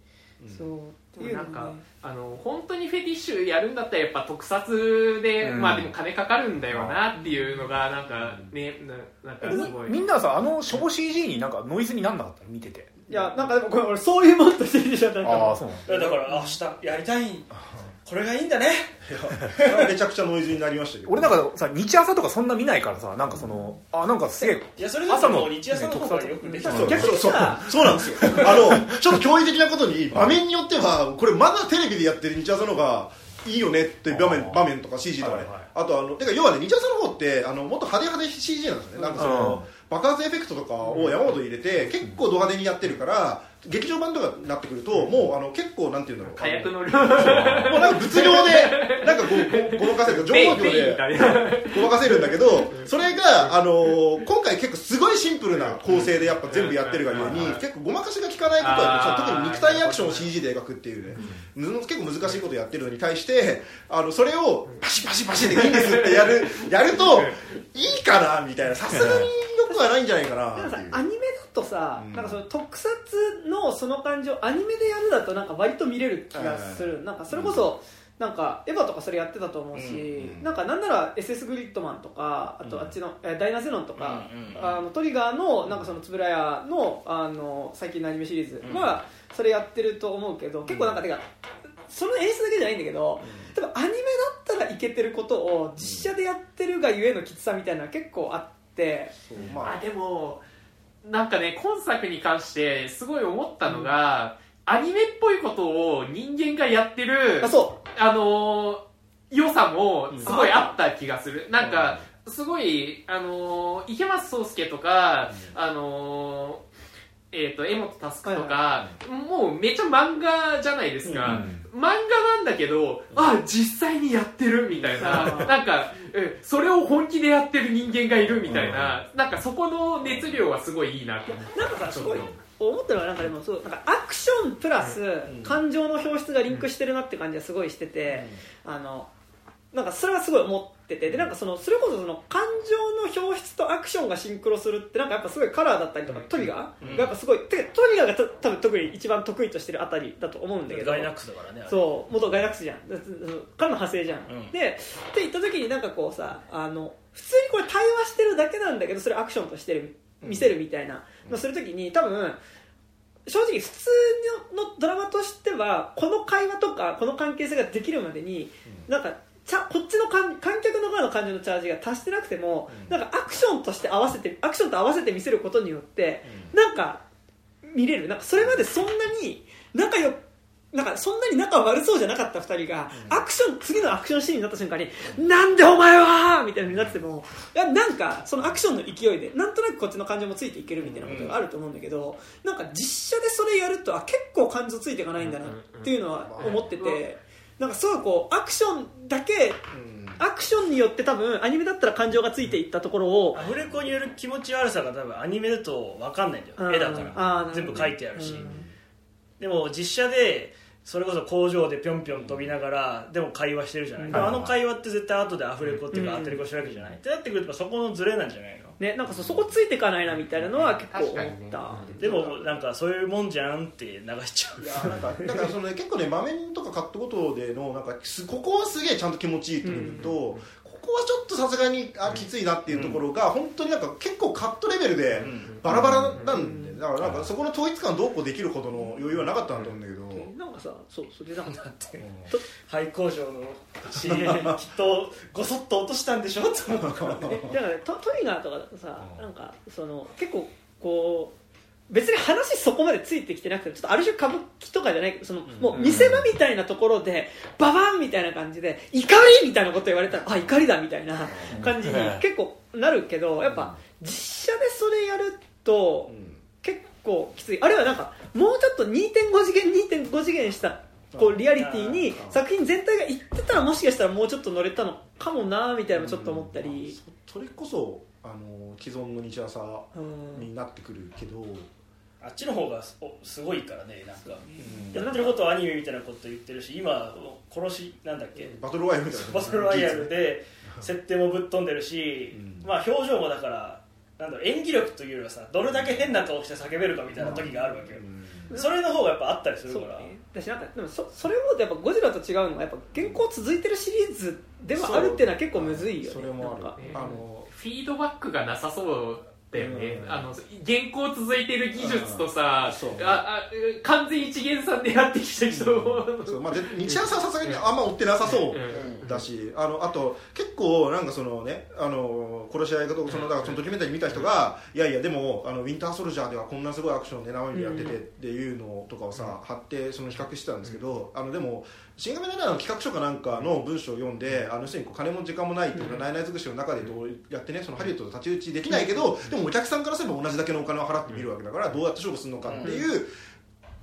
そう。っていうのもなんかね。あの本当にフェティッシュやるんだったらやっぱ特撮で、うん。まあでも金かかるんだよなっていうのがなんかねななんかすごい。みんなはさあの初歩 CG になんかノイズになんなかったの見てて。いやなんかでもこれ俺そういうもんとしてるじゃんなんかああそうなんだ。だから明日やりたいこれがいいんだね。めちゃくちゃノイズになりましたけど俺なんかさ日朝とかそんな見ないからさなんかそのあなんかすげえいやそれだともう日朝の方がよくできた。そうそう。さそうなんですよ。あのちょっと驚異的なことに場面によってはこれまだテレビでやってる日朝の方がいいよねっていう場面場面とか CG とかね、はいはいあとあのてか要はね日朝の方ってあのもっと派手派手 CG なんですよね。なんかその、爆発エフェクトとかを山ほど入れて、結構ド派手にやってるから劇場版とかになってくると、もうあの結構なんていうんだろう。火薬の量。もうなんか物量でなんかこうごごまかせる情報量でごまかせるんだけどそれが、あのー今回結構すごいシンプルな構成でやっぱ全部やってるがゆえに結構ごまかしが効かないことは特に肉体アクションを CG で描くっていうねむ結構難しいことやってるのに対してあのそれをパシパシパシでいいんですってやる やるといいかなみたいな。さすがによくはないんじゃないかなアニメだとさ、うん。なんかその特撮のその感情アニメでやるだとなんか割と見れる気がする、なんかそれこそ、なんかエヴァとかそれやってたと思うし、うん。なんかなんなら SS グリッドマンとかあとあっちの、えダイナゼノンとか、うんうんあのトリガーのなんかその円谷のあの最近のアニメシリーズはそれやってると思うけど、結構なんかてかその演出だけじゃないんだけど、多分アニメだったらいけてることを実写でやってるがゆえのきつさみたいなのは結構あって。まあでもなんかね今作に関してすごい思ったのが、アニメっぽいことを人間がやってるあそう。あのー良さもすごいあった気がする、なんかすごいあのー池松壮亮とか、あのーえー、と江本佑とか、もうめっちゃ漫画じゃないですか、漫画なんだけどあ実際にやってるみたいな。なんかうんそれを本気でやってる人間がいるみたいな、なんかそこの熱量はすごいいいなとなんかさすごい思ったのはなんかでもそうなんかアクションプラス感情の表出がリンクしてるなって感じがすごいしてて、あのなんかそれはすごい思っててでなんかそのそれこそその感情の表出とアクションがシンクロするってなんかやっぱすごいカラーだったりとかトリガーがやっぱすごいてかトリガーがた多分特に一番得意としてるあたりだと思うんだけどガイナックスだからねそう元ガイナックスじゃん。だからの派生じゃん、うん。でって言った時になんかこうさあの普通にこれ対話してるだけなんだけどそれアクションとしてる見せるみたいな。のする時に多分正直普通のドラマとしてはこの会話とかこの関係性ができるまでに、なんかちゃこっちの観観客の側の感情のチャージが達してなくても、なんかアクションとして合わせてアクションと合わせて見せることによって、なんか見れる。なんかそれまでそんなに仲良なんかそんなに仲悪そうじゃなかった2人が、アクション次のアクションシーンになった瞬間に「なんでお前は!」みたいになっててもなんかそのアクションの勢いでなんとなくこっちの感情もついていけるみたいなことがあると思うんだけど、なんか実写でそれやるとあ結構感情ついていかないんだなっていうのは思ってて、なんかすごいこうアクションだけアクションによって多分アニメだったら感情がついていったところをアフレコによる気持ち悪さが多分アニメだと分かんないんだよ。絵だから。全部書いてあるし。うん。でも実写でそれこそ工場でぴょんぴょん飛びながらでも会話してるじゃない、でもあの会話って絶対後でアフレコっていうかうん。当てれこしてるわけじゃない、ってなってくるとそこのズレなんじゃないの？ね、なんかそそこついていかないなみたいなのは結構思った、でもなんかそういうもんじゃんって流しちゃう。いやなんかだからその、ね、結構ね場面とかカットごとでのなんかすここはすげえちゃんと気持ちいいっていうのと、ここはちょっとさすがにあきついなっていうところが、本当になんか結構カットレベルでバラバラなんで、だからなんかそこの統一感どうこうできるほどの余裕はなかったなと思うんだけど、さそうそれ なん。かだって廃工場の CM きっとごそっと落としたんでしょ？って思うからね。だからトトリガーとかだとさなんかその結構こう別に話そこまでついてきてなくてちょっとある種歌舞伎とかじゃないけどそのもう見せ場みたいなところでババンみたいな感じで怒りみたいなこと言われたらあ怒りだみたいな感じに結構なるけどやっぱ実写でそれやると結構きつい。あるいはなんかもうちょっと2.5次元2.5次元したこうリアリティに作品全体がいってたらもしかしたらもうちょっと乗れたのかもなみたいなのちょっと思ったり、それこそあの既存の日朝うん。になってくるけど、あっちの方がすごいからねなんか。うん。やってることはアニメみたいなこと言ってるし今殺しなんだっけ？バトルロワイヤルみたいな。バトルロワイヤルで設定もぶっ飛んでるし、うん。まあ表情もだからなんだろう演技力というよりはさどれだけ変な顔して叫べるかみたいな時があるわけよ、それの方がやっぱあったりするから。そうね。だしなんかでもそそれもやっぱゴジラと違うのがやっぱ原稿続いてるシリーズではあるっていうのは結構むずいよね。それもあなんか。る。あのフィードバックがなさそうだよね、うん。あの原稿続いてる技術とさ、うん。ああ完全一元さんでやってきた人うまあ、で日朝はさすがにあんま追ってなさそううん。だしあのあと結構なんかそのねあの殺し合いかとかそのだからそのドキュメンタリー見た人がいやいやでもあのウィンターソルジャーではこんなすごいアクションをね生身でやっててっていうのとかをさ貼ってその比較してたんですけどあのでも「新画面ライダー」の企画書かなんかの文章を読んであの要するにこう金も時間もないっていうかないない尽くしの中でどうやってねそのハリウッドと太刀打ちできないけどでもお客さんからすれば同じだけのお金を払って見るわけだからどうやって勝負するのかっていう。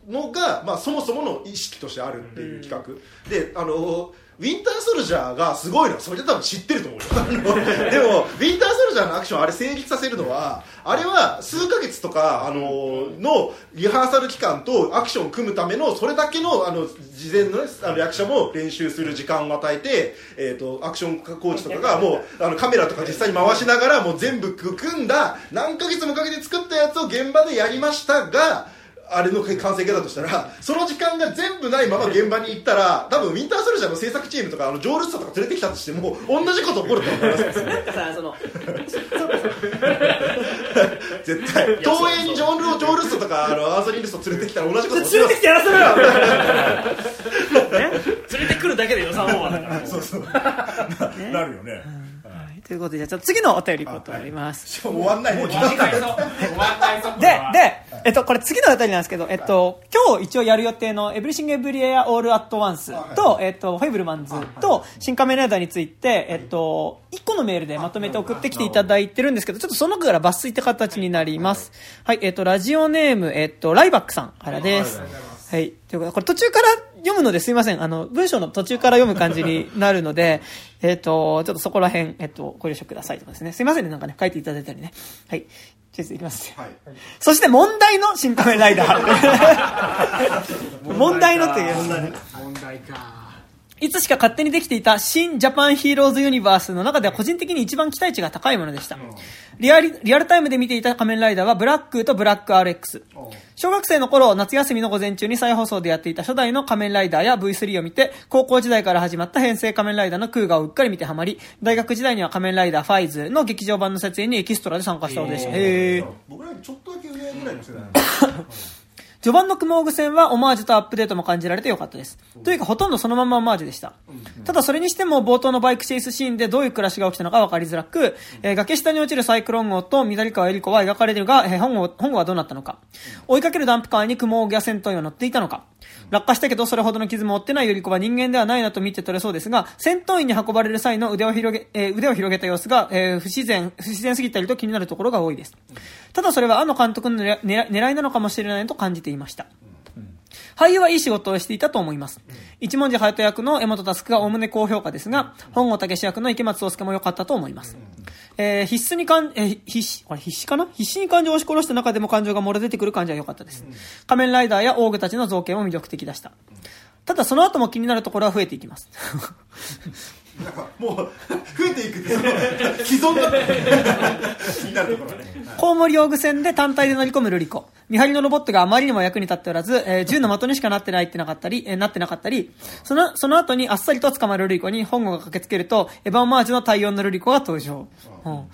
のが、まあ、そもそもの意識としてあるっていう企画、であのウィンターソルジャーがすごいのはそれで多分知ってると思うよ。でもウィンターソルジャーのアクションあれ成立させるのはあれは数ヶ月とかあののリハーサル期間とアクションを組むためのそれだけのあの事前の,、ね、あの役者も練習する時間を与えて、えー、とアクションコーチとかがもうあのカメラとか実際に回しながらもう全部組んだ何ヶ月もかけて作ったやつを現場でやりましたがあれの完成形だとしたらその時間が全部ないまま現場に行ったら多分ウィンターソルジャーの制作チームとかあのジョールスターとか連れてきたとしても同じこと起こると思いますなんかさその 絶対。東映にジョン・ルージョールストとかあのアンソニー・ルスト連れてきたら同じこと連れてきてやらせろよ。連れてくるだけで予算オーバーだからそうそう。ななるよね。はいということでじゃあちょっと次のお便りいこうと思います。終わんない。ね終わんないぞ終わんないでは、で、えっと、これ次のお便りなんですけど、えっと、今日一応やる予定のエブリシングエブリエアオールアットワンスと、えっと、フェイブルマンズと、新仮面ライダーについて、えっと、1個のメールでまとめて送ってきていただいてるんですけど、ちょっとその中から抜粋って形になります。はい、えっと、ラジオネーム、えっと、ライバックさんからです。はい。ということで、これ途中から読むのですいません。あの、文章の途中から読む感じになるので、えっと、ちょっとそこら辺、えっと、ご了承くださいとかですね。すいませんね、なんかね、書いていただいたりね。はい。じゃあ、いきます。はいそして問題の新仮面ライダー。問題のっていう。問題かいつしか勝手にできていたシン・ジャパン・ヒーローズ・ユニバースの中では個人的に一番期待値が高いものでした。リアリリアルタイムで見ていた仮面ライダーはブラックとブラック RX。小学生の頃、夏休みの午前中に再放送でやっていた初代の仮面ライダーや V3 を見て、高校時代から始まった平成仮面ライダーのクウガをうっかり見てハマり、大学時代には仮面ライダーファイズの劇場版の撮影にエキストラで参加したのでした。へー僕らちょっとだけ上ぐらいの世代なんで 序盤のクモーグ戦はオマージュとアップデートも感じられてよかったです。というかほとんどそのままオマージュでした。ただそれにしても冒頭のバイクチェイスシーンでどういう暮らしが起きたのか分かりづらく、えー崖下に落ちるサイクロン号と緑川エリコは描かれるが、えー本号本号はどうなったのか。追いかけるダンプカーにクモーグや戦闘員は乗っていたのか。落下したけどそれほどの傷も負ってないより子は人間ではないなと見て取れそうですが、戦闘員に運ばれる際の腕を広げ、えー腕を広げた様子が、えー不自然、不自然すぎたりと気になるところが多いです。ただそれはあの監督の狙いなのかもしれないと感じていました。俳優はいい仕事をしていたと思います。一文字隼人役の江本佑がおおむね高評価ですが、本郷武史役の池松壮介も良かったと思います。えー必須に感、えー必死、これ必死かな？必死に感情を押し殺した中でも感情が漏れ出てくる感じは良かったです。仮面ライダーやオーグたちの造形も魅力的でした。ただその後も気になるところは増えていきます。なんかもう増えていくってその既存だ 気になるところはね、はいコウモリ用具戦で単体で乗り込むルリコ。見張りのロボットがあまりにも役に立っておらず、えー銃の的にしかなってないってなかったり、えーなってなかったり、その、その後にあっさりと捕まるルリコに本郷が駆けつけると、エヴァンマージュの対応のルリコが登場。うん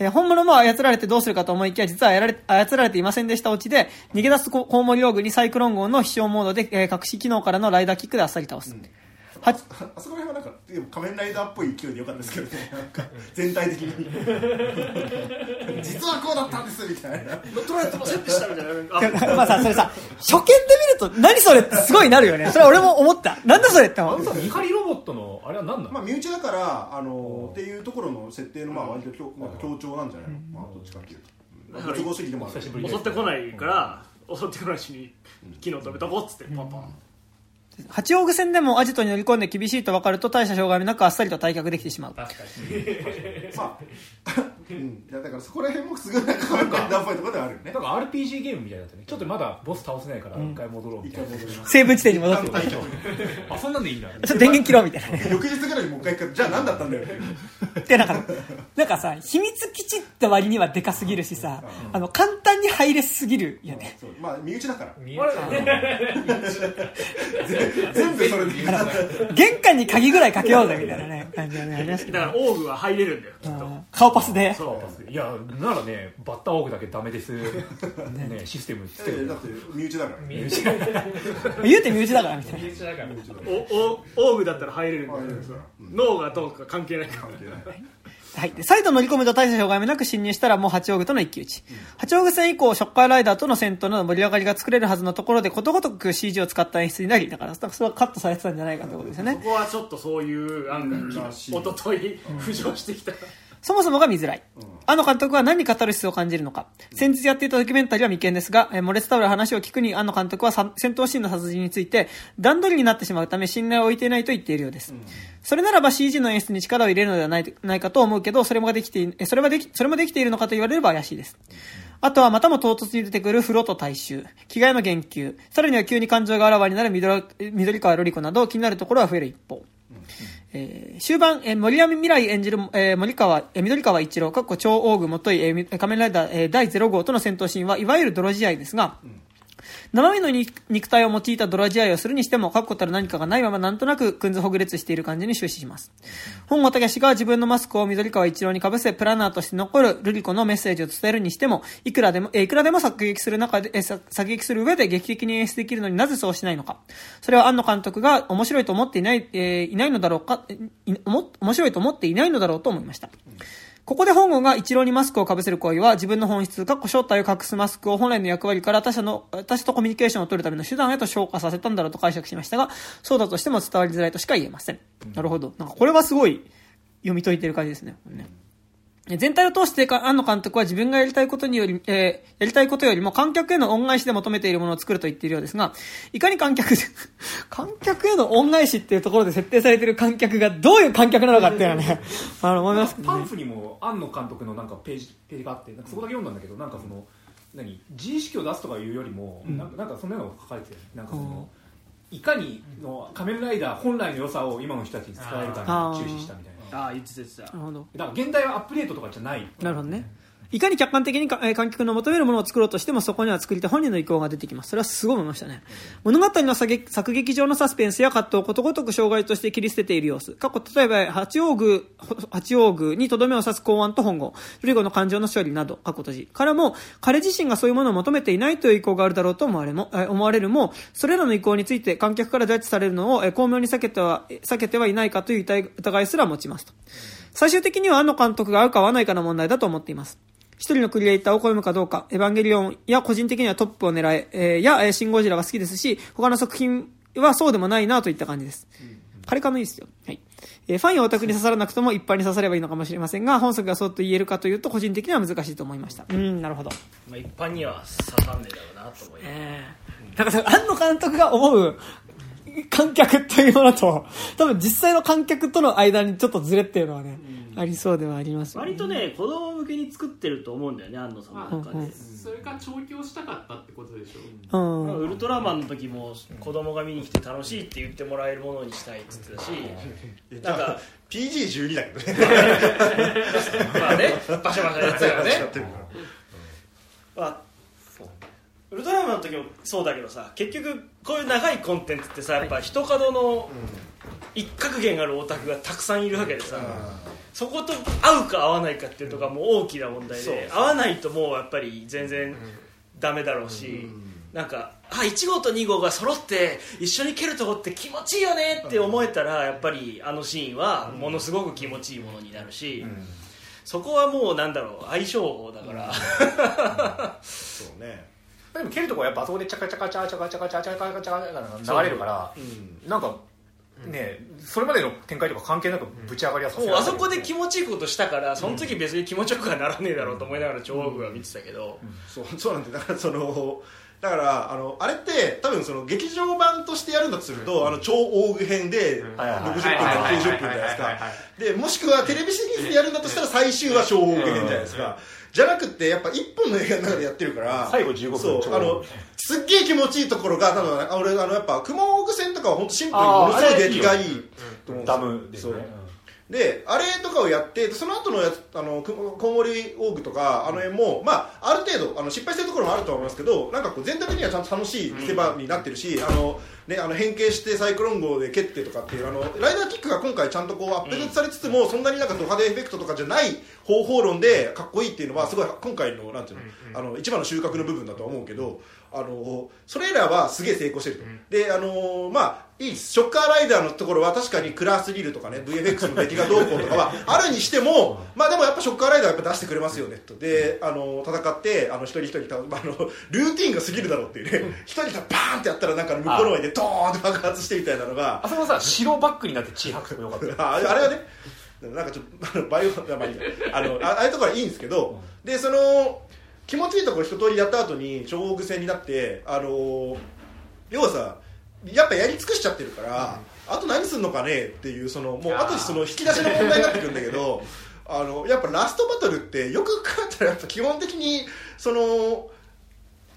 えー本物も操られてどうするかと思いきや、実はやられ操られていませんでしたオチで、逃げ出すココウモリ用具にサイクロン号の飛翔モードで、えー隠し機能からのライダーキックであっさり倒す。はあそこら辺はなんかでも仮面ライダーっぽい勢いでよかったですけどね。なん。か全体的に。実はこうだったんですみたいな。取られてませんでしたみたいな。あまあさ、それさ、初見で見ると、何それってすごいなるよね。それ俺も思った。なんだそれって思う。あの。さ見張りロボットのあれは何なの、まあ身内だからあのっていうところの設定のまあ割と強なん。か強調なんじゃないの、まあどっちかっていうと、まあ、都合主義でもある。久しぶり襲ってこないから襲ってこないしに機能止めとこうっつってパンパン八王子戦でもアジトに乗り込んで厳しいと分かると大した障害もなくあっさりと退却できてしまう。確かに。まあうん。いやだからそこら辺もすごいなんかダーっぽいところではあるよね。なんか RPG ゲームみたいだったね。ちょっとまだボス倒せないから一回戻ろうみたいな、セーブ地点に戻ってくる。あそんなんでいいんだ。ちょっと電源切ろうみたいな。ね。翌日ぐらいにもう一回行くじゃあ何だったんだよ。で、なんか、なんかさ、秘密基地って割にはでかすぎるしさ、あの、簡単に入れすぎるよね。まあ身内だから。見えた全部それで玄関に鍵ぐらいかけようぜみたいなね、感じがね、ありますけど。だからオーグは入れるんだよきっと。うん顔パスで。そう。いやならねバッターオーグだけダメです。ね。システムつける。えだって身内だから。身内。だから言うて身内だからみたいな。身内だから。おおオーグだったら入れるんだけどさ脳がどうか関係ないからはい。で、再度乗り込むと大した障害もなく侵入したらもう八王子との一騎打ち。八王子戦以降、ショッカーライダーとの戦闘の盛り上がりが作れるはずのところで、ことごとく CG を使った演出になり、だから、それはカットされてたんじゃないかということですよねこ。こはちょっとそういう案がらしい一昨日浮上してきたそもそもが見づらい。あの監督は何にカタルシスを感じるのか。先日やっていたドキュメンタリーは未見ですが、えれ伝わる話を聞くに、あの監督はさ戦闘シーンの殺人について、段取りになってしまうため信頼を置いていないと言っているようです。それならば CG の演出に力を入れるのではないないかと思うけど、それもできてそれはでき、それもできているのかと言われれば怪しいです。あとはまたも唐突に出てくる風呂と大衆、着替えの言及、さらには急に感情があらわになる緑緑川瑠璃子など気になるところは増える一方。えー終盤、えー森上未来演じる、えー森川、えー緑川一郎、かっこ超大具もとい、えー仮面ライダー、えー第0号との戦闘シーンは、いわゆる泥仕合ですが、生身の肉体を用いた泥仕合をするにしても、確固たる何かがないままなんとなくくんずほぐれつしている感じに終始します。本郷武が自分のマスクを緑川一郎に被せ、プランナーとして残るルリコのメッセージを伝えるにしても、いくらでも、えいくらでも作劇する中で、え作劇する上で劇的に演出できるのになぜそうしないのか。それは庵野監督が面白いと思っていない、えーいないのだろうか、い面白いと思っていないのだろうと思いました。ここで本郷が一郎にマスクをかぶせる行為は自分の本質、かっこ正体を隠すマスクを本来の役割から他者の、他者とコミュニケーションを取るための手段へと昇華させたんだろうと解釈しましたが、そうだとしても伝わりづらいとしか言えません。なるほど。なんかこれはすごい読み解いてる感じですね。うんね全体を通してか、庵野監督は自分がやりたいことにより、えーやりたいことよりも観客への恩返しで求めているものを作ると言っているようですが、いかに観客、観客への恩返しっていうところで設定されている観客がどういう観客なのかっていうのはね、あの思いますけどね。パンフにも庵野監督のなんかページページがあってそこだけ読んだんだけどなんかその何自意識を出すとかいうよりも、なんかなんかそんなのが書かれてるなんかその、いかにの仮面ライダー本来の良さを今の人たちに伝えるかに注視したみたいなああ言ってた言ってた。だから現代はアップデートとかじゃないなるほどね。いかに客観的に観客の求めるものを作ろうとしてもそこには作り手本人の意向が出てきます。それはすごい思いましたね。物語の作劇作劇上のサスペンスや葛藤をことごとく障害として切り捨てている様子。過去、例えば、八王宮、八王宮にとどめを刺す公安と本郷、ルリゴの感情の処理など、過去閉じ。からも、彼自身がそういうものを求めていないという意向があるだろうと思われも、え思われるも、それらの意向について観客からジャッジされるのを、え巧妙に避けては、避けてはいないかという疑いすら持ちますと。最終的には庵野監督が合うか合わないかの問題だと思っています。一人のクリエイターを超えるかどうか、エヴァンゲリオンや個人的にはトップを狙え、えーや、えーシン・ゴジラが好きですし、他の作品はそうでもないなといった感じです。彼かのいいですよ。はい。えーファンやオタクに刺さらなくとも一般に刺さればいいのかもしれませんが、本作がそうと言えるかというと、個人的には難しいと思いました。うん、なるほど。まあ一般には刺さんねえだろうなと思いますえー、だから、庵野監督が思う、観客というものと多分実際の観客との間にちょっとズレっていうのはね、ありそうではありますよね。割とね子供向けに作ってると思うんだよね安野さんの中で。うんうん。それか調教したかったってことでしょ。うん。ウルトラマンの時も子供が見に来て楽しいって言ってもらえるものにしたいって言ってたし。えなんか PG12 だけどね。まあね。バシャバシャやってたよね。やってるから。まあウルトラマンの時もそうだけどさ結局こういう長いコンテンツってさやっぱ一角の一角弦あるオタクがたくさんいるわけでさそこと合うか合わないかっていうとこがもう大きな問題で合わないともうやっぱり全然ダメだろうしなんかあ1号と2号が揃って一緒に蹴るとこって気持ちいいよねって思えたらやっぱりあのシーンはものすごく気持ちいいものになるしそこはもうなんだろう相性法だから。そうねでも蹴るとこはやっぱあそこでチャカチャカチャチャカチャカチャチャカチャチャ流れるから、うん、なんかね、それまでの展開とか関係なくぶち上がりやすい、うん、あそこで気持ちいいことしたからその時別に気持ちよくはならねえだろうと思いながら超僕は見てたけど、そうなんでだからそのだからあのあれって多分その劇場版としてやるんだとすると、あの超大具編で60分から90分じゃないですかでもしくはテレビシリーズでやるんだとしたら最終は超大具編じゃないですかじゃなくてやっぱ一本の映画の中でやってるから最後15分そう超あのすっげえ気持ちいいところが多分あ俺あのやっぱ雲奥線とかは本当シンプルにものすごい出来がいいと思うんですよ。ダムですね。であれとかをやってその後のやつあのくコウモリオーグとかあの辺も、まあ、ある程度あの失敗してるところもあるとは思いますけどなんかこう全体的にはちゃんと楽しい見せ場になってるし、あのね、あの変形してサイクロン号で蹴ってとかっていうあのライダーキックが今回ちゃんとこうアップデートされつつも、そんなになんかド派手エフェクトとかじゃない方法論でかっこいいっていうのはすごい今回のなんていうの,、あの一番の収穫の部分だとは思うけどあのそれらはすげえ成功してると、であのまあいいですショッカーライダーのところは確かにクラスリルとかね VFX の出来がどうこうとかはあるにしてもまあでもやっぱショッカーライダーはやっぱ出してくれますよねと。であの戦ってあの一人一人たあのルーティンが過ぎるだろうっていうね。一人がバーンってやったらなんか向こうの前でドーンって爆発してみたいなのが。あそこさ白バックになって血吐くとかよかったあれはねなんかちょっとあのバイオ まあいいや。あのあああいうところはいいんですけどでその気持ちいいところ一通りやった後に超大戦になってあの要はさやっぱやり尽くしちゃってるから、あと何すんのかねっていうそのもうあとその引き出しの問題になってくるんだけど あのやっぱラストバトルってよく考えたらやっぱ基本的にその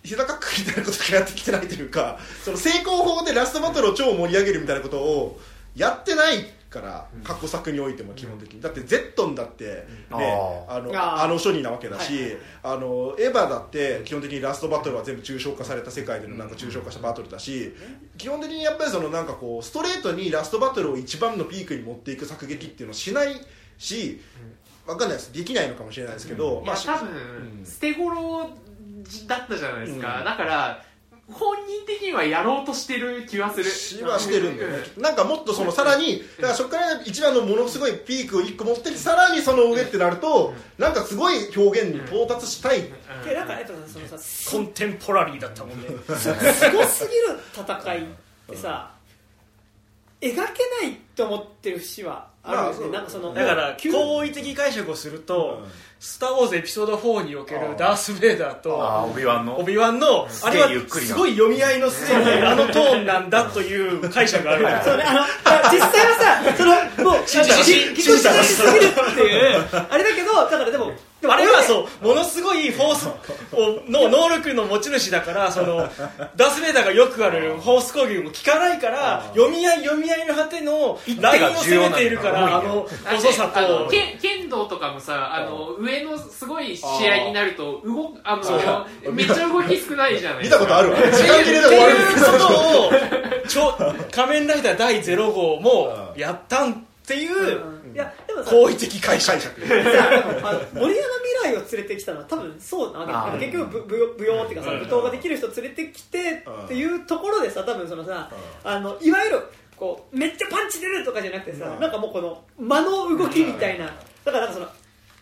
膝かっくみたいなことしかやってきてないというかその成功法でラストバトルを超盛り上げるみたいなことをやってないから過去作においても基本的に。だってゼットンだって、ね、ああのあの処理なわけだし、あのエヴァだって基本的にラストバトルは全部抽象化された世界でのなんか抽象化したバトルだし基本的にやっぱりそのなんかこうストレートにラストバトルを一番のピークに持っていく作劇っていうのをしないしわかんないです。できないのかもしれないですけど、いやし多分、うん捨て頃だったじゃないですか、うん。だから本人的にはやろうとしてる気はする。しはしてるんだよね。なんかもっとそのさらにだからそこから一番のものすごいピークを1個持ってきてさらにその上ってなるとなんかすごい表現に到達したい。でなんかえっとそのさコンテンポラリーだったもんね。すごすぎる戦いってさ描けないって思ってる節はあるよね、まあなんかそのだから急好意的解釈をするとうん「スター・ウォーズ」エピソード4におけるダース・ベイダーあとあオビワンのオビワンのあれはゆっくりな。すごい読み合いの末にあのトーンなんだという解釈がある。そうね、あのあ実際はさ そのもうぎこちなしすぎるっていうあれだけどだからでもでもあれはそうものすごいフォースをの能力の持ち主だからそのダース・ベイダーがよくあるフォース攻撃も効かないから読み合い読み合いの果てのラインを攻めているからあの細さと。剣剣道とかもさあの上のすごい試合になると動くあのめっちゃ動き少ないじゃない見ですか。たことあるわ。時って間切れで終わるいうことをちょ仮面ライダー第0号もやったんっていういやでもさ好意的解釈。さあの森山未来を連れてきたのは多分そうなわけ。結局ぶ舞踊舞踊っていうかさ舞踏ができる人連れてきてっていうところでさ多分そのさあのいわゆるこうめっちゃパンチ出るとかじゃなくてさうん。なんかもうこの間の動きみたいな。だからなんかその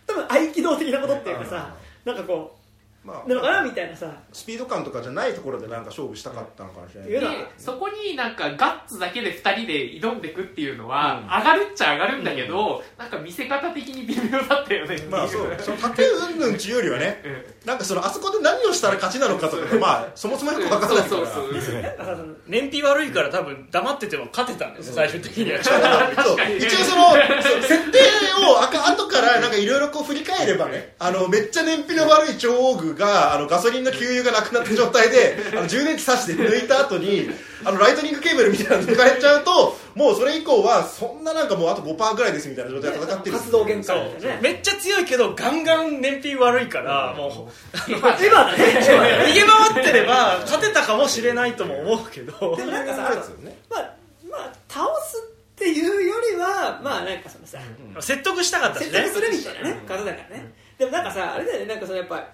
多分合気道的なことっていうかさなんかこうまあ。なのかなみたいなさ。スピード感とかじゃないところでなんか勝負したかったのかもしれない。でそこになんかガッツだけで2人で挑んでいくっていうのは、上がるっちゃ上がるんだけど、なんか見せ方的に微妙だったよね。まあそう。その縦云々っていうよりはねうん。なんかそのあそこで何をしたら勝ちなのかとかまあそもそもよく分からないから。そうそうそう。なん。かさその燃費悪いから多分黙ってても勝てたんですよ最終的には。一応その設定をあか後からなんかいろいろこう振り返ればねあのめっちゃ燃費の悪い超大具があのガソリンの給油がなくなった状態で あの充電器挿して抜いた後にあのライトニングケーブルみたいなの抜かれちゃうともうそれ以降はそんななんかもうあと5%ぐらいですみたいな状態で戦ってる活動限そう。界めっちゃ強いけどガンガン燃費悪いからもうエヴァだね。逃げ回ってれば勝てたかもしれないとも思うけど。でもなんかさまあまあ倒すっていうよりはまあなんかそのさ説得したかったしね。説得するみたいなねことだからね。でもなんかさあれだよねなんかそのやっぱ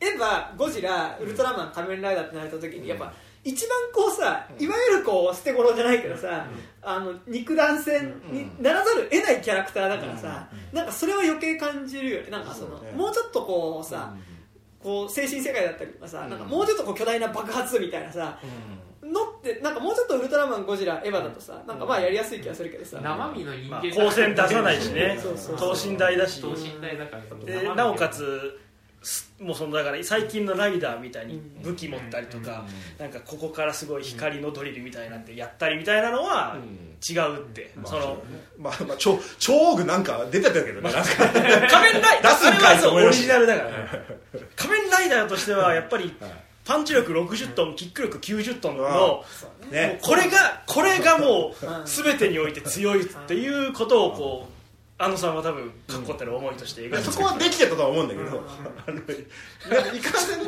エヴァゴジラウルトラマン仮面ライダーってなれた時にやっぱ一番こうさいわゆるこう捨て頃じゃないけどさあの肉弾戦にならざるを得ないキャラクターだからさなんかそれは余計感じるよね。なんかそのもうちょっとこうさこう精神世界だったりとかさなんかもうちょっとこう巨大な爆発みたいなさのってなんかもうちょっとウルトラマンゴジラエヴァだとさなんかまあやりやすい気がするけどさ。生身の人まあ間光線出さないしね。そうそう等身大だし。等身大だからでなおかつすもうそのだから最近のライダーみたいに武器持ったりとか、なんかここからすごい光のドリルみたいなん。てやったりみたいなのは違うって、そのまあまあ超超大具なんか出てたけどね。仮面ライダー出すんかいあれはそうオリジナルだから。仮面ライダーとしてはやっぱりパンチ力60トンキック力90トンのね。これがこれがもう全てにおいて強いっていうことをこうあのさんは多分確固たる思いとして描いてそこはできてたとは思うんだけど、あのなんかいかんせん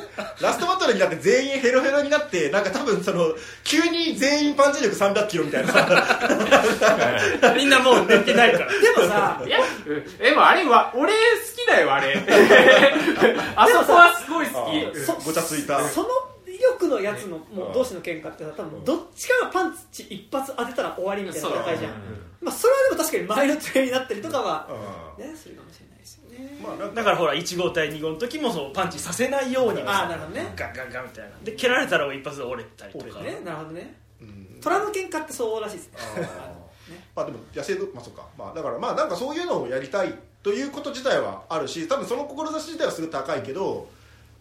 ラストバトルになって全員ヘロヘロになってなんか多分その急に全員パンチ力300キロみたいな。さみんなもう寝てないから。でもさ いや、うんでもあれは、俺好きだよ、あれ。あそこはすごい好き。そごちゃついた。その威力のやつのもう同士の喧嘩ってさ多分どっちかがパンチ一発当てたら終わりみたいな戦いじゃん。まあそれはでも確かに前の手になったりとかはねするかもしれないですよね。まあだからほら1号対2号の時もそうパンチさせないようにああなるほどね。ガンガンガンみたいな。で蹴られたら一発で折れたりとか。ね。なるほどね。うん。虎の喧嘩ってそうらしいです。ね。まあでも野生動まあそうか。まあだからまあなんかそういうのをやりたいということ自体はあるし多分その志自体はすごい高いけど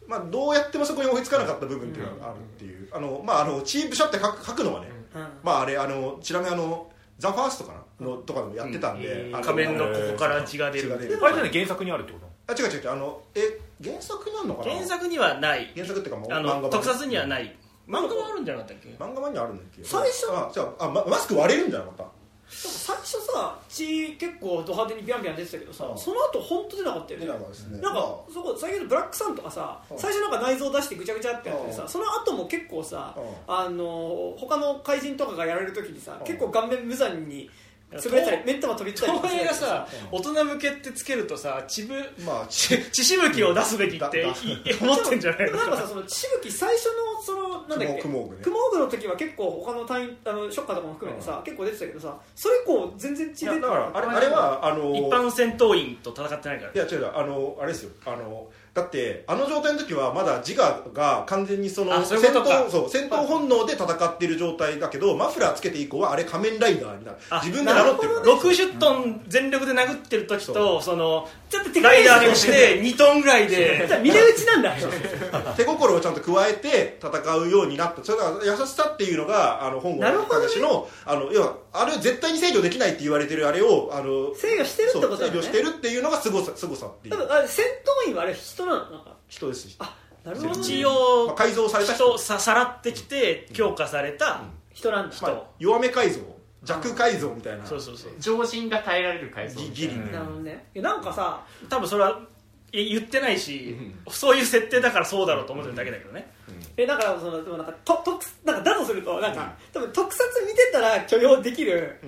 まあどうやってもそこに追いつかなかった部分っていうのがあるっていう。あのまああのチープショって書く書くのはね。うん。まああれあのちなみにあのザ・ファーストかなのとかでもやってたんで、仮面のここから血が出る。血が出る。あれじゃない原作にあるってこと？あ違う違う違う。あのえ原作になるのかな？原作にはない。原作っていうかもうあ漫画版。の特撮にはない。漫画はあるんじゃなかったっけ？漫画版にはあるんだっけ最初？あじゃああママスク割れるんじゃなかった最初さ血結構ド派手にビャンビャン出てたけどさうん。その後本当出なかったよね。出なかったですね。なんかそこ先ほどブラックサンとかさうん。最初なんか内臓出してぐちゃぐちゃってやってうん。さその後も結構さうん。あの他の怪人とかがやられる時にさうん。結構顔面無残に潰れたり目ん玉飛び出たりとか東映がさうん大人向けってつけるとさ血ぶまあ血血しぶきを出すべきって思ってんじゃないの？で もなんかさそのしぶき最初のそのなんだっけクモーグね。クモーグの時は結構他の隊員あのショッカーとかも含めてさ結構出てたけどさそれ以降全然血出ていやだからあれあれはあの一般戦闘員と戦ってないから。いや違う違うあのあれですよ。あのだってあの状態の時はまだ自我が完全にその戦闘そう戦闘本能で戦っている状態だけどマフラーつけて以降はあれ仮面ライダーにな自分で名乗ってるから。60トン全力で殴ってる時とそのちょっと手ライダーとして2トンぐらいで。打ちなんだ。手心をちゃんと加えて戦うようになった。それから優しさっていうのがあの本郷のあの要はあれ絶対に制御できないって言われてるあれをあの制御してるってことだよね制御してるっていうのがすごさすごさっていう多分あれ戦闘員はあれ人なの？なんか。人です。し、あなるほど、ね、一ま応あ、改造された人。人ささらってきて強化された人なんだ、まあ、弱め改造。弱改造みたいな。そうそうそう。常人が耐えられる改造ギギリ、なるほどね。なんかさ多分それはい言ってないしそういう設定だからそうだろうと思ってるだけだけどね。えだからそのでもなんかと特なんかだとするとなんか、多分特撮見てたら許容できる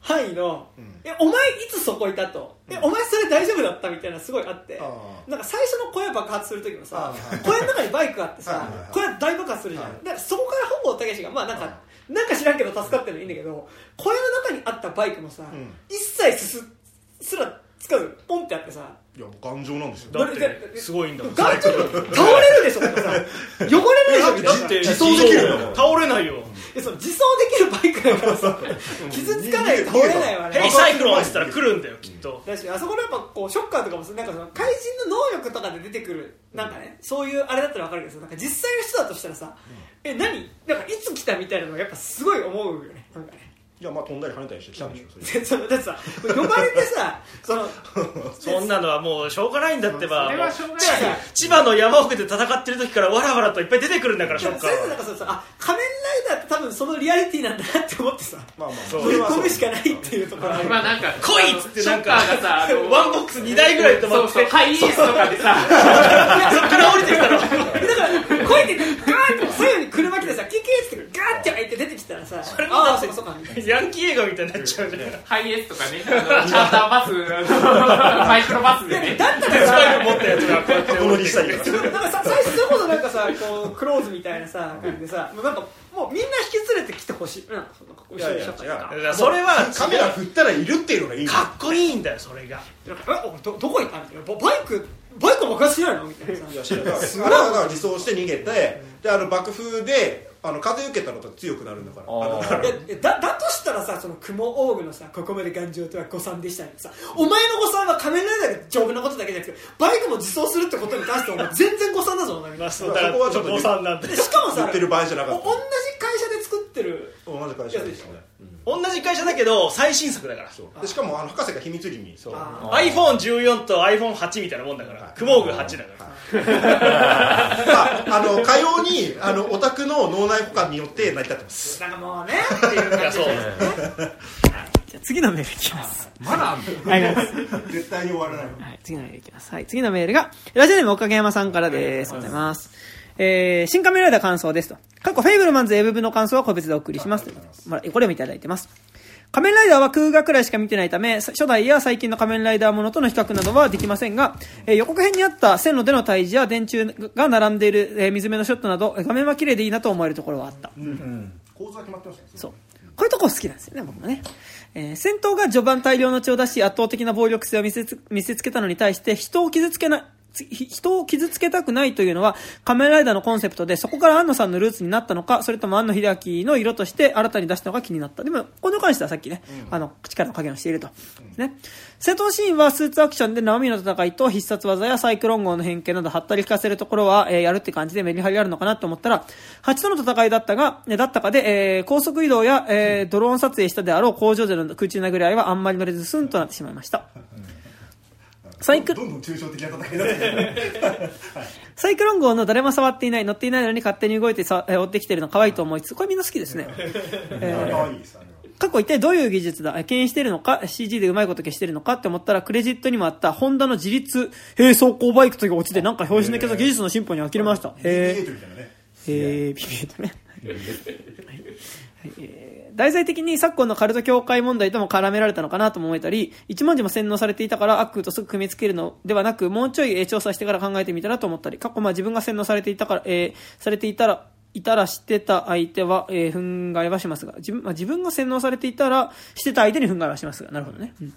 範囲の、うん。えお前いつそこいたと、えお前それ大丈夫だった？みたいなのすごいあって。あなんか最初の小屋爆発する時もさあ小屋の中にバイクがあってさ小屋大爆発するじゃん、はい。だからそこから本郷武がまあなんか、なんか知らんけど助かってるのいいんだけど小屋の中にあったバイクもさ、ん。一切すすすらつかずポンってあってさいや頑丈なんですよ。だってすごいんだもん。頑丈倒れるでしょって自走できるの倒れないよ。えその自走できるバイクだからさ。傷つかないと倒れないわね。ヘイサイクロンって言ったら来るんだよきっと。確かにあそこのやっぱこうショッカーとかもなんかその怪人の能力とかで出てくるなんかねそういうあれだったら分かるけどさなんか実際の人だとしたらさ、え何？なんかいつ来たみたいなのがやっぱすごい思うよねなんかねいやまあ飛んだり跳ねたりしてきたんでしょそれだってさ呼ばれてさ そのそんなのはもうしょうがないんだってば。千葉の山奥で戦ってる時からわらわらといっぱい出てくるんだからシそれョッカなんかさあ仮面ライダーって多分そのリアリティなんだなって思ってさまあまあ込むしかないっていうところまあなんか来いっつってなんか。ショッカーがさあの ワンボックス2台ぐらい止まって。そうそうハイエースとかでさ。そっから降りてきたの。だからこうやってガーッて左右に車来てさキキーってガーッて開いて出てきたらされもああそうかそうかみたいな。ヤンキー映画みたいになっちゃうじゃん。ハイエースとかねあのチャーターバスあのマイクロバスでね。だったスらさパイク持ったやつがこうやって箱乗りしたりとか。なんかさ最初それこそなんかさこうクローズみたいなさ感じでさもうなん。かもうみんな引き連れてきてほしい。なんかその後ろにしちゃったりとかだからそれはカメラ振ったらいるっていうのがいいかっこいいんだよそれが。なんかえおどどこ行ったみたいなババイクバイク爆発しないのみたいなさ。いや知らない。あれはだから自走して逃げてであの爆風であの風受けたのと強くなるんだから。だだだとしたらさその雲オーグのさここまで頑丈とは誤算でしたねさお前の誤算は仮面ライダーが丈夫なことだけじゃなくてバイクも自走するってことに関しては全然誤算だぞお前。ま あそこはちょっと誤算なんで。でしかもさ言ってる場合じゃなかっお同じ会社で作ってるた同じ会社でしたね同じ会社だけど最新作だから。でしかもあの博士が秘密裏に。そう。あ iPhone14 と iPhone8 みたいなもんだから。クモーグ8だから。まああのかようにあのオタクの脳内保管によって成り立ってますなんかもうねっていう感じいやそうじゃあ次のメールいきますまだあんの？はいありがとうございます絶対に終わらないはい、次のメールいきます。はい、次のメールが、ラジオネームおかげ山さんからです。ありがとうございます。えー、新仮面ライダー感想ですと。過去、フェイブルマンズ A 部分の感想は個別でお送りします。まあ、これもいただいてます。仮面ライダーは空画くらいしか見てないため、初代や最近の仮面ライダーものとの比較などはできませんが、えー予告編にあった線路での退治や電柱が並んでいる、えー水目のショットなど、えー画面は綺麗でいいなと思えるところはあった。構図は決まってますねそう。こういうとこ好きなんですよね、僕もね。えー戦闘が序盤大量の血を出し圧倒的な暴力性を見せつ見せつけたのに対して人を傷つけなつひ人を傷つけたくないというのは仮面ライダーのコンセプトでそこから安野さんのルーツになったのかそれとも安野秀明の色として新たに出したのか気になった。でもこれに関してはさっきね、あの力の加減をしていると、ね戦闘シーンはスーツアクションで生身の戦いと必殺技やサイクロン号の変形などはったり聞かせるところは、えーやるって感じでメリハリあるのかなと思ったら8との戦いだったが、ねだったかで、えー高速移動や、えードローン撮影したであろう工場での空中殴り合いはあんまり乗れずスンとなってしまいました。サイクどんどん抽象的な戦いになってるサイクロン号の誰も触っていない、乗っていないのに勝手に動いてさ、えー追ってきてるの可愛いと思いつつ、これみんな好きですね。えー過去一体どういう技術だ牽引してるのか CG でうまいこと消してるのかって思ったらクレジットにもあったホンダの自立並走行バイクという落ちでなんか表紙抜けた技術の進歩に呆れました。へ BB8 みたいなね。えー、ビビエとね。はい。えー題材的に昨今のカルト教会問題とも絡められたのかなとも思えたり、一文字も洗脳されていたから悪とすぐ組み付けるのではなく、もうちょい調査してから考えてみたらと思ったり、過去まあ自分が洗脳されていたから、えーされていたら、いたらしてた相手は、えー、憤慨はしますが、自分、まあ、自分が洗脳されていたら、してた相手に憤慨はしますが、なるほどね。うん。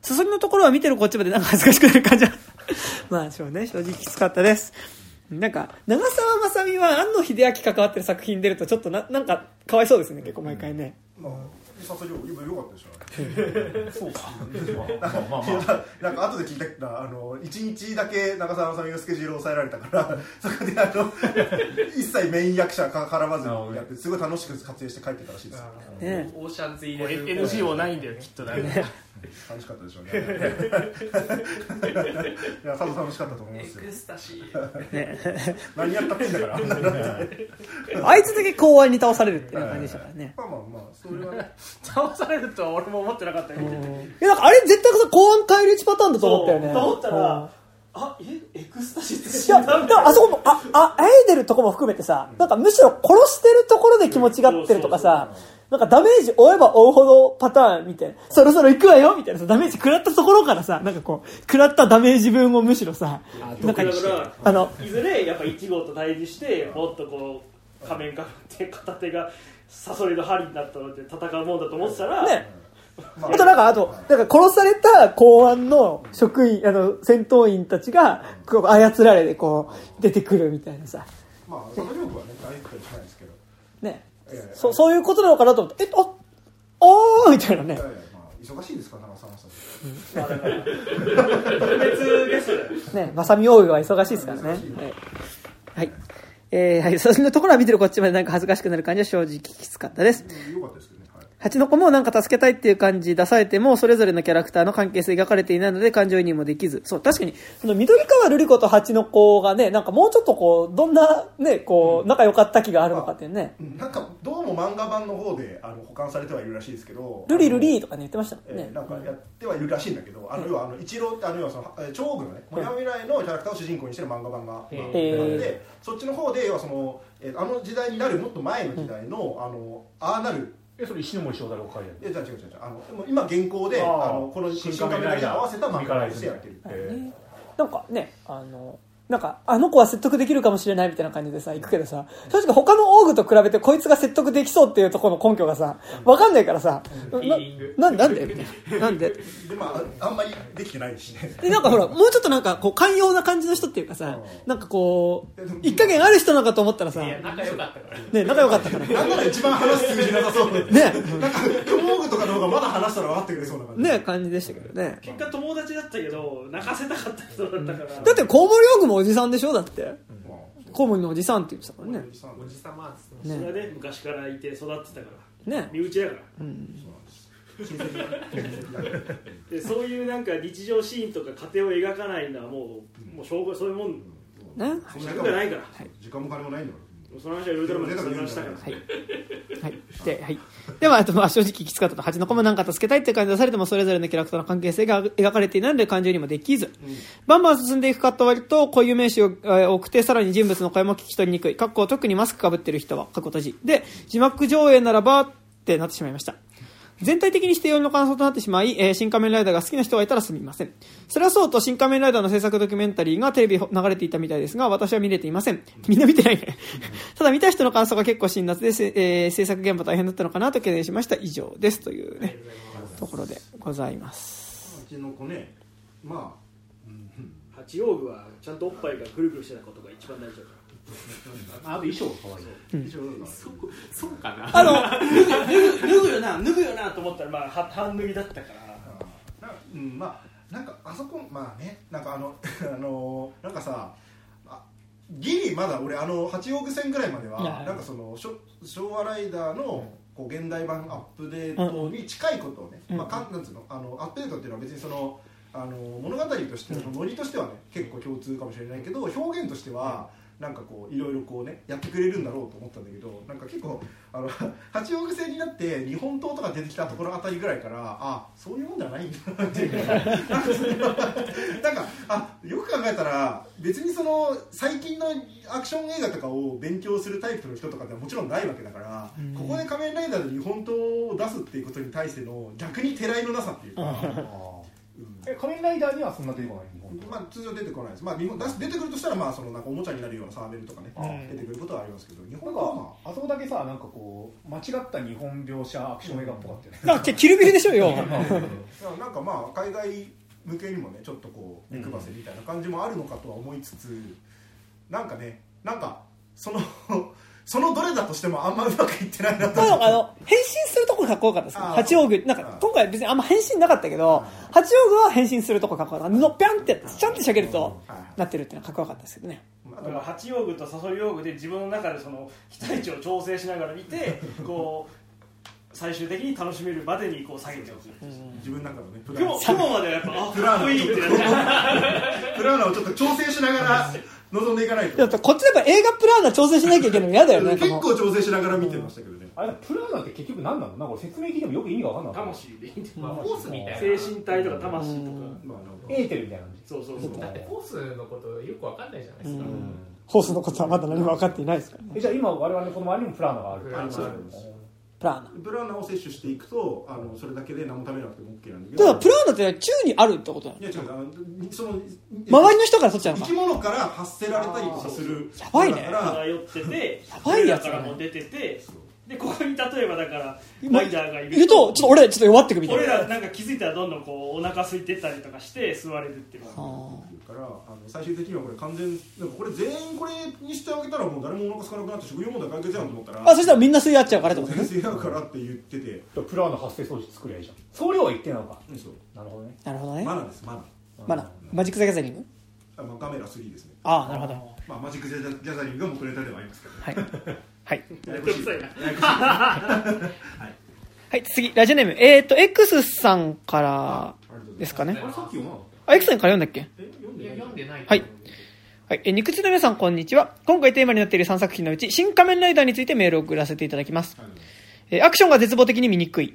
そそりのところは見てるこっちまでなんか恥ずかしくなる感じは。まあ、そうね、正直きつかったです。なんか、長澤まさみは安野秀明関わってる作品出るとちょっとな、なんか、かわいそうですね、結構毎回ね。まあさすがに今良かったでしょ？そうか。まあまあまあ。なんか後で聞いたらあの一日だけ長澤まさみのスケジュールを抑えられたから そこであの 一切メイン役者か絡まずにやってすごい楽しく撮影して帰ってたらしいですよ。ね。オーシャンズイレブン NG もないんだよきっとね楽しかったでしょうね。いや多分楽しかったと思いエますよ。クスタシー。何やったっていいんだから。あいつだけ公安に倒されるっていう感じでしたからね。まあまあまあそれはね。倒されるとは俺も思ってなかったよ。見てていや、なんかあれ絶対さ、公安返り討ちパターンだと思ったよね。と思ったうん。らあえエクスタシーっていや、だからあそこも、あ、あ、あえいでるとこも含めてさ、なんかむしろ殺してるところで気持ちがってるとかさ、なんかダメージ負えば負うほどパターンみたいな、そろそろ行くわよみたいな。さ、ダメージ食らったところからさ、なんかこう、食らったダメージ分をむしろさ、なんか、だからあの、いずれやっぱ1号と対峙してもっとこう仮面かぶって片手がサソリの針になったので戦うもんだと思ってたら、ね、あとなんか、あと、なんか殺された公安の職員、あの、戦闘員たちが、こう操られてこう、出てくるみたいなさ。まあその力はね大丈夫じゃないですけど。ねそそういうことなのかなと思ってえああーみたいないね。やいやまあ忙しいですから長澤さん。ねまさみ王が忙しいですからね。はい、はい。えーはい、そのところは見てるこっちまでなんか恥ずかしくなる感じは正直きつかったです。よかったですけどねはい蜂の子もなんか助けたいっていう感じ出されても、それぞれのキャラクターの関係性描かれていないので感情移入もできず。そう、確かに、その緑川瑠璃子と蜂の子がね、なんかもうちょっとこう、どんなね、こう、仲良かった気があるのかっていうね。うんなんかどうも漫画版の方であの保管されてはいるらしいですけどルリルリーとかね、言ってましたもんねえー。なんかやってはいるらしいんだけど、あの要はあの一郎ってあの要はそのえー超王のね森山未来のキャラクターを主人公にしてる漫画版がまああってそっちの方で要はその、えーあの時代になるもっと前の時代の、あのああなるえそれ石森章太郎が書いてあるいや違う違う違う。あのでも今現行であのこの新仮面ライダーに合わせた漫画としてやってる。えねなんかね、あの、なんか、あの子は説得できるかもしれないみたいな感じでさ、行くけどさ、正直他のオーグと比べてこいつが説得できそうっていうところの根拠がさ、わかんないからさ、な、ななんで？みたいななんで？でまああんまりできてないしね。で、なんかほら、もうちょっとなんか、こう、寛容な感じの人っていうかさ、なんかこう、一加減ある人なのかと思ったらさ、仲良かったから。ね、仲良かったから。なんなら一番話通じなさそうで。ね、なんかクモーグとかの方がまだ話したら分かってくれそうな感じ。ね、感じでしたけどね。結果友達だったけど泣かせたかった人だったから、だって、コウモリオグもおじさんでしょ？だって。まコウモリのおじさんって言ってたからあね。おじさまっつってましね。それはね昔からいて育ってたから。ね。身内だから。でそういうなんか日常シーンとか家庭を描かないのはもうもうしょうがそういうもん。ね。そん尺がないから。時間も金もないんだからその話はウルトラマンで話したからはい。はい。で、はい。では、あと、まあ、正直きつかったと、蜂の子もなんか助けたいって感じ出されても、それぞれのキャラクターの関係性が描かれていないので、感情にもできず、バンバン進んでいくカット割りと、固有名詞をえー多くて、さらに人物の声も聞き取りにくい。かっこ特にマスクかぶってる人は、かっこ閉じ。で、字幕上映ならば、ってなってしまいました。全体的に否定寄りの感想となってしまい、えー新仮面ライダーが好きな人がいたらすみません。それはそうと、新仮面ライダーの制作ドキュメンタリーがテレビ流れていたみたいですが、私は見れていません。みんな見てないね。ただ見た人の感想が結構辛辣で、せえー制作現場大変だったのかなと懸念しました。以上です。というね、ところでございます。うちの子ねま八王具はちゃんとおっぱいがくるくるしてたことが一番大事だかああと衣装が可愛い。あ一応なんかそうそうかな。あの、ら脱ぐよな。脱ぐよなと思ったらまあは半脱ぎだったから。なうんまあなんかあそこまあねなんかあの あのなんかさあギリまだ俺あの八王子線ぐらいまでははいなんかそのしょ昭和ライダーのこう現代版アップデートに近いことをね、うんまあかんなんつうのあのアップデートっていうのは別にそのあの物語としてのノリとしてはね結構共通かもしれないけど表現としてはなんかこういろいろこうねやってくれるんだろうと思ったんだけどなんか結構あの 八王子線になって日本刀とか出てきたところあたりぐらいからあそういうもんではないんだなっていうか なんか あよく考えたら別にその最近のアクション映画とかを勉強するタイプの人とかではもちろんないわけだから、ここで仮面ライダーで日本刀を出すっていうことに対しての逆にてらいのなさっていうか、うんえ仮面ライダーにはそんな出てこない日本まあ、通常出てこないです、まあ、日本出てくるとしたら、まあ、そのなんかおもちゃになるようなサーベルとかね、うん。出てくることはありますけど日本は。まかあそこだけさなんかこう間違った日本描写アクション映画っぽかったよね。なんかキルビルでしょよ。あ なんかまあ海外向けにもねちょっとこう目配せみたいな感じもあるのかとは思いつつなんかねなんかそのそのどれだとしてもあんまうまくいってないなと。まあ、あの、変身するとこかっこよかったです八王具、なんか、今回別にあんま変身なかったけど、八王具は変身するとこかっこよかった。布ぴゃんってやって、ちゃんってしゃげると、はいなってるっていうのはかっこよかったですけどね。まあだから八用具とサソリ用具で自分の中でその期待値を調整しながら見て こう最終的に楽しめるまでにこう下げておく。自分の中のねプラ今日今日まではやっぱあプラーナかっこいいってなっちゃうプラーナをちょっと調整しながら望んでいかないと。だってこっちやっぱ映画プラーナ調整しなきゃいけないの。嫌だよね。結こ構調整しながら見てましたけどね。あれプラーナって結局何なの？なんか俺説明聞いてもよく意味が分かんなかった。魂でいいんだよまあフォースみたいな。精神体とか魂とか。まあなんかエーテルみたいな感じそうそうそう。だってフォースのことよくわかんないじゃないですか、のホースのことはまだ何も分かっていないですからね。えじゃあ今我々のこの周りにもプラーナがあるプラーナがあるんですプラーナ。プラーナを摂取していくとあのそれだけで何も食べなくても OK なんだけだからどプラーナって宙にあるってことなの？いや違う。あのその周りの人から取っちゃうのか？生き。物から発せられたりとかするやばいね。だから。漂ってて やばいやつだね。からも出ててでここに例えばだからまライダーがいるとちょっと俺ちょっと弱ってくみたいな。俺らなんか気づいたらどんどんこうお腹空いてったりとかして座れるっていうのはからあの最終的にはこれ完全なんかこれ全員これにしてあげたらもう誰もお腹空かなくなって食料問題解決やんと思ったらああそしたらみんな吸い合っちゃうからってことね。先生だからって言ってて。プラーの発生装置作りゃいいじゃん。総量は一定なのかそう。なるほどね。なるほどね。マナですマナ。まだマジック・ザ・ギャザリング？あ、まあ、ガメラ3ですね。ああなるほど。まあマジック・ギャザリングが元ネタではありますけど。はい。はい。ややこしい。はい。次。ラジオネーム。えっ、と X さんからですかね。あれさっき読まなあ X さんから読んだっけ？はいはい。え、肉地の皆さん、こんにちは。今回テーマになっている3作品のうち、新仮面ライダーについてメールを送らせていただきます。えーアクションが絶望的に見にくい。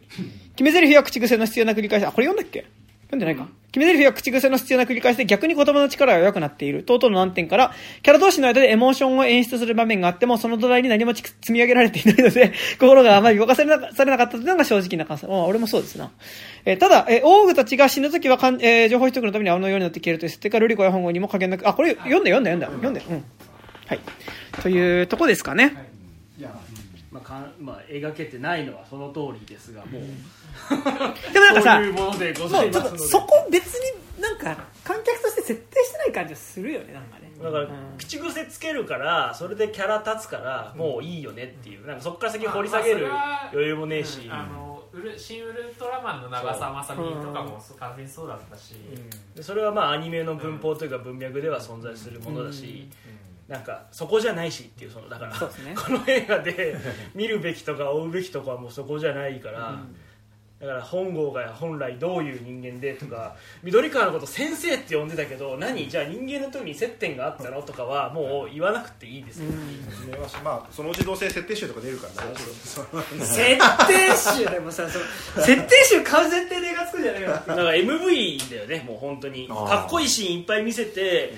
決め台詞や口癖の必要な繰り返し、あ、これ読んだっけ？読んでないか。決め台詞や口癖の必要な繰り返しで逆に言葉の力が弱くなっている。等々の難点から、キャラ同士の間でエモーションを演出する場面があっても、その土台に何も積み上げられていないので、心があまり動かされなされなかったというのが正直な感想。あ俺もそうですな。えーただ、えー、王具たちが死ぬときはかん、えー情報取得のためにあのようになって消えるという設定から、ルリコや本郷にも加減なく、あ、これ読んだ読んだ読んだ読んだうん。はい。というとこですかね。いや、まあかんまあ、描けてないのはその通りですがもう、でもなんかさ、そういうもそこ別になんか観客として設定してない感じはするよねなんかね。だから、うん。口癖つけるからそれでキャラ立つからもういいよねっていう。なんかそこから先掘り下げる余裕もねえし、うんあのウル新ウルトラマンの長澤まさみとかもそう完全にそうだったし、でそれはまあアニメの文法というか文脈では存在するものだし、なんかそこじゃないしっていうそのだから、ね。この映画で見るべきとか追うべきとかはもうそこじゃないから、だから本郷が本来どういう人間でとか緑川のこと先生って呼んでたけど何？じゃあ人間の時に接点があったの？とかはもう言わなくていいです。よ、まあそのうちどうせ設定集とか出るからね設定集でもさその設定集買う前提で映画作るじゃないよだか MV だよねもう本当にかっこいいシーンいっぱい見せて、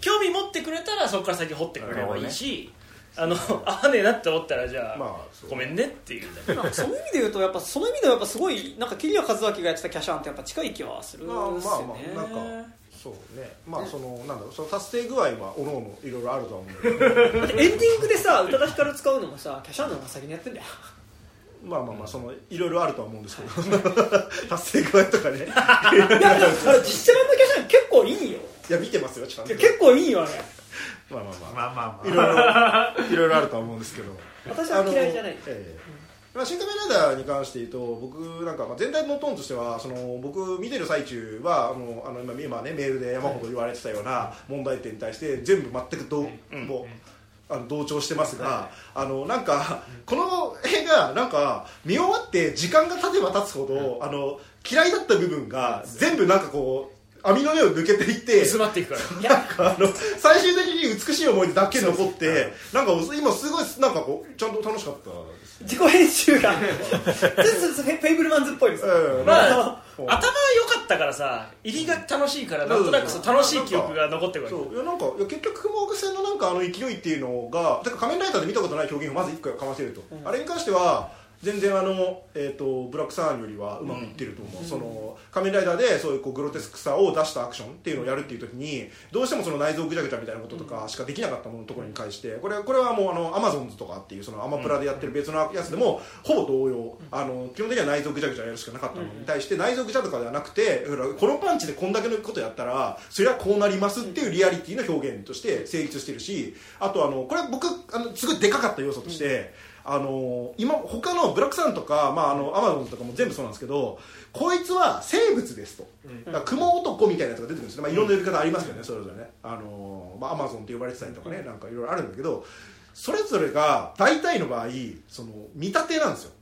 興味持ってくれたらそこから先掘ってくれればいいし、あの合わねえなって思ったらじゃあ、まあごめんねっていうだけなんかその意味で言うとやっぱその意味ではやっぱすごいなんか桐谷和明がやってたキャシャンってやっぱ近い気はするっすまあよね。まあまあなんかそうね。まあそのなんだろうその達成具合はおのおのいろいろあるとは思うんだけど。だってエンディングでさ宇多田ヒカル使うのもさキャシャンの方が先にやってんだよ。まあまあまあそのいろいろあるとは思うんですけど。達成具合とかね。いやでも実写版のキャシャン結構いいよ。いや見てますよちゃんと。結構いいよあれまあまあまあ。まあまあいまあ。ろいろいろいろあるとは思うんですけど。私は嫌いじゃない。あのええ。まあ、新仮面ライダーに関して言うと僕なんかまあ全体のトーンとしてはその僕見てる最中はあのあの今今ねメールで山ほど言われてたような問題点に対して全部全く同,、もうあの同調してますが、あのなんかこの映画なんか見終わって時間が経てば経つほど、あの嫌いだった部分が全部なんかこう網の目を抜けていって薄まっていくから。なんかあの最終的に美しい思い出だけ残ってなんか今すごいなんかこうちゃんと楽しかった自己編集が。そうそうフェフェイブルマンズっぽいです。うん。まあうん頭良かったからさ入りが楽しいからなんとなくそう楽しい記憶が残ってくるそう。いやなんか結局雲線のなんかあの勢いっていうのがてか仮面ライダーで見たことない表現をまず一個かませると、あれに関しては全然あの、えー、とブラックサーンよりはうまくいってると思う、その仮面ライダーでそういうこうグロテスクさを出したアクションっていうのをやるっていう時にどうしてもその内臓ぐちゃぐちゃみたいなこととかしかできなかったもののところに関してこれこれはもうあのアマゾンズとかっていうそのアマプラでやってる別のやつでもほぼ同様あの基本的には内臓ぐちゃぐちゃやるしかなかったのに対して内臓ぐちゃとかではなくてこのパンチでこんだけのことやったらそれはこうなりますっていうリアリティの表現として成立してるしあとあのこれ僕あのすごいでかかった要素として、あの今他のブラックサンとか、まあ、あのアマゾンとかも全部そうなんですけどこいつは生物ですと、だから雲男みたいなやつが出てくるんですよ、まあ、いろんな呼び方ありますけどね、それぞれね。あの、まあ、アマゾンって呼ばれてたりとかねなんかいろいろあるんだけどそれぞれが大体の場合その見立てなんですよ。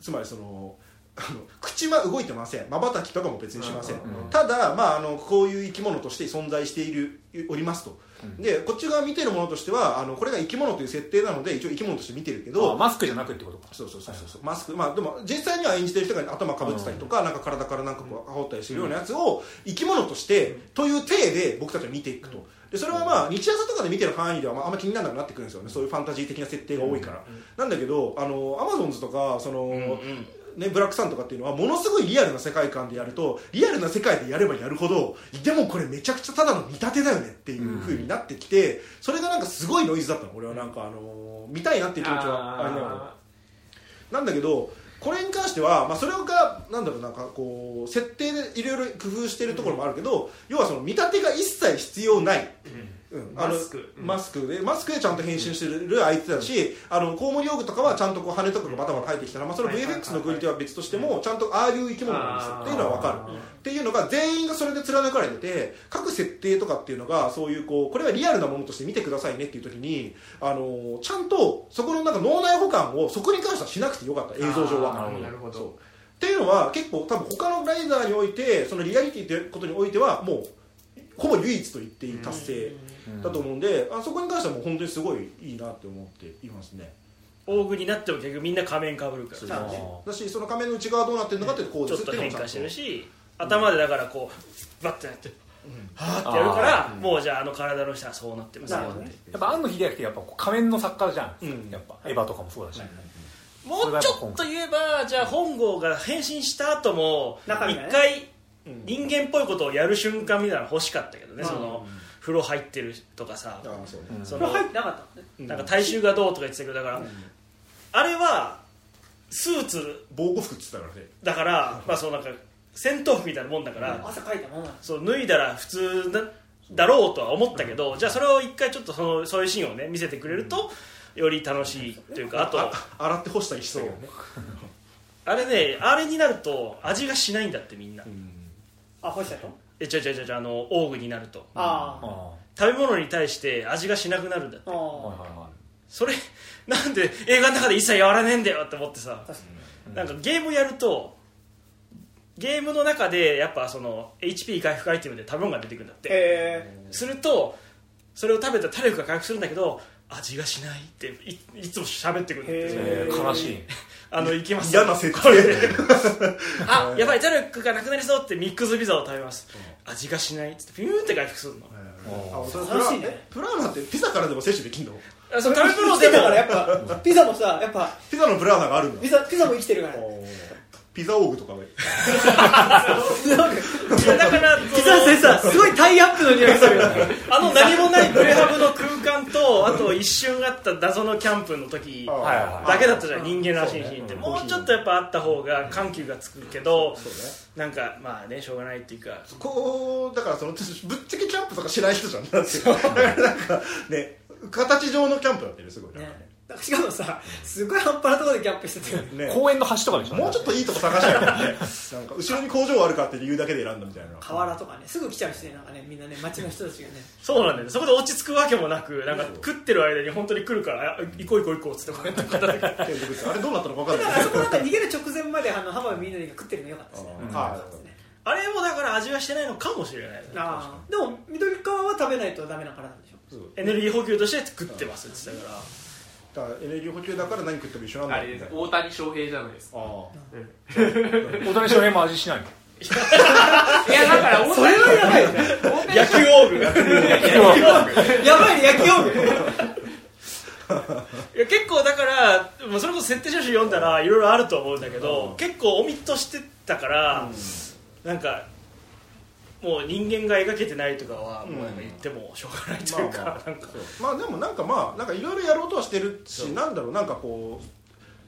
つまりそのあの口は動いてません。まばたきとかも別にしません、ただ、まあ、あのこういう生き物として存在しているおりますと、でこっち側見てるものとしてはあのこれが生き物という設定なので一応生き物として見てるけどあマスクじゃなくってことか。そうそうそうそう、マスクまあでも実際には演じてる人が頭かぶってたりとか、なんか体からなんかこう羽織ったりするようなやつを生き物として、という体で僕たちは見ていくと。でそれはまあ日朝とかで見てる範囲ではまああんま気にならなくなってくるんですよね。そういうファンタジー的な設定が多いから、なんだけどあのアマゾンズとかその、ね、ブラックサンとかっていうのはものすごいリアルな世界観でやるとリアルな世界でやればやるほどでもこれめちゃくちゃただの見立てだよねっていう風になってきて、それがなんかすごいノイズだったの俺はなんかあの見たいなっていう気持ちはありながらあなんだけどこれに関しては、まあ、それがなんだろうなんかこう設定でいろいろ工夫してるところもあるけど、要はその見立てが一切必要ない、うん。あのマスク。マスクでマスクでちゃんと変身してる相手だし、あのコウモリ用具とかはちゃんとこう羽とかがバタバタ生えてきたら、まあ、それ VFX のクオリティは別としてもちゃんとああいう生き物なんですよ。っていうのは分かる。っていうのが全員がそれで貫かれてて各設定とかっていうのがそういうこうこれはリアルなものとして見てくださいねっていう時にあのちゃんとそこのなんか脳内保管をそこに関してはしなくてよかった映像上は。なるほど。っていうのは結構多分他のライダーにおいてそのリアリティということにおいてはもうほぼ唯一と言っていい達成だと思うんで、あそこに関してはもう本当にすごいいいなって思っていますね。大食いになっても結局みんな仮面かぶるから。そうさだしその仮面の内側どうなってるのかってこうちょっと変化してるし頭でだからこうバッてやってはーってやるからもうじゃああの体の下はそうなってます。やっぱ庵野秀明ってやっぱ仮面の作家じゃん、うん。やっぱエヴァとかもそうだし、もうちょっと言えばじゃあ本郷が変身した後も一回人間っぽいことをやる瞬間みたいなの欲しかったけどね、その風呂入ってるとかさああそうね。うんそのこれ入ってなかったのね。なんか体臭がどうとか言ってたけどだから、あれはスーツ防護服っつったからね。だから、まあそのなんか戦闘服みたいなもんだから、朝書いたままなの。そう脱いだら普通だだろうとは思ったけど、じゃあそれを一回ちょっとそのそういうシーンをね見せてくれるとより楽しいというかあとあ洗って干したりしてたけどね。あれねあれになると味がしないんだってみんな、あ干したとえちょちょちょちょあのオーグになると。あ食べ物に対して味がしなくなるんだって。ああはいはいはい。それなんで映画の中で一切やらねえんだよって思ってさ。確かなんかゲームやるとゲームの中でやっぱその HP 回復アイテムで食べ物が出てくるんだって。にへするとそれを食べたら体力が回復するんだけど味がしないっていいつも喋ってくるんだって。えー。悲しい。あのいけます。嫌な設定。あやばい体力がなくなりそうってミックスピザを食べます味がしないっつってピューンって回復するの。あそれ楽しいね。えプラーナってピザからでも摂取できんの？あそうえ食べ物で生きてたからやもっぱピザもさやっぱピザのプラーナがあるんだ。ピザピザも生きてるからピザオーグとかでだからピザってさすごいタイアップの匂いするよね。あの何もないプレハブの空間とあと一瞬あった謎のキャンプの時だけだったじゃん人間らしいシーンってもうちょっとやっぱあった方が緩急がつくけどなんかまあねしょうがないっていうか。こうだからそのぶっちゃけキャンプとかしない人じゃん。だってだからなんかね形状のキャンプだってるすごい。なんかね。ねしかもさすごい半端なところでキャンプしてたよね。ね公園の端とかでしょ。もうちょっといいとこ探したよね。なんか後ろに工場あるかって理由だけで選んだみたいな。河原とかねすぐ来ちゃうしねなんかねみんなね町の人たちがね。そうなんだよね。そこで落ち着くわけもなくなんか食ってる間に本当に来るからあ行こう行こう行こうっつってこうやって片付けてあれどうなったのか分かんない。だからあそこなんか逃げる直前まであの浜辺みんなで食ってるのよかったですね。あーよかったですねあれもだから味はしてないのかもしれないね。あーでも緑川は食べないとダメな体なんでしょ。エネルギー補給として食ってますって言ってたからだからエネルギー補給だから何食っても一緒なんだ。あれ大谷翔平じゃないですか。あ大谷翔平も味しないの？いやだから大谷 それはやばいね。野球オーグやばいね野球用具いや結構だからもうそれこそ設定書集読んだらいろいろあると思うんだけど、結構オミットしてたから、なんかもう人間が描けてないとかはもうなんか言ってもしょうがないというか、まあまあ。なんか。まあでもなんかまあなんかいろいろやろうとはしてるしなんだろうなんかこう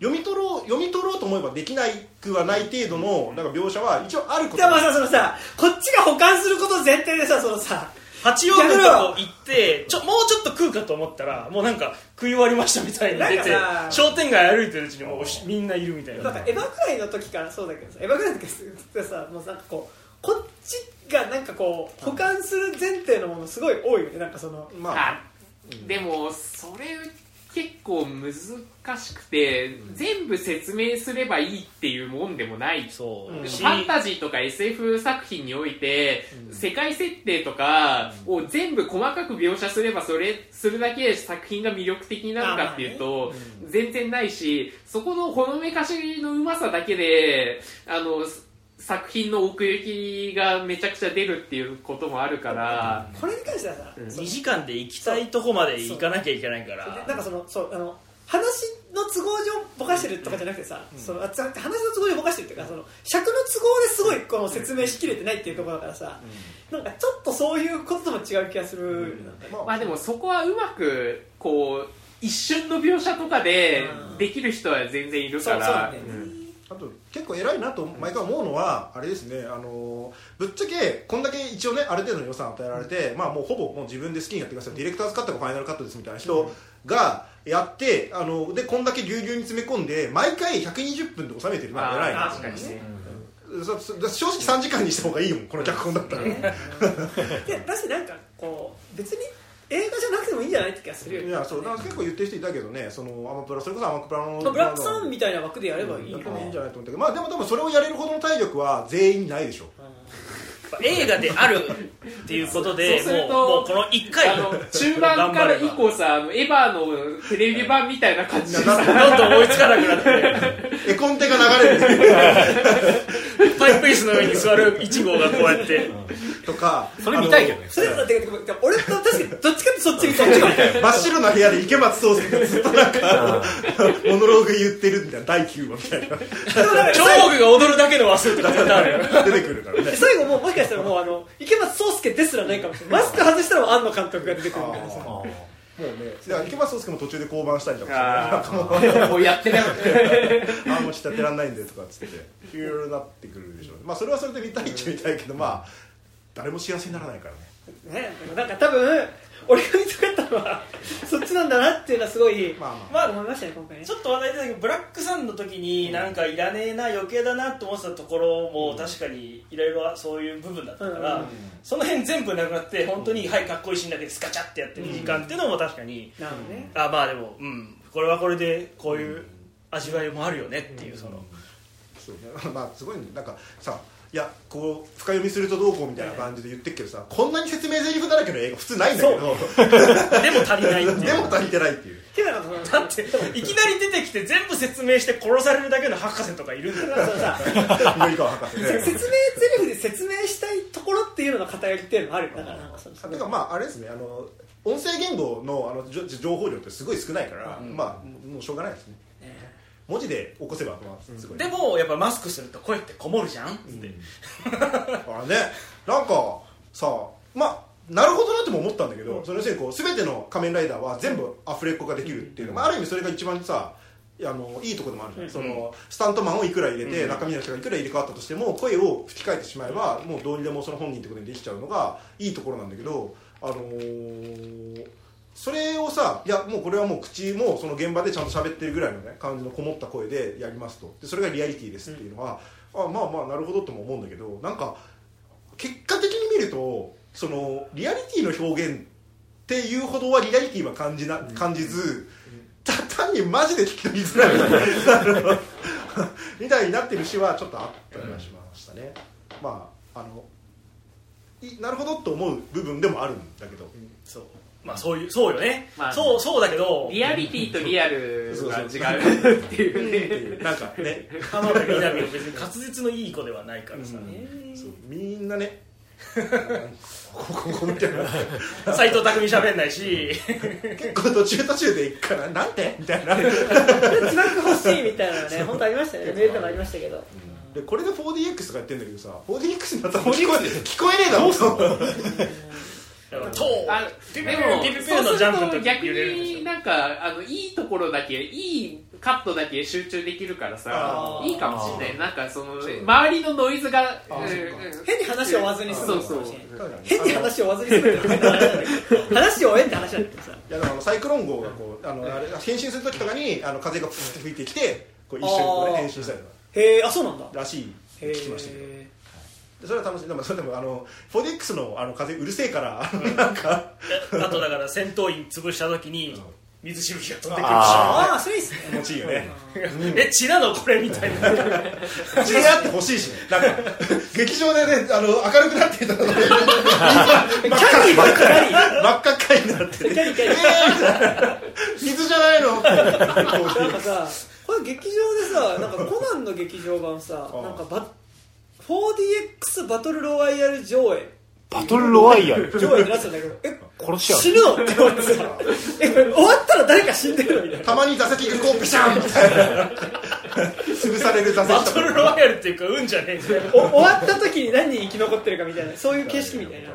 読み取ろう読み取ろうと思えばできないくはない程度のなんか描写は一応あること。でもさそのさこっちが保管すること前提でさそのさ八王子のとこ行ってちょもうちょっと食うかと思ったらもうなんか食い終わりましたみたいに出て商店街歩いてるうちにもうみんないるみたいな。なんかエヴァくらいの時からそうだけどさエヴァくらいの時ってさもうなんかこうこっちがなんかこう保管する前提のものすごい多いよね。なんかそのまあ。あでもそれ結構難しくて全部説明すればいいっていうもんでもない。そう、うんし。ファンタジーとか SF 作品において、世界設定とかを全部細かく描写すればそれするだけで作品が魅力的になるかっていうと、全然ないしそこのほのめかしのうまさだけであのす作品の奥行きがめちゃくちゃ出るっていうこともあるから、これに関してはさ、うん。そう2時間で行きたいとこまで行かなきゃいけないから。でなんかそのそうあの話の都合上ぼかしてるとかじゃなくてさ、そのあつ話の都合上ぼかしてるっていうかその尺の都合ですごいこの説明しきれてないっていうところだからさ、なんかちょっとそういうこととも違う気がする、まあまあでもそこはうまくこう一瞬の描写とかでうん。できる人は全然いるそうそうからあと結構偉いなと毎回思うのはあれですねあのぶっちゃけこんだけ一応ねある程度の予算与えられて、まあもうほぼもう自分で好きにやってください。ディレクターズカットがファイナルカットですみたいな人がやってあのでこんだけぎゅうぎゅうに詰め込んで毎回120分で収めてるのは偉いなあー確かにね。正直3時間にした方がいいよこの脚本だったら、ねでだしなん。かこう別に映画じゃなくてもいいんじゃないって気がするよ。いやそうだから結構言ってる人いたけどねそのアマプラそれこそアマプラのまあブラックさんみたいな枠でやればいいよやってもいいんじゃないと思ったけどまあでも多分それをやれるほどの体力は全員ないでしょ。映画であるっていうことでもうもうこの1回中盤から以降さエヴァのテレビ版みたいな感じでさ。どんどん追いつかなくなって。絵コンテが流れるパイプ椅子の上に座る1号がこうやって。とかそれ見たいけどね。それだって俺と確かにどっちかってそっちみたいな真っ白な部屋で池松壮亮がずっとなんか モノローグ言ってるみたいな第9話みたいな。超具が踊るだけの忘れとか絶対あるよ。出てくるからね。最後もうもしかしたらもうあの池松壮亮ですらないかもしれない。マスク外したら庵野監督が出てくるみたいなさもうね。いや池松壮亮も途中で降板したりとかもう やってない あもうちょっとやってらんないんでとかっつって。いろいろなってくるでしょうね。まあそれはそれで見たいっちゃ見たいけどまあ誰も幸せにならないからね。ねなんか多分俺が見たかったのはそっちなんだなっていうのはすごいまあままあ思いましたね今回ね。ちょっと話題出たけどブラックさんの時になんかいらねえな余計だなと思ってたところも確かにいろいろそういう部分だったから、うんその辺全部なくなって本当にはいかっこいいシーンだけでスカチャってやってる時間っていうのも確かに、なるほどね。あまあでもうん。これはこれでこういう味わいもあるよねっていうその、そうね。まあすごいね。なんかさいやこう深読みするとどうこうみたいな感じで言ってるけどさこんなに説明台詞だらけの映画普通ないんだけど。でも足りないっていうでも足りてないっていうけどなんかそのだっていきなり出てきて全部説明して殺されるだけの博士とかいるんだよそのさ緑川博士ね説明台詞で説明したいところっていうのの偏りっていうのもあるよだから。なん。かそのてかまああれですね。あの音声言語のあの情報量ってすごい少ないから、まあもうしょうがないですね文字で起こせばまあすごい、でもやっぱマスクすると声ってこもるじゃん。って、あれねなんかさまあなるほどなとも思ったんだけど、その要するにこう全ての仮面ライダーは全部アフレコができるっていうの、まあ、ある意味それが一番さあのいいところでもあるじゃん、そのスタントマンをいくら入れて、中身の人がいくら入れ替わったとしても声を吹き替えてしまえば、もうどうにでもその本人ってことにできちゃうのがいいところなんだけどあのーそれをさいやもうこれはもう口もその現場でちゃんと喋ってるぐらいのね感じのこもった声でやりますと。でそれがリアリティですっていうのは、あまあまあなるほどとも思うんだけどなんか結果的に見るとそのリアリティの表現っていうほどはリアリティは感じな感じず、た単にマジで聞き取りづらいみたいになってる詩はちょっとあったりはしましたね、まああのいなるほどと思う部分でもあるんだけど、そうまあそういうそうよね、まあそうそうだけど。リアリティとリアルが違うっていう。ねなんかね浜辺美波も別に滑舌のいい子ではないからさ、そうみんなね。こここみたいな斎藤工喋んないし。結構途中途中でいくからなんて？みたいな。字幕欲しいみたいなのね本当ありましたね。メールでもありましたけど。でこれで 4DX とかやってんだけどさ 4DX になったら聞こえ聞こえねえだろ でもピピピピそうすのジャンプの時ると逆になんかあのいいところだけいいカットだけ集中できるからさいいかもしれない。なんかその周りのノイズが変に話を追わずに済むそうそう。変に話を追わずに済む話を追えって話だけどさ。いやでもあのサイクロン号がこうあのあれ変身する時とかにあの風がふって吹いてきてこう一緒にこう、変身したりとか。へえあそうなんだ。らしいへ聞きましたけどそれは楽しい。でもそれでもあの 4DX のあの風うるせえからなんか。あとだから戦闘員潰した時に水しぶきが飛んでくる。しああそれいいっすね。気持ちいいよね。え血なのこれみたいな。口であってほしいしねなんか。劇場でねあの明るくなっていたので。真っキャリーばっかり。赤っかになって。水じゃないの？なんかさこれ劇場でさなんかコナンの劇場版さなんかバ 4DX バトルロワイヤル上映。バトルロワイヤル？上映ってなってたんだけどえ殺し合う。死ぬのって思ってさえ終わったら誰か死んでるのみたいな。たまに座席がこうピシャンみたいな潰される座席とか。バトルロワイヤルっていうか運じゃねえんだよ。お終わった時に何人生き残ってるかみたいなそういう景色みたいな。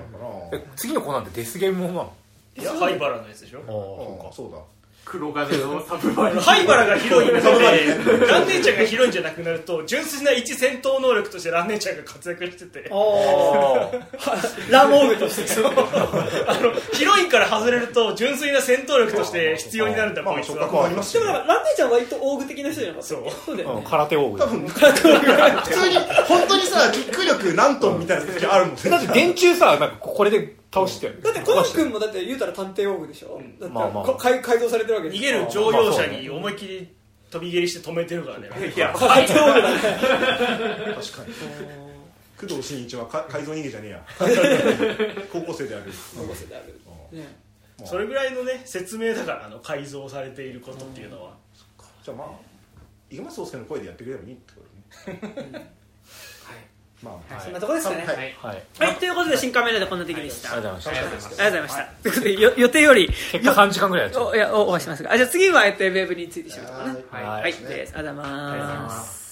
え次の子なんてデスゲームもの？いや灰原のやつでしょ。ああそうだ黒金のサブマリン灰原がヒロインになってラン姉ちゃんがヒロインじゃなくなると純粋な一戦闘能力としてラン姉ちゃんが活躍してて。ラモーグとして。あのヒロインから外れると純粋な戦闘力として必要になるんだまあこいつ触覚はありますしね。でもなんかランネちゃんは割と大具的な人じゃなかったそうそうだよね。空手王具多分普通に本当にさキック力何トンみたいな時あるもんね。だって電柱さなんかこれで倒して。るだってコナン君もだって言うたら探偵王具でしょ、だってまあまあ。こ改改造されてるわけで逃げる乗用車に思いっきり飛び蹴りして止めてるからね。いや 改造王具だね。確かに。工藤新一はか改造人間じゃねえや。高校生である。高校生である。ね。それぐらいのね説明だからあの改造されていることっていうのは。じゃあまあ池松壮亮の声でやってくれればいいってことね まあはい。そんなとこですかね。はい。はい。はい。はい、ということで新刊メールでこんな時でした、ありがとうございましありがとうございまありがとうござい。ました。ということで、よ予定より、た結果3時間ぐらいやっちゃうおいやおお会いしますが、あじゃあ次は、えっと、ウェブについてしまうとかね。はい。はい、です。ありがとうござい。ありがとうございま。す